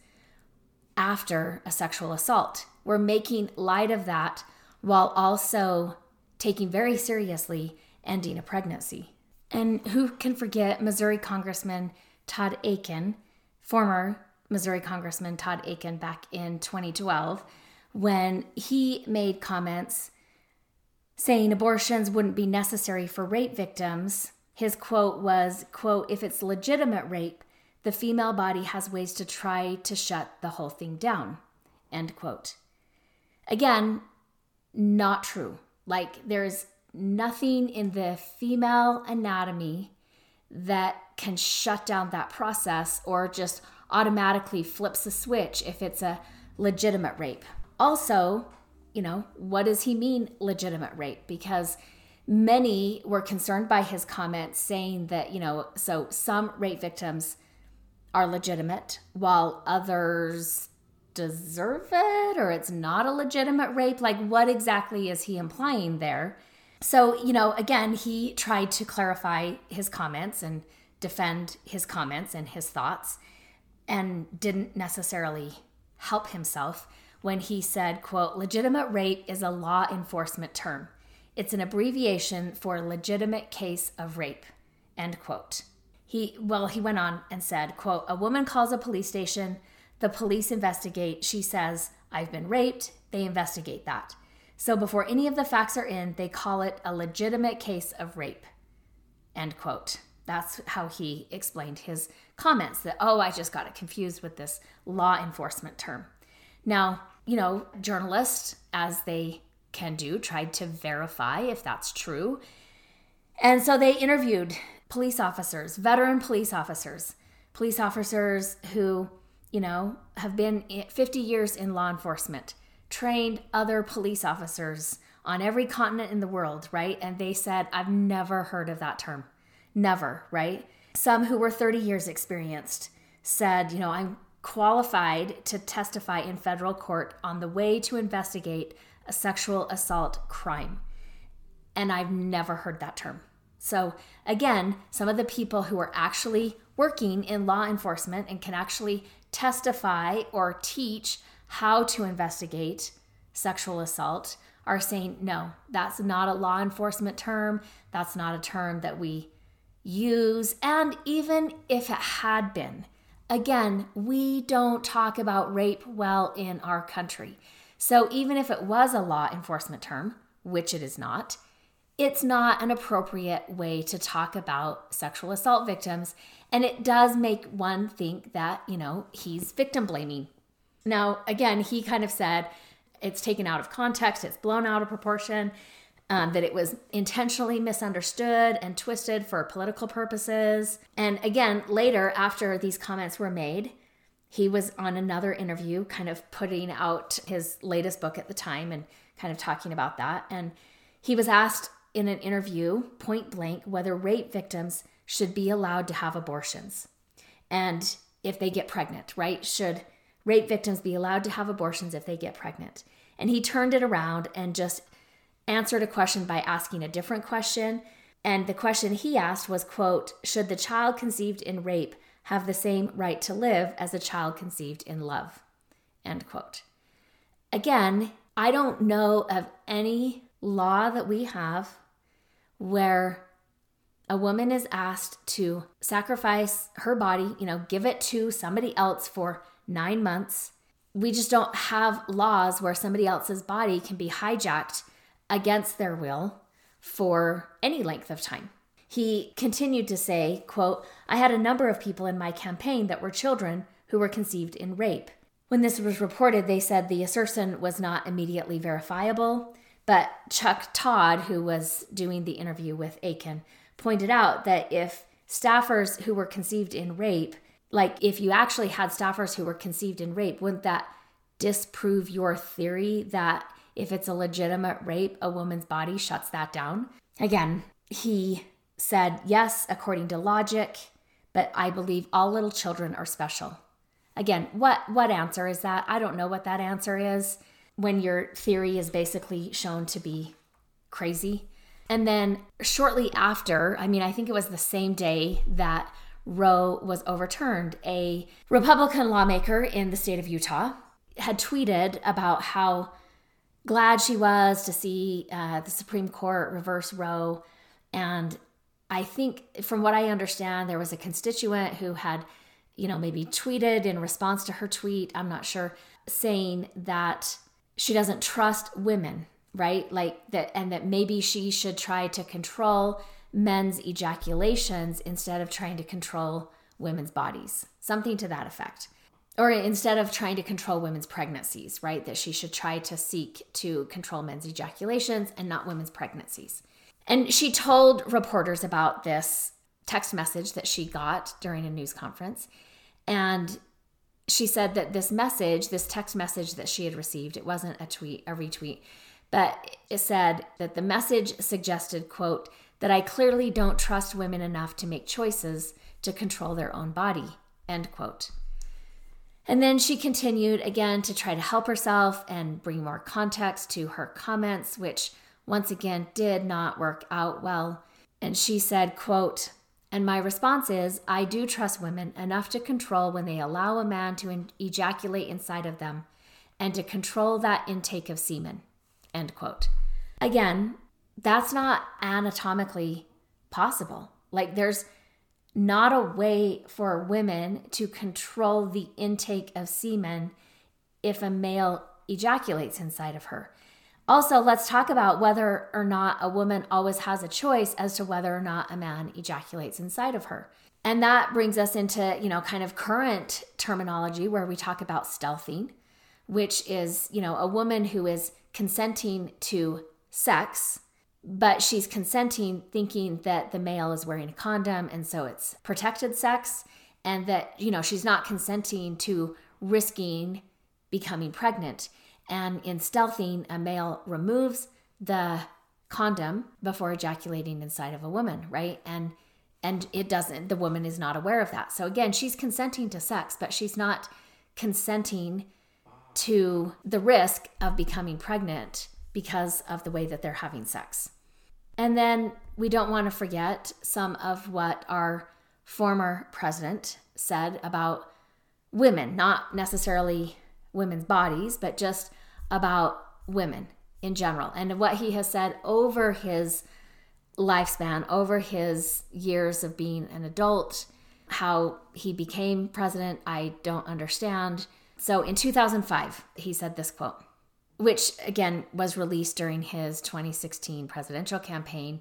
after a sexual assault. We're making light of that while also taking very seriously ending a pregnancy. And who can forget Missouri Congressman Todd Akin, former Missouri Congressman Todd Akin back in 2012, when he made comments saying abortions wouldn't be necessary for rape victims. His quote was, quote, if it's legitimate rape, the female body has ways to try to shut the whole thing down, end quote. Again, not true. Like there's nothing in the female anatomy that can shut down that process or just automatically flips a switch if it's a legitimate rape. Also, you know, what does he mean legitimate rape? Because many were concerned by his comments saying that, you know, so some rape victims are legitimate while others deserve it or it's not a legitimate rape. Like, what exactly is he implying there? So, you know, again, he tried to clarify his comments and defend his comments and his thoughts and didn't necessarily help himself when he said, quote, legitimate rape is a law enforcement term. It's an abbreviation for legitimate case of rape, end quote. He, well, he went on and said, quote, a woman calls a police station, the police investigate, she says, I've been raped, they investigate that. So before any of the facts are in, they call it a legitimate case of rape. End quote. That's how he explained his comments that, oh, I just got it confused with this law enforcement term. Now, you know, journalists, as they can do, tried to verify if that's true. And so they interviewed police officers, veteran police officers, police officers who, you know, have been 50 years in law enforcement trained other police officers on every continent in the world, right? And they said, I've never heard of that term. Never, right? Some who were 30 years experienced said, you know, I'm qualified to testify in federal court on the way to investigate a sexual assault crime. And I've never heard that term. So, again, some of the people who are actually working in law enforcement and can actually testify or teach how to investigate sexual assault are saying, no, that's not a law enforcement term. That's not a term that we use. And even if it had been, again, we don't talk about rape well in our country. So even if it was a law enforcement term, which it is not, it's not an appropriate way to talk about sexual assault victims. And it does make one think that, you know, he's victim blaming Now, again, he kind of said it's taken out of context, it's blown out of proportion, um, that it was intentionally misunderstood and twisted for political purposes. And again, later, after these comments were made, he was on another interview, kind of putting out his latest book at the time and kind of talking about that. And he was asked in an interview, point blank, whether rape victims should be allowed to have abortions. And if they get pregnant, right? Should rape victims be allowed to have abortions if they get pregnant? And he turned it around and just answered a question by asking a different question. And the question he asked was, quote, should the child conceived in rape have the same right to live as a child conceived in love? End quote. Again, I don't know of any law that we have where a woman is asked to sacrifice her body, you know, give it to somebody else for nine months. We just don't have laws where somebody else's body can be hijacked against their will for any length of time. He continued to say, quote, I had a number of people in my campaign that were children who were conceived in rape. When this was reported, they said the assertion was not immediately verifiable, but Chuck Todd, who was doing the interview with Akin, pointed out that if staffers who were conceived in rape, like if you actually had staffers who were conceived in rape, wouldn't that disprove your theory that if it's a legitimate rape, a woman's body shuts that down? Again, he said, yes, according to logic, but I believe all little children are special. Again, what what answer is that? I don't know what that answer is when your theory is basically shown to be crazy. And then shortly after, I mean, I think it was the same day that Roe was overturned, a Republican lawmaker in the state of Utah had tweeted about how glad she was to see uh, the Supreme Court reverse Roe. And I think, from what I understand, there was a constituent who had, you know, maybe tweeted in response to her tweet, I'm not sure, saying that she doesn't trust women right? Like that, and that maybe she should try to control men's ejaculations instead of trying to control women's bodies, something to that effect. Or instead of trying to control women's pregnancies, right? That she should try to seek to control men's ejaculations and not women's pregnancies. And she told reporters about this text message that she got during a news conference. And she said that this message, this text message that she had received, it wasn't a tweet, a retweet, but it said that the message suggested, quote, that I clearly don't trust women enough to make choices to control their own body, end quote. And then she continued again to try to help herself and bring more context to her comments, which once again did not work out well. And she said, quote, and my response is I do trust women enough to control when they allow a man to ejaculate inside of them and to control that intake of semen. End quote. Again, that's not anatomically possible. Like, there's not a way for women to control the intake of semen if a male ejaculates inside of her. Also, let's talk about whether or not a woman always has a choice as to whether or not a man ejaculates inside of her. And that brings us into, you know, kind of current terminology where we talk about stealthing, which is, you know, a woman who is consenting to sex, but she's consenting thinking that the male is wearing a condom and so it's protected sex and that, you know, she's not consenting to risking becoming pregnant. And in stealthing, a male removes the condom before ejaculating inside of a woman, right? And and it doesn't the woman is not aware of that. So again, she's consenting to sex, but she's not consenting to the risk of becoming pregnant because of the way that they're having sex. And then we don't want to forget some of what our former president said about women, not necessarily women's bodies, but just about women in general. And what he has said over his lifespan, over his years of being an adult, how he became president, I don't understand. So in 2005, he said this quote, which again was released during his 2016 presidential campaign.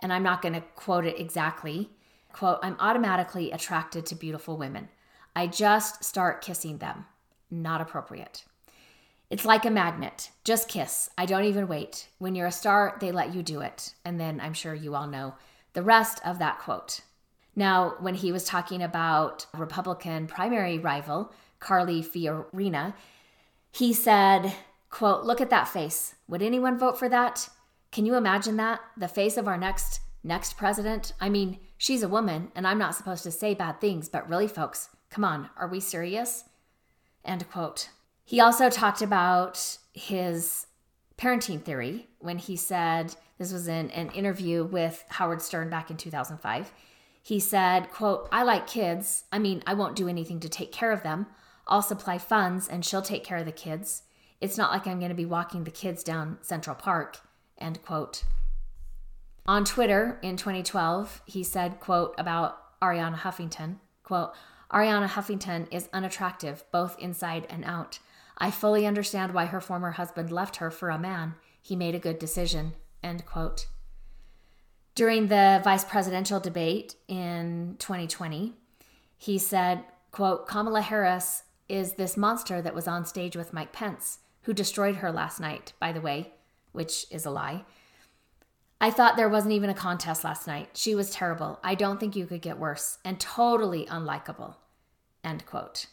And I'm not going to quote it exactly. Quote, I'm automatically attracted to beautiful women. I just start kissing them. Not appropriate. It's like a magnet. Just kiss. I don't even wait. When you're a star, they let you do it. And then I'm sure you all know the rest of that quote. Now, when he was talking about Republican primary rival, Carly Fiorina, he said, quote, look at that face. Would anyone vote for that? Can you imagine that? The face of our next next president? I mean, she's a woman and I'm not supposed to say bad things, but really folks, come on, are we serious? End quote. He also talked about his parenting theory when he said this was in an interview with Howard Stern back in 2005. He said, quote, I like kids. I mean, I won't do anything to take care of them. I'll supply funds and she'll take care of the kids. It's not like I'm going to be walking the kids down Central Park, end quote. On Twitter in 2012, he said, quote, about Arianna Huffington, quote, Arianna Huffington is unattractive both inside and out. I fully understand why her former husband left her for a man. He made a good decision. End quote. During the vice presidential debate in 2020, he said, quote, Kamala Harris is this monster that was on stage with Mike Pence, who destroyed her last night, by the way, which is a lie. I thought there wasn't even a contest last night. She was terrible. I don't think you could get worse and totally unlikable. End quote.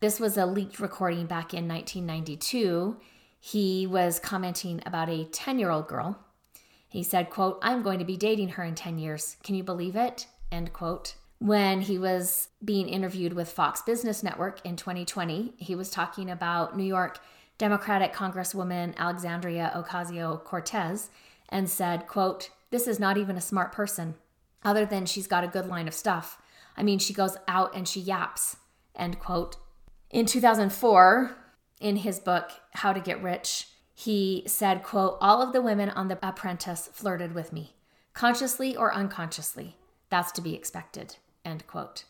This was a leaked recording back in 1992. He was commenting about a 10 year old girl. He said, quote, I'm going to be dating her in 10 years. Can you believe it? End quote. When he was being interviewed with Fox Business Network in 2020, he was talking about New York Democratic Congresswoman Alexandria Ocasio Cortez and said, quote, This is not even a smart person, other than she's got a good line of stuff. I mean, she goes out and she yaps, end quote. In 2004, in his book, How to Get Rich, he said, quote, All of the women on The Apprentice flirted with me, consciously or unconsciously. That's to be expected, end quote.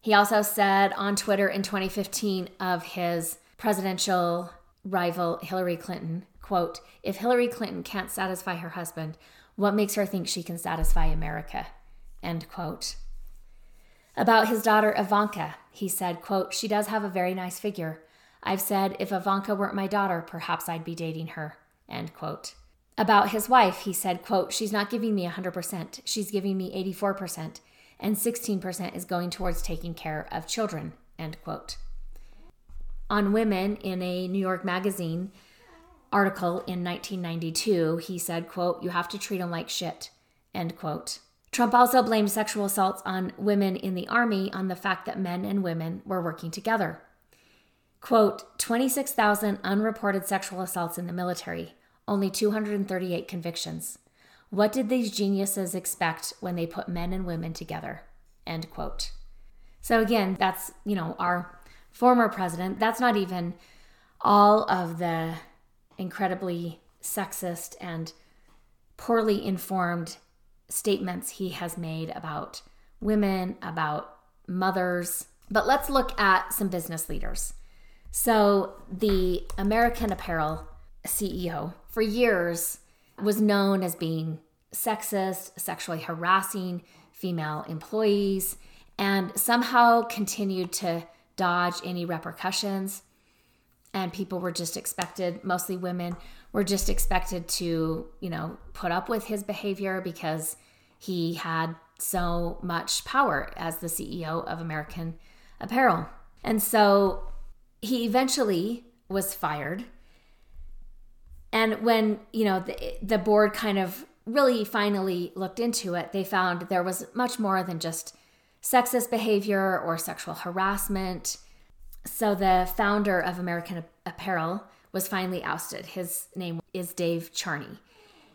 He also said on Twitter in 2015 of his presidential rival Hillary Clinton, quote, if Hillary Clinton can't satisfy her husband, what makes her think she can satisfy America? End quote. About his daughter Ivanka, he said, quote, she does have a very nice figure. I've said if Ivanka weren't my daughter, perhaps I'd be dating her. End quote. About his wife, he said, quote, she's not giving me 100%, she's giving me 84%, and 16% is going towards taking care of children, end quote. On women in a New York magazine article in 1992, he said, quote, you have to treat them like shit, end quote. Trump also blamed sexual assaults on women in the army on the fact that men and women were working together. Quote 26,000 unreported sexual assaults in the military, only 238 convictions. What did these geniuses expect when they put men and women together? End quote. So again, that's, you know, our former president. That's not even all of the incredibly sexist and poorly informed statements he has made about women, about mothers. But let's look at some business leaders. So, the American Apparel CEO for years was known as being sexist, sexually harassing female employees, and somehow continued to dodge any repercussions. And people were just expected, mostly women, were just expected to, you know, put up with his behavior because he had so much power as the CEO of American Apparel. And so he eventually was fired. And when, you know, the, the board kind of really finally looked into it, they found there was much more than just sexist behavior or sexual harassment. So the founder of American Apparel was finally ousted. His name is Dave Charney.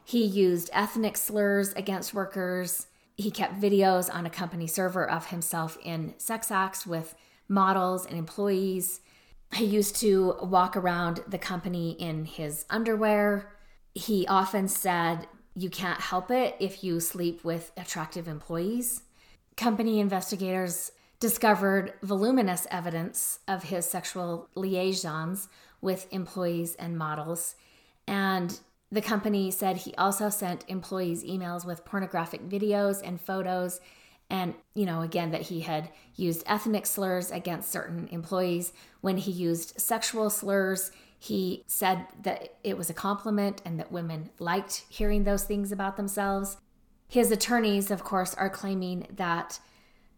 He used ethnic slurs against workers. He kept videos on a company server of himself in sex acts with models and employees. He used to walk around the company in his underwear. He often said, You can't help it if you sleep with attractive employees. Company investigators discovered voluminous evidence of his sexual liaisons with employees and models. And the company said he also sent employees emails with pornographic videos and photos And, you know, again, that he had used ethnic slurs against certain employees. When he used sexual slurs, he said that it was a compliment and that women liked hearing those things about themselves. His attorneys, of course, are claiming that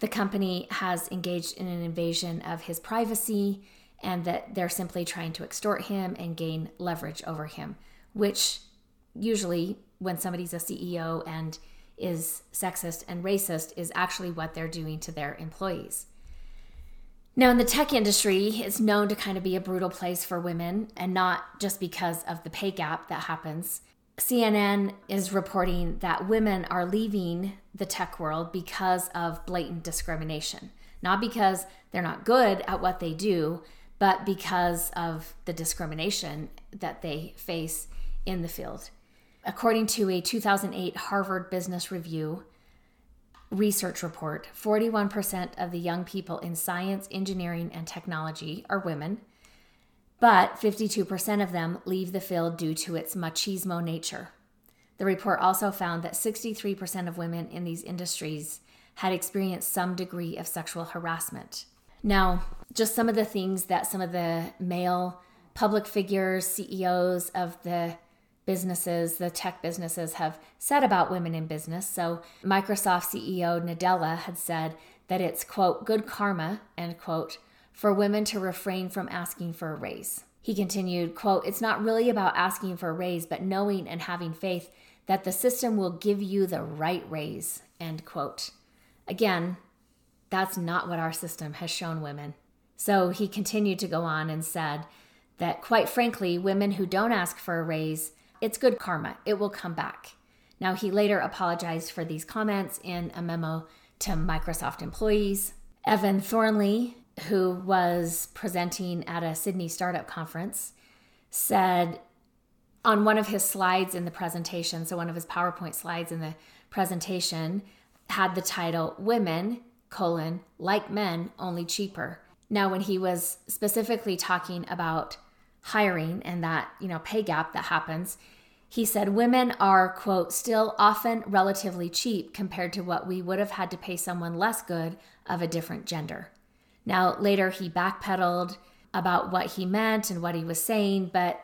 the company has engaged in an invasion of his privacy and that they're simply trying to extort him and gain leverage over him, which usually, when somebody's a CEO and is sexist and racist, is actually what they're doing to their employees. Now, in the tech industry, it's known to kind of be a brutal place for women, and not just because of the pay gap that happens. CNN is reporting that women are leaving the tech world because of blatant discrimination, not because they're not good at what they do, but because of the discrimination that they face in the field. According to a 2008 Harvard Business Review research report, 41% of the young people in science, engineering, and technology are women, but 52% of them leave the field due to its machismo nature. The report also found that 63% of women in these industries had experienced some degree of sexual harassment. Now, just some of the things that some of the male public figures, CEOs of the businesses, the tech businesses have said about women in business. So, Microsoft CEO Nadella had said that it's, quote, good karma, end quote, for women to refrain from asking for a raise. He continued, quote, it's not really about asking for a raise, but knowing and having faith that the system will give you the right raise, end quote. Again, that's not what our system has shown women. So he continued to go on and said that, quite frankly, women who don't ask for a raise, it's good karma. It will come back. Now, he later apologized for these comments in a memo to Microsoft employees. Evan Thornley, who was presenting at a Sydney startup conference, said on one of his slides in the presentation, so one of his PowerPoint slides in the presentation, had the title Women colon, like men, only cheaper. Now, when he was specifically talking about hiring and that, you know, pay gap that happens, he said women are, quote, still often relatively cheap compared to what we would have had to pay someone less good of a different gender. Now, later he backpedaled about what he meant and what he was saying, but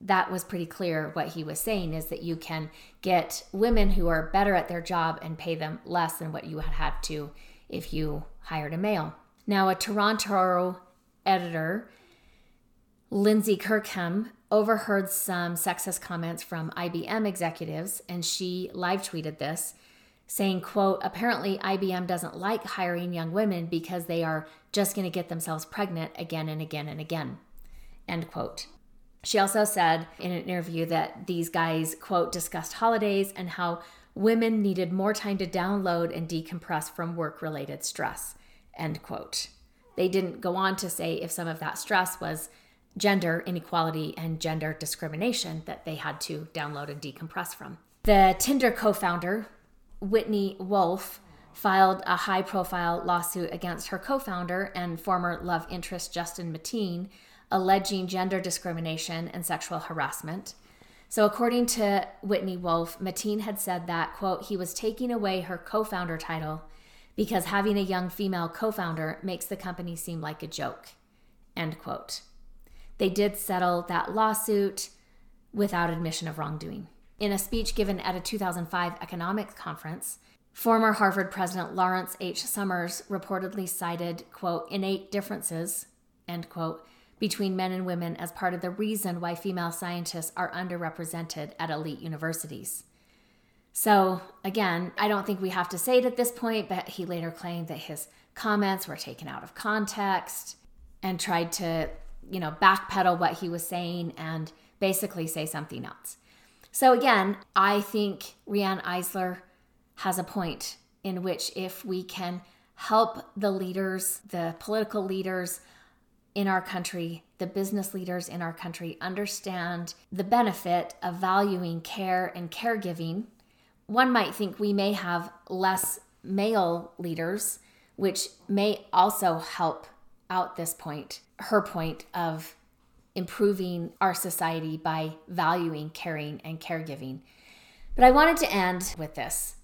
that was pretty clear what he was saying is that you can get women who are better at their job and pay them less than what you had had to if you hired a male. Now, a Toronto editor, Lindsay Kirkham, overheard some sexist comments from IBM executives, and she live tweeted this saying quote apparently ibm doesn't like hiring young women because they are just going to get themselves pregnant again and again and again end quote she also said in an interview that these guys quote discussed holidays and how women needed more time to download and decompress from work related stress. End quote. They didn't go on to say if some of that stress was gender inequality and gender discrimination that they had to download and decompress from. The Tinder co founder, Whitney Wolfe, filed a high profile lawsuit against her co founder and former love interest Justin Mateen, alleging gender discrimination and sexual harassment. So, according to Whitney Wolfe, Mateen had said that, quote, he was taking away her co founder title because having a young female co founder makes the company seem like a joke, end quote. They did settle that lawsuit without admission of wrongdoing. In a speech given at a 2005 economics conference, former Harvard president Lawrence H. Summers reportedly cited, quote, innate differences, end quote, between men and women as part of the reason why female scientists are underrepresented at elite universities. So, again, I don't think we have to say it at this point, but he later claimed that his comments were taken out of context and tried to, you know, backpedal what he was saying and basically say something else. So, again, I think Riane Eisler has a point in which if we can help the leaders, the political leaders, in our country, the business leaders in our country understand the benefit of valuing care and caregiving. One might think we may have less male leaders, which may also help out this point, her point of improving our society by valuing caring and caregiving. But I wanted to end with this.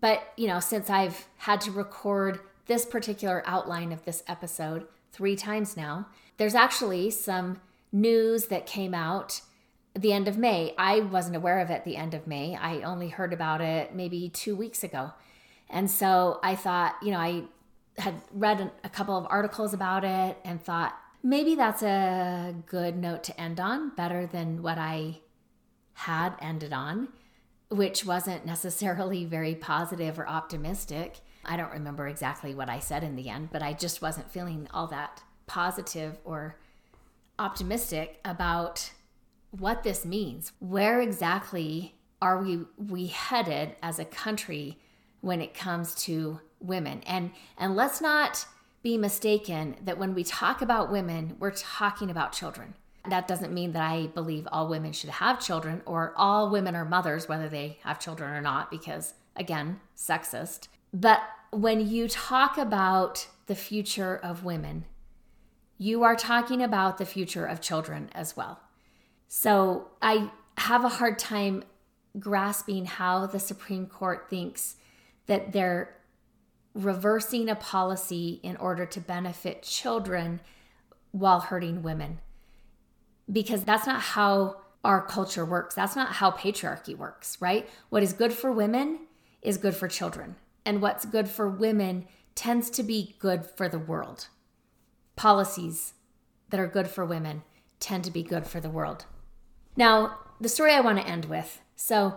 But, you know, since I've had to record this particular outline of this episode three times now, there's actually some news that came out the end of May. I wasn't aware of it the end of May. I only heard about it maybe two weeks ago. And so I thought, you know, I had read a couple of articles about it and thought maybe that's a good note to end on, better than what I had ended on, which wasn't necessarily very positive or optimistic. I don't remember exactly what I said in the end, but I just wasn't feeling all that positive or optimistic about what this means. Where exactly are we we headed as a country when it comes to women? And and let's not be mistaken that when we talk about women, we're talking about children. That doesn't mean that I believe all women should have children or all women are mothers, whether they have children or not, because again, sexist. But when you talk about the future of women, you are talking about the future of children as well. So I have a hard time grasping how the Supreme Court thinks that they're reversing a policy in order to benefit children while hurting women. Because that's not how our culture works. That's not how patriarchy works, right? What is good for women is good for children. And what's good for women tends to be good for the world. Policies that are good for women tend to be good for the world. Now, the story I want to end with. So,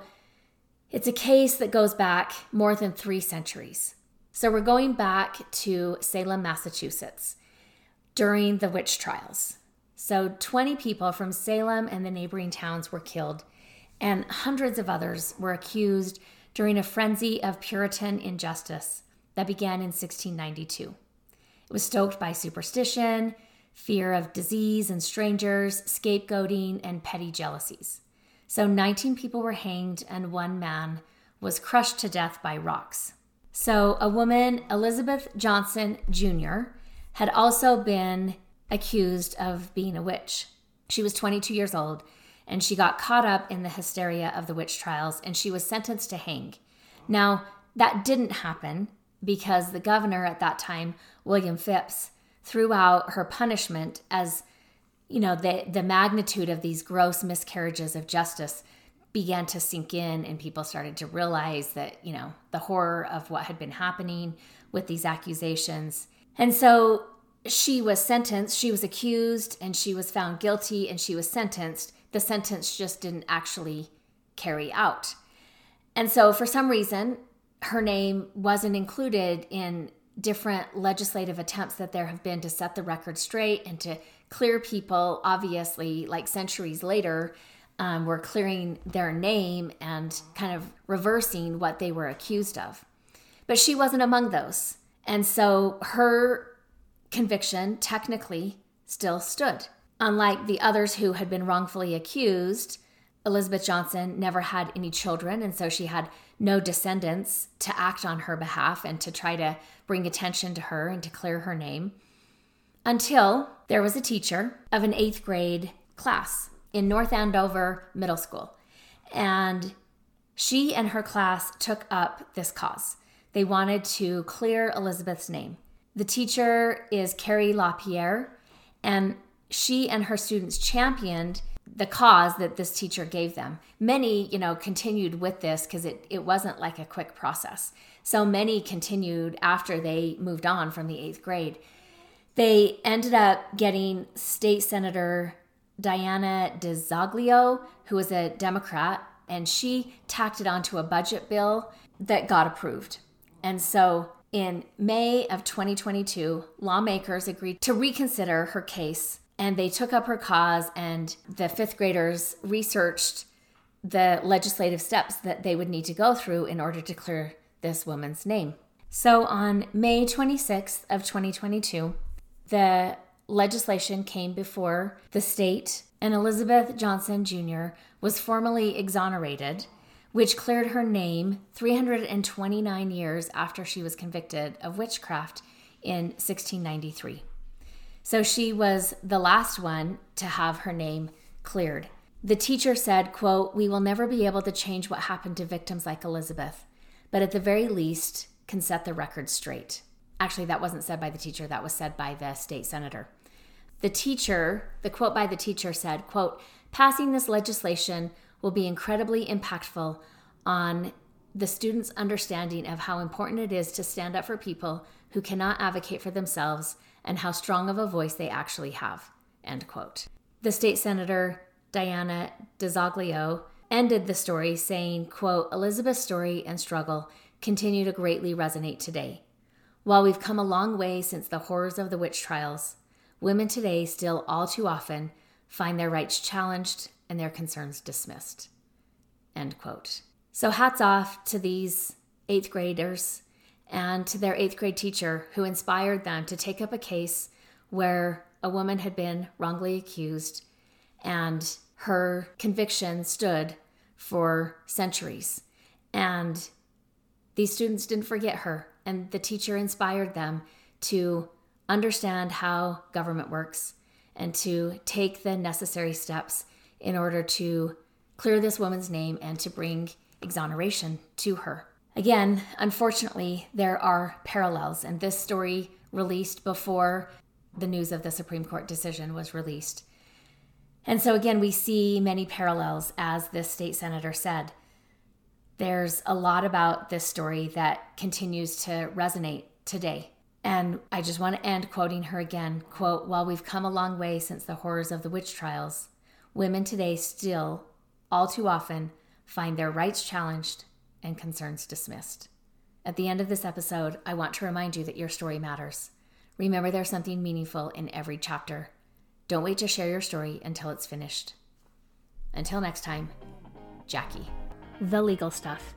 it's a case that goes back more than three centuries. So we're going back to Salem, Massachusetts during the witch trials. So 20 people from Salem and the neighboring towns were killed, and hundreds of others were accused during a frenzy of Puritan injustice that began in 1692. It was stoked by superstition, fear of disease and strangers, scapegoating, and petty jealousies. So 19 people were hanged, and one man was crushed to death by rocks. So, a woman, Elizabeth Johnson Jr., had also been accused of being a witch. She was 22 years old and she got caught up in the hysteria of the witch trials and she was sentenced to hang. Now, that didn't happen because the governor at that time, William Phips, threw out her punishment as you know the the magnitude of these gross miscarriages of justice began to sink in and people started to realize that, you know, the horror of what had been happening with these accusations. And so she was sentenced, she was accused, and she was found guilty and she was sentenced. The sentence just didn't actually carry out. And so, for some reason, her name wasn't included in different legislative attempts that there have been to set the record straight and to clear people, obviously, like centuries later, um, were clearing their name and kind of reversing what they were accused of. But she wasn't among those. And so her conviction technically still stood. Unlike the others who had been wrongfully accused, Elizabeth Johnson never had any children, and so she had no descendants to act on her behalf and to try to bring attention to her and to clear her name. Until there was a teacher of an eighth grade class in North Andover Middle School. And she and her class took up this cause. They wanted to clear Elizabeth's name. The teacher is Carrie LaPierre, and she and her students championed the cause that this teacher gave them. Many, you know, continued with this because it, it wasn't like a quick process. So many continued after they moved on from the eighth grade. They ended up getting State Senator Diana DiZoglio, who was a Democrat, and she tacked it onto a budget bill that got approved. And so in May of 2022, lawmakers agreed to reconsider her case and they took up her cause, and the fifth graders researched the legislative steps that they would need to go through in order to clear this woman's name. So on May 26th of 2022, the legislation came before the state, and Elizabeth Johnson Jr. was formally exonerated, which cleared her name 329 years after she was convicted of witchcraft in 1693. So she was the last one to have her name cleared. The teacher said, quote, "We will never be able to change what happened to victims like Elizabeth, but at the very least, can set the record straight. Actually, that wasn't said by the teacher, that was said by the state senator. The teacher, the quote by the teacher said, quote, passing this legislation will be incredibly impactful on the students' understanding of how important it is to stand up for people who cannot advocate for themselves and how strong of a voice they actually have. End quote. The state senator, Diana DiZoglio, ended the story saying, quote, Elizabeth's story and struggle continue to greatly resonate today. While we've come a long way since the horrors of the witch trials, women today still all too often find their rights challenged and their concerns dismissed. End quote. So, hats off to these eighth graders and to their eighth grade teacher who inspired them to take up a case where a woman had been wrongly accused and her conviction stood for centuries. And these students didn't forget her, and the teacher inspired them to understand how government works and to take the necessary steps in order to clear this woman's name and to bring exoneration to her. Again, unfortunately, there are parallels, and this story released before the news of the Supreme Court decision was released. And so, again, we see many parallels, as this state senator said. There's a lot about this story that continues to resonate today. And I just want to end quoting her again quote, While we've come a long way since the horrors of the witch trials, women today still, all too often, find their rights challenged and concerns dismissed. At the end of this episode, I want to remind you that your story matters. Remember, there's something meaningful in every chapter. Don't wait to share your story until it's finished. Until next time, Jackie. The Legal Stuff.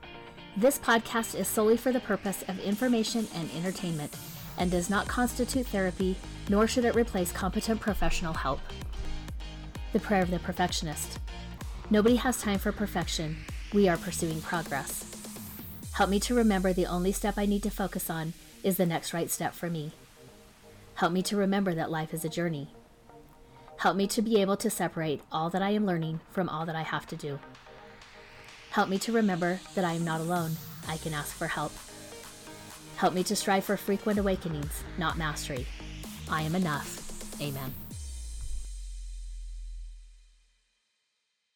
This podcast is solely for the purpose of information and entertainment and does not constitute therapy, nor should it replace competent professional help. The Prayer of the Perfectionist. Nobody has time for perfection. We are pursuing progress. Help me to remember the only step I need to focus on is the next right step for me. Help me to remember that life is a journey. Help me to be able to separate all that I am learning from all that I have to do. Help me to remember that I am not alone. I can ask for help. Help me to strive for frequent awakenings, not mastery. I am enough. Amen.